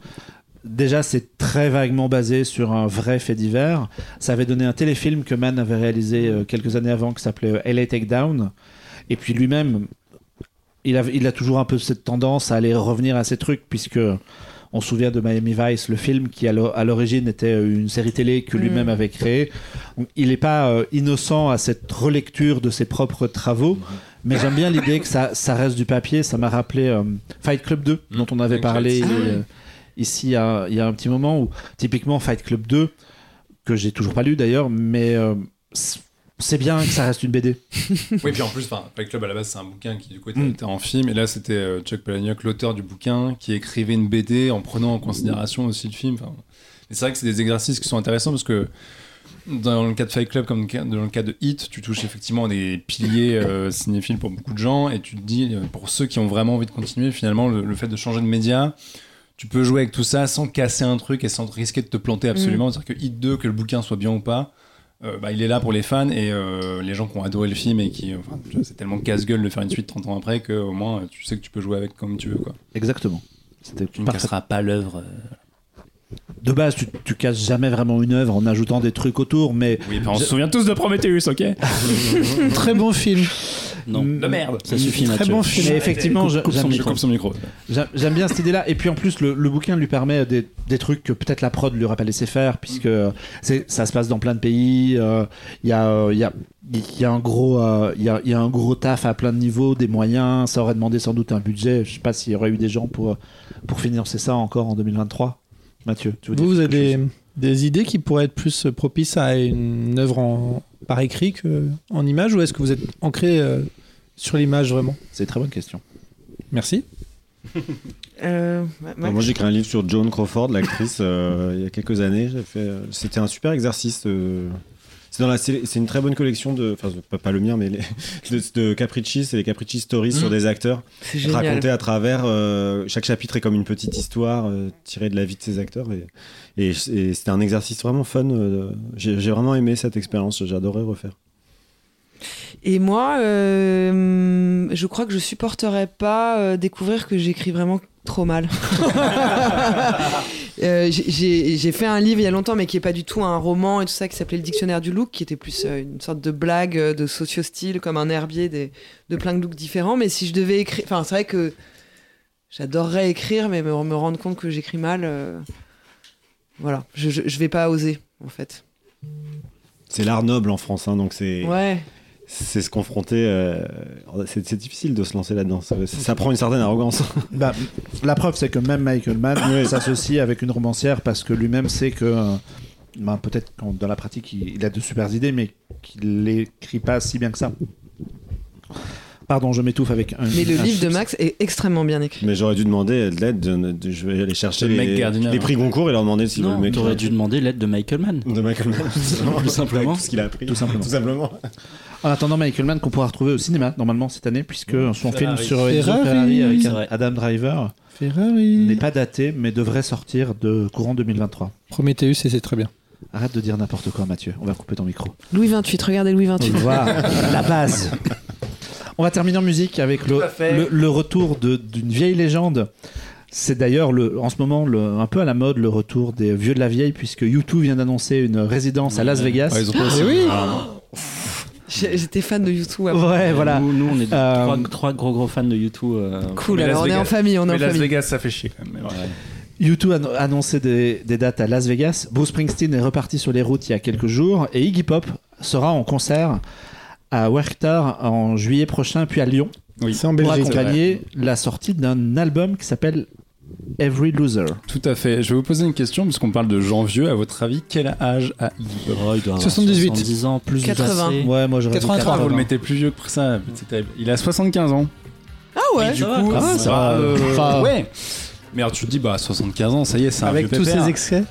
A: déjà c'est très vaguement basé sur un vrai fait divers. Ça avait donné un téléfilm que Mann avait réalisé quelques années avant qui s'appelait LA Takedown. Et puis lui-même, il a, il a toujours un peu cette tendance à aller revenir à ces trucs, puisque on se souvient de Miami Vice, le film qui à l'o- à l'origine était euh, une série télé que lui-même
D: Mm.
A: avait créée. Il n'est pas euh, innocent à cette relecture de ses propres travaux. Mais j'aime bien l'idée que ça, ça reste du papier. Ça m'a rappelé euh, Fight Club 2,
F: Mm.
A: dont on avait parlé euh, ici il y, a, il y a un petit moment, où typiquement Fight Club 2, que j'ai toujours pas lu d'ailleurs, mais c'est bien que ça reste une BD.
F: Oui, puis en plus, Fight Club à la base, c'est un bouquin qui du coup était
A: Mm.
F: en film, et là c'était euh, Chuck Palahniuk, l'auteur du bouquin, qui écrivait une BD en prenant en considération aussi le film. Enfin, c'est vrai que c'est des exercices qui sont intéressants parce que dans le cas de Fight Club, comme dans le cas de Hit, tu touches effectivement des piliers euh, cinéphiles pour beaucoup de gens, et tu te dis, euh, pour ceux qui ont vraiment envie de continuer, finalement, le, le fait de changer de média, tu peux jouer avec tout ça sans casser un truc et sans risquer de te planter absolument. C'est-à-dire que Hit 2, que le bouquin soit bien ou pas, euh, bah, il est là pour les fans et euh, les gens qui ont adoré le film et qui. Enfin, vois, c'est tellement casse-gueule de faire une suite 30 ans après qu'au moins euh, tu sais que tu peux jouer avec comme tu veux. Quoi.
A: Exactement.
C: Tu ne casseras pas l'œuvre. euh,
A: De base, tu, tu casses jamais vraiment une œuvre en ajoutant des trucs autour, mais
F: Oui, on se souvient tous de Prometheus, ok?
H: Très bon film.
C: Non.
F: De merde
C: ça suffit,
H: Très
C: Mathieu.
H: bon film.
A: Mais effectivement,
C: Coupe-
A: je-
C: coupe son
A: j'aime-
C: micro.
F: Coupe son micro.
A: J'aime j'aime bien cette idée-là. Et puis en plus, le, le bouquin lui permet des, des trucs que peut-être la prod lui aurait pas laissé faire, puisque c'est- ça se passe dans plein de pays. euh, Il y, a, euh, il y, a, il y, a un gros, euh, il y, a, il y a un gros taf à plein de niveaux, des moyens. Ça aurait demandé sans doute un budget. Je sais pas s'il y aurait eu des gens pour, pour financer ça encore en 2023. Mathieu, tu veux dire
H: Vous, vous avez des,
A: chose
H: des idées qui pourraient être plus propices à une œuvre en, par écrit qu'en image ou est-ce que vous êtes ancré euh, sur l'image vraiment?
A: C'est une très bonne question.
H: Merci.
D: Euh,
E: moi, j'ai écrit un livre sur Joan Crawford, l'actrice, euh, il y a quelques années. J'ai fait, c'était un super exercice. euh, c'est dans la, c'est une très bonne collection de, enfin pas, pas le mien, mais les, de, de Capricci, c'est les Capricci Stories sur des acteurs racontés à travers. euh, chaque chapitre est comme une petite histoire euh, tirée de la vie de ces acteurs et, et, et c'était un exercice vraiment fun. euh, j'ai, j'ai vraiment aimé cette expérience. J'adorais refaire.
D: Et moi, euh, je crois que je supporterais pas euh, découvrir que j'écris vraiment trop mal. Euh, j'ai- fait un livre il y a longtemps, mais qui est pas du tout un roman et tout ça, qui s'appelait Le Dictionnaire du look, qui était plus euh, une sorte de blague euh, de socio-style, comme un herbier des, de plein de looks différents. Mais si je devais écrire, enfin, c'est vrai que j'adorerais écrire, mais me, me rendre compte que j'écris mal, euh, voilà, je, je, je vais pas oser en fait.
E: C'est l'art noble en France, hein, donc c'est
D: Ouais.
E: C'est se confronter. euh, c'est, c'est difficile de se lancer là-dedans. Ça, ça prend une certaine arrogance.
A: Bah, la preuve, c'est que même Michael Mann s'associe avec une romancière parce que lui-même sait que, euh, bah, peut-être qu'en- dans la pratique, il, il a de super idées, mais qu'il l'écrit pas si bien que ça. Pardon, je m'étouffe avec un.
D: Mais le
A: un
D: livre de. Max est extrêmement bien écrit.
E: Mais j'aurais dû demander de l'aide. de- de- je vais aller chercher les,
F: Meg Gardiner.
E: les prix Goncourt et leur demander si
C: Non,
E: le mec.
C: t'aurais dû demander l'aide de Michael Mann.
E: De Michael Mann.
C: Tout simplement.
E: Tout ce qu'il a appris.
A: Tout simplement.
E: Tout simplement.
A: En attendant, Michael Mann qu'on pourra retrouver au cinéma normalement cette année, puisque son film sur Enzo
H: Ferrari.
A: Ferrari avec. Adam Driver n'est pas daté, mais devrait sortir de courant 2023.
H: Prometheus et c'est très bien.
A: Arrête de dire n'importe quoi, Mathieu. On va couper ton micro.
D: Louis XXVIII, regardez Louis XXVIII.
A: Voilà, la base. On va terminer en musique avec le, le, le retour d'une vieille légende. C'est d'ailleurs le, en ce moment le, un peu à la mode le retour des vieux de la vieille, puisque U2 vient d'annoncer une résidence à Las Vegas.
F: Ouais, ils ont
H: Eh oui.
F: Ah,
D: J'étais fan de YouTube.
A: Ouais, voilà.
C: Nous, nous, on est
A: Euh,
C: trois, trois gros gros fans de YouTube. euh,
D: Cool,
F: Mais
D: alors
F: Las
D: on est en famille, on est
F: Mais
D: en
F: Las
D: famille.
F: Vegas, ça fait chier quand même. mais ouais.
A: U2 a annoncé des, des dates à Las Vegas. Bruce Springsteen est reparti sur les routes il y a quelques jours. Et Iggy Pop sera en concert à Werchter en juillet prochain, puis à Lyon,
H: C'est en
A: pour
H: Belgique.
A: accompagner la sortie d'un album qui s'appelle Every Loser.
F: Tout à fait. Je vais vous poser une question, puisqu'on parle de gens vieux. À votre avis, quel âge a Iggy Pop
C: Oh, il doit avoir
H: 78.
C: 70 ans, plus
D: 80.
C: assez.
A: Ouais, moi j'aurais dit
H: 83,
F: Ah, vous le
A: 80.
F: mettez plus vieux que ça. Il a 75 ans.
D: Ah ouais
F: Et du
C: ça va,
F: coup,
C: quand même.
F: ça
A: va,
F: euh,
H: enfin-
F: ouais. Mais alors tu te dis, bah 75 ans, ça y est, c'est un
B: Avec
F: vieux
B: tous
F: pépère.
B: ces excès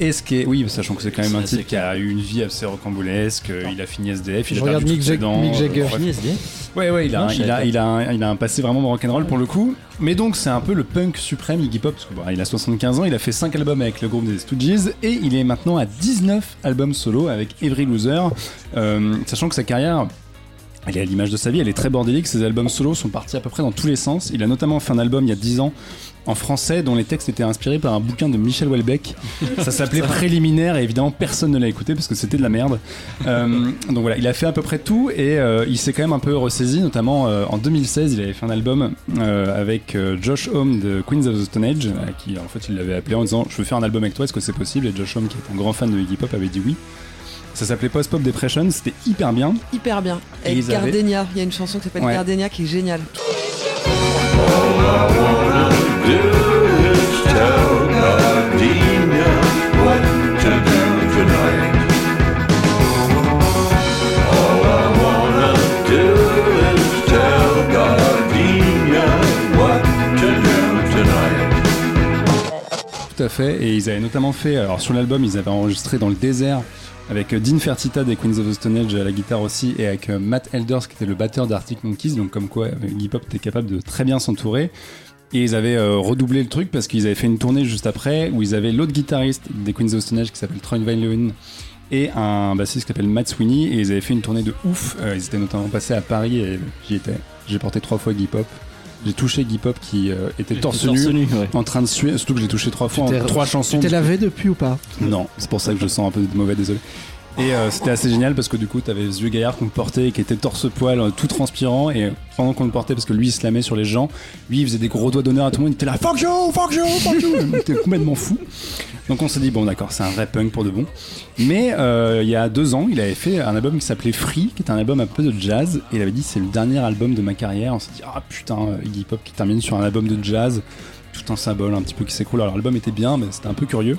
F: Est-ce que oui, sachant que c'est quand même un type qui a eu une vie assez rocambolesque, euh, il a fini SDF, il
H: Je
F: a
H: regarde
F: perdu
H: Mick
F: euh,
H: Jagger.
F: bref.
C: Fini SD.
F: Ouais, ouais, il a, il, a, il, a il a un passé vraiment rock'n'roll pour le coup. Mais donc, c'est un peu le punk suprême Iggy Pop, parce que bon, il a 75 ans, il a fait 5 albums avec le groupe des Stooges, et il est maintenant à 19 albums solo avec Every Loser, Euh, sachant que sa carrière. Elle est à l'image de sa vie, elle est très bordélique. Ses albums solo sont partis à peu près dans tous les sens. Il a notamment fait un album il y a 10 ans en français dont les textes étaient inspirés par un bouquin de Michel Houellebecq. Ça s'appelait Préliminaire et évidemment personne ne l'a écouté parce que c'était de la merde. Euh, donc voilà, il a fait à peu près tout et euh, il s'est quand même un peu ressaisi, notamment euh, en 2016, il avait fait un album euh, avec euh, Josh Homme de Queens of the Stone Age, à qui en fait il l'avait appelé en disant je veux faire un album avec toi, est-ce que c'est possible? Et Josh Homme, qui est un grand fan de Iggy Pop, avait dit oui. Ça s'appelait Post Pop Depression, c'était hyper bien.
D: Hyper bien.
F: Et avaient-
D: Gardenia, il y a une chanson qui s'appelle
F: Ouais.
D: Gardenia qui est géniale.
F: Tout à fait, et ils avaient notamment fait, alors sur l'album, ils avaient enregistré dans le désert avec euh, Dean Fertita des Queens of the Stone Age à la guitare aussi, et avec euh, Matt Elders qui était le batteur d'Arctic Monkeys, donc comme quoi euh, Iggy Pop était capable de très bien s'entourer. Et ils avaient euh, redoublé le truc parce qu'ils avaient fait une tournée juste après où ils avaient l'autre guitariste des Queens of the Stone Age qui s'appelle Troy Van Leeuwen et un bassiste qui s'appelle Matt Sweeney et ils avaient fait une tournée de ouf. Euh, ils étaient notamment passés à Paris et j'y étais. J'ai porté trois fois Iggy Pop. J'ai touché Iggy Pop qui euh, était torse nu
C: nu, ouais.
F: en train de suer, surtout que j'ai touché trois fois
A: Tu
F: en trois chansons.
A: Tu t'es lavé depuis ou pas?
F: Non, c'est pour ça que je sens un peu mauvais, désolé. Et euh, c'était assez génial parce que du coup, t'avais ce vieux gaillard qu'on portait qui était torse-poil, euh, tout transpirant, et pendant qu'on le portait, parce que lui il se lamait sur les gens, lui il faisait des gros doigts d'honneur à tout le monde, il était là, fuck you, fuck you, fuck you, il était complètement fou. Donc on s'est dit, bon d'accord, c'est un vrai punk pour de bon. Mais euh, il y a deux ans, il avait fait un album qui s'appelait Free, qui est un album un peu de jazz, et il avait dit, c'est le dernier album de ma carrière. On s'est dit, ah putain, Iggy Pop qui termine sur un album de jazz, tout un symbole un petit peu qui s'écroule. Alors l'album était bien, mais c'était un peu curieux.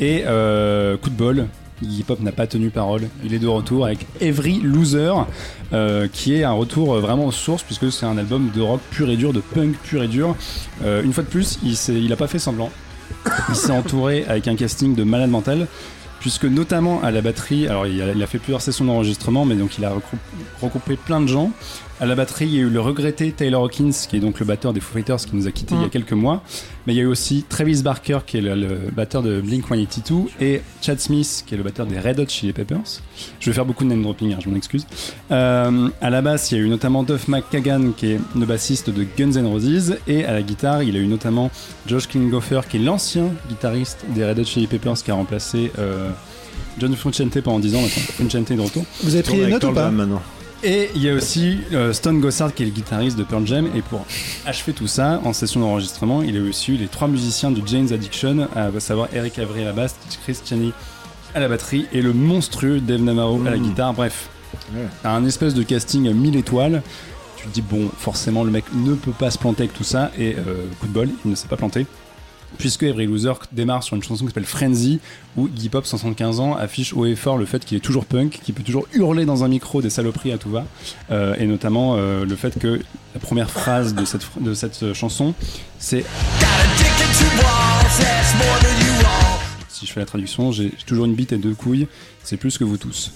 F: Et coup de bol, Iggy Pop n'a pas tenu parole. Il est de retour avec Every Loser, euh, qui est un retour euh, vraiment aux sources, puisque c'est un album de rock pur et dur, de punk pur et dur. Euh, une fois de plus, il, s'est- il a pas fait semblant. Il s'est entouré avec un casting de malade mental, puisque notamment à la batterie, alors il a, fait plusieurs sessions d'enregistrement, mais donc il a regrou- regroupé plein de gens. À la batterie, il y a eu le regretté Taylor Hawkins, qui est donc le batteur des Foo Fighters, qui nous a quittés il y a quelques mois. Mais il y a eu aussi Travis Barker, qui est le, le batteur de Blink 182, et Chad Smith, qui est le batteur des Red Hot Chili Peppers. Je vais faire beaucoup de name dropping, hein, je m'en excuse. Euh, à la basse, il y a eu notamment Duff McKagan, qui est le bassiste de Guns N' Roses, et à la guitare, il y a eu notamment Josh Klinghoffer, qui est l'ancien guitariste des Red Hot Chili Peppers, qui a remplacé euh, John Frusciante pendant 10 ans. Maintenant, Frusciante est de retour.
B: Vous avez pris les notes ou pas
E: maintenant
F: Et il y a aussi euh, Stone Gossard qui est le guitariste de Pearl Jam et pour achever tout ça en session d'enregistrement, il a eu aussi eu les trois musiciens de Jane's Addiction, à savoir Eric Avery à la basse, Chris Chaney à la batterie et le monstrueux Dave Navarro à la guitare. Bref, t'as un espèce de casting 1000 étoiles. Tu te dis bon, forcément le mec ne peut pas se planter avec tout ça et euh, coup de bol, il ne s'est pas planté. Puisque Every Loser démarre sur une chanson qui s'appelle Frenzy, où Iggy Pop, 75 ans, affiche haut et fort le fait qu'il est toujours punk, qu'il peut toujours hurler dans un micro des saloperies à tout va, Euh, et notamment euh, le fait que la première phrase de cette, de cette chanson, c'est si je fais la traduction, j'ai toujours une bite et deux couilles, c'est plus que vous tous.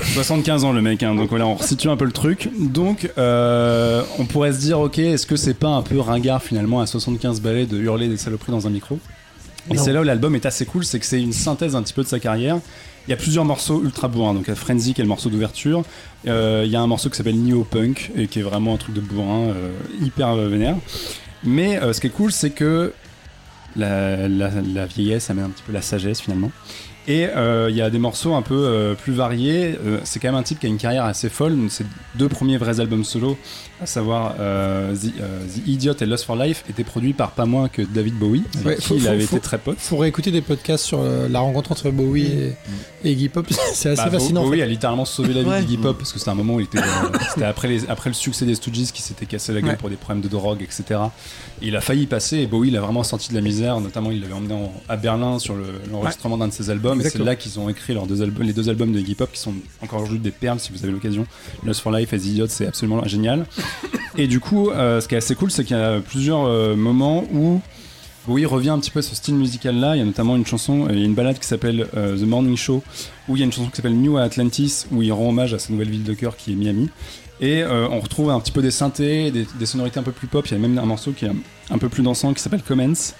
F: 75 ans le mec, hein, donc voilà, on resitue un peu le truc. Donc, euh, on pourrait se dire, ok, est-ce que c'est pas un peu ringard finalement à 75 balais de hurler des saloperies dans un micro? Et c'est là où l'album est assez cool, c'est que c'est une synthèse un petit peu de sa carrière. Il y a plusieurs morceaux ultra bourrins, donc il y a Frenzy qui est le morceau d'ouverture. Euh, il y a un morceau qui s'appelle Neo Punk et qui est vraiment un truc de bourrin euh, hyper euh, vénère. Mais euh, ce qui est cool, c'est que la, la- la vieillesse amène un petit peu la sagesse finalement. Et euh, il y a des morceaux un peu euh, plus variés. Euh, c'est quand même un type qui a une carrière assez folle. Ses deux premiers vrais albums solo, à savoir euh, The, euh, The Idiot et Lost for Life, étaient produits par pas moins que David Bowie, avec
H: Ouais,
F: qui
H: faut-
F: il avait
H: faut-
F: été très pote.
H: Faut réécouter des podcasts sur euh, la rencontre entre Bowie et, et Iggy Pop. C'est assez
F: Bah,
H: fascinant. en
F: Bowie
H: fait.
F: a littéralement sauvé la vie
D: Ouais.
F: d'Iggy Pop parce que c'était un moment où il était. euh, c'était après, les- après le succès des Stooges qui s'était cassé la gueule
H: Ouais.
F: pour des problèmes de drogue, etc. Et il a failli y passer et Bowie il a vraiment sorti de la misère. Notamment, il l'avait emmené en- à Berlin sur le- l'enregistrement d'un de ses albums. Et c'est là qu'ils ont écrit leurs deux les deux albums de Iggy Pop qui sont encore aujourd'hui des perles si vous avez l'occasion. Lost for Life et Idiot, c'est absolument génial. Et du coup, euh, ce qui est assez cool, c'est qu'il y a plusieurs euh, moments où Bowie revient un petit peu à ce style musical là. Il y a notamment une chanson, il y a une balade qui s'appelle euh, The Morning Show, où il y a une chanson qui s'appelle New Atlantis, où il rend hommage à sa nouvelle ville de cœur qui est Miami. Et euh, on retrouve un petit peu des synthés, des, des sonorités un peu plus pop. Il y a même un morceau qui est un, peu plus dansant qui s'appelle Commence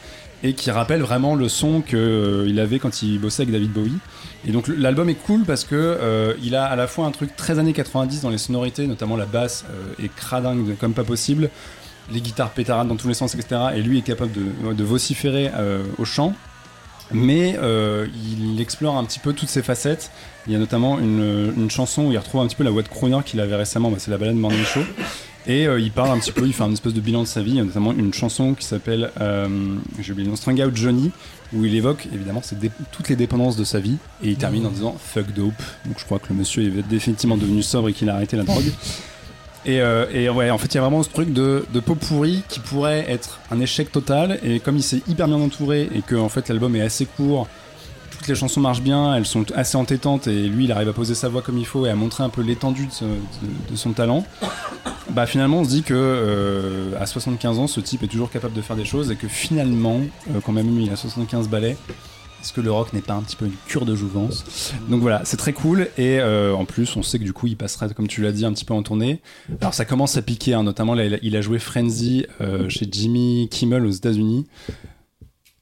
F: et qui rappelle vraiment le son qu'il avait quand il bossait avec David Bowie. Et donc l'album est cool parce que euh, il a à la fois un truc très années 90 dans les sonorités, notamment la basse euh, est cradingue comme pas possible, les guitares pétarades dans tous les sens, etc. Et lui est capable de, vociférer euh, au chant. Mais euh, il explore un petit peu toutes ses facettes. Il y a notamment une, chanson où il retrouve un petit peu la voix de Crooner qu'il avait récemment, bah, c'est la balade Morning Show. Et euh, il parle un petit peu, il fait un espèce de bilan de sa vie. Il y a notamment une chanson qui s'appelle, euh, j'ai oublié le nom, Strung Out Johnny, où il évoque évidemment ses toutes les dépendances de sa vie. Et il termine en disant fuck dope. Donc je crois que le monsieur est définitivement devenu sobre et qu'il a arrêté la drogue. Et, euh, et ouais, en fait, il y a vraiment ce truc de, de pot pourri qui pourrait être un échec total. Et comme il s'est hyper bien entouré et que en fait l'album est assez court, les chansons marchent bien, elles sont assez entêtantes et lui il arrive à poser sa voix comme il faut et à montrer un peu l'étendue de, son talent. Bah finalement on se dit que euh, à 75 ans ce type est toujours capable de faire des choses et que finalement euh, quand même il a 75 ballets est-ce que le rock n'est pas un petit peu une cure de jouvence? Donc voilà, c'est très cool et euh, en plus on sait que du coup il passera comme tu l'as dit un petit peu en tournée. Alors ça commence à piquer, hein, notamment là, il a- joué Frenzy chez Jimmy Kimmel aux États-Unis.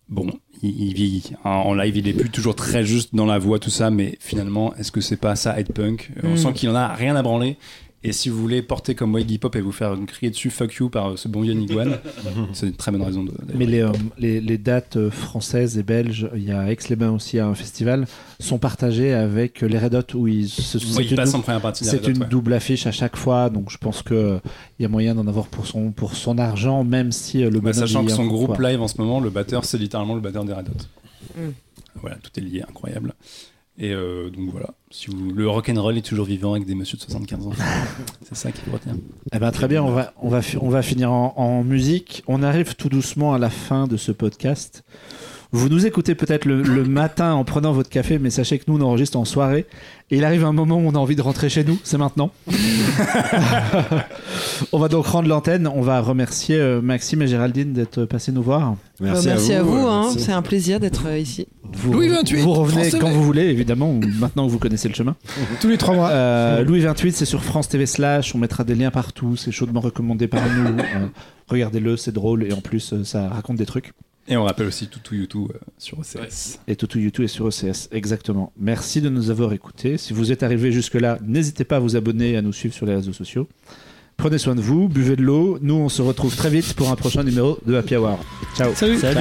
F: Bon, il, il vieillit. En live, il est plus toujours très juste dans la voix, tout ça, mais finalement, est-ce que c'est pas ça être punk Euh, On
D: Mm.
F: sent qu'il en a rien à branler. Et si vous voulez porter comme moi Iggy Pop et vous faire crier dessus fuck you par euh, ce bon vieux Iguane, c'est une très bonne raison de.
A: Mais les, euh, les, les dates euh, françaises et belges, il y a Aix-les-Bains aussi à un festival, sont partagées avec les Red Hot où ils se
F: Oui,
A: c'est
F: il
A: une
F: passe
A: dou-
F: en première partie.
A: C'est
F: Red Hot,
A: une
F: ouais.
A: double affiche à chaque fois, donc je pense que euh, il y a moyen d'en avoir pour son, pour son argent, même si euh, le
F: Bah, sachant que son groupe
A: quoi.
F: live en ce moment, le batteur, c'est littéralement le batteur des Red Hot.
D: Mm.
F: Voilà, tout est lié, incroyable. Et euh, donc voilà, si vous, le rock'n'roll est toujours vivant avec des messieurs de 75 ans. c'est ça qu'il faut retenir.
A: Eh ben, très bien, on va, on va, on va finir en, en musique. On arrive tout doucement à la fin de ce podcast. Vous nous écoutez peut-être le, le matin en prenant votre café, mais sachez que nous, on enregistre en soirée. Et il arrive un moment où on a envie de rentrer chez nous, c'est maintenant. on va donc rendre l'antenne. On va remercier euh, Maxime et Géraldine d'être passés nous voir.
D: Merci, à vous,
E: euh,
D: hein. c'est un plaisir d'être euh, ici.
A: Vous,
H: Louis 28,
A: vous revenez
H: France
A: quand
H: TV.
A: vous voulez, évidemment, ou maintenant que vous connaissez le chemin.
B: Tous les trois mois.
A: Euh, Louis 28, c'est sur France TV slash. On mettra des liens partout. C'est chaudement recommandé par nous. Euh, Regardez-le, c'est drôle et en plus, ça raconte des trucs.
F: Et on rappelle aussi Toutou YouTube euh, sur OCS.
A: Et Toutou YouTube est sur OCS, exactement. Merci de nous avoir écoutés. Si vous êtes arrivé jusque-là, n'hésitez pas à vous abonner et à nous suivre sur les réseaux sociaux. Prenez soin de vous, buvez de l'eau. Nous, on se retrouve très vite pour un prochain numéro de Happy Hour. Ciao.
H: Salut.
A: Ciao.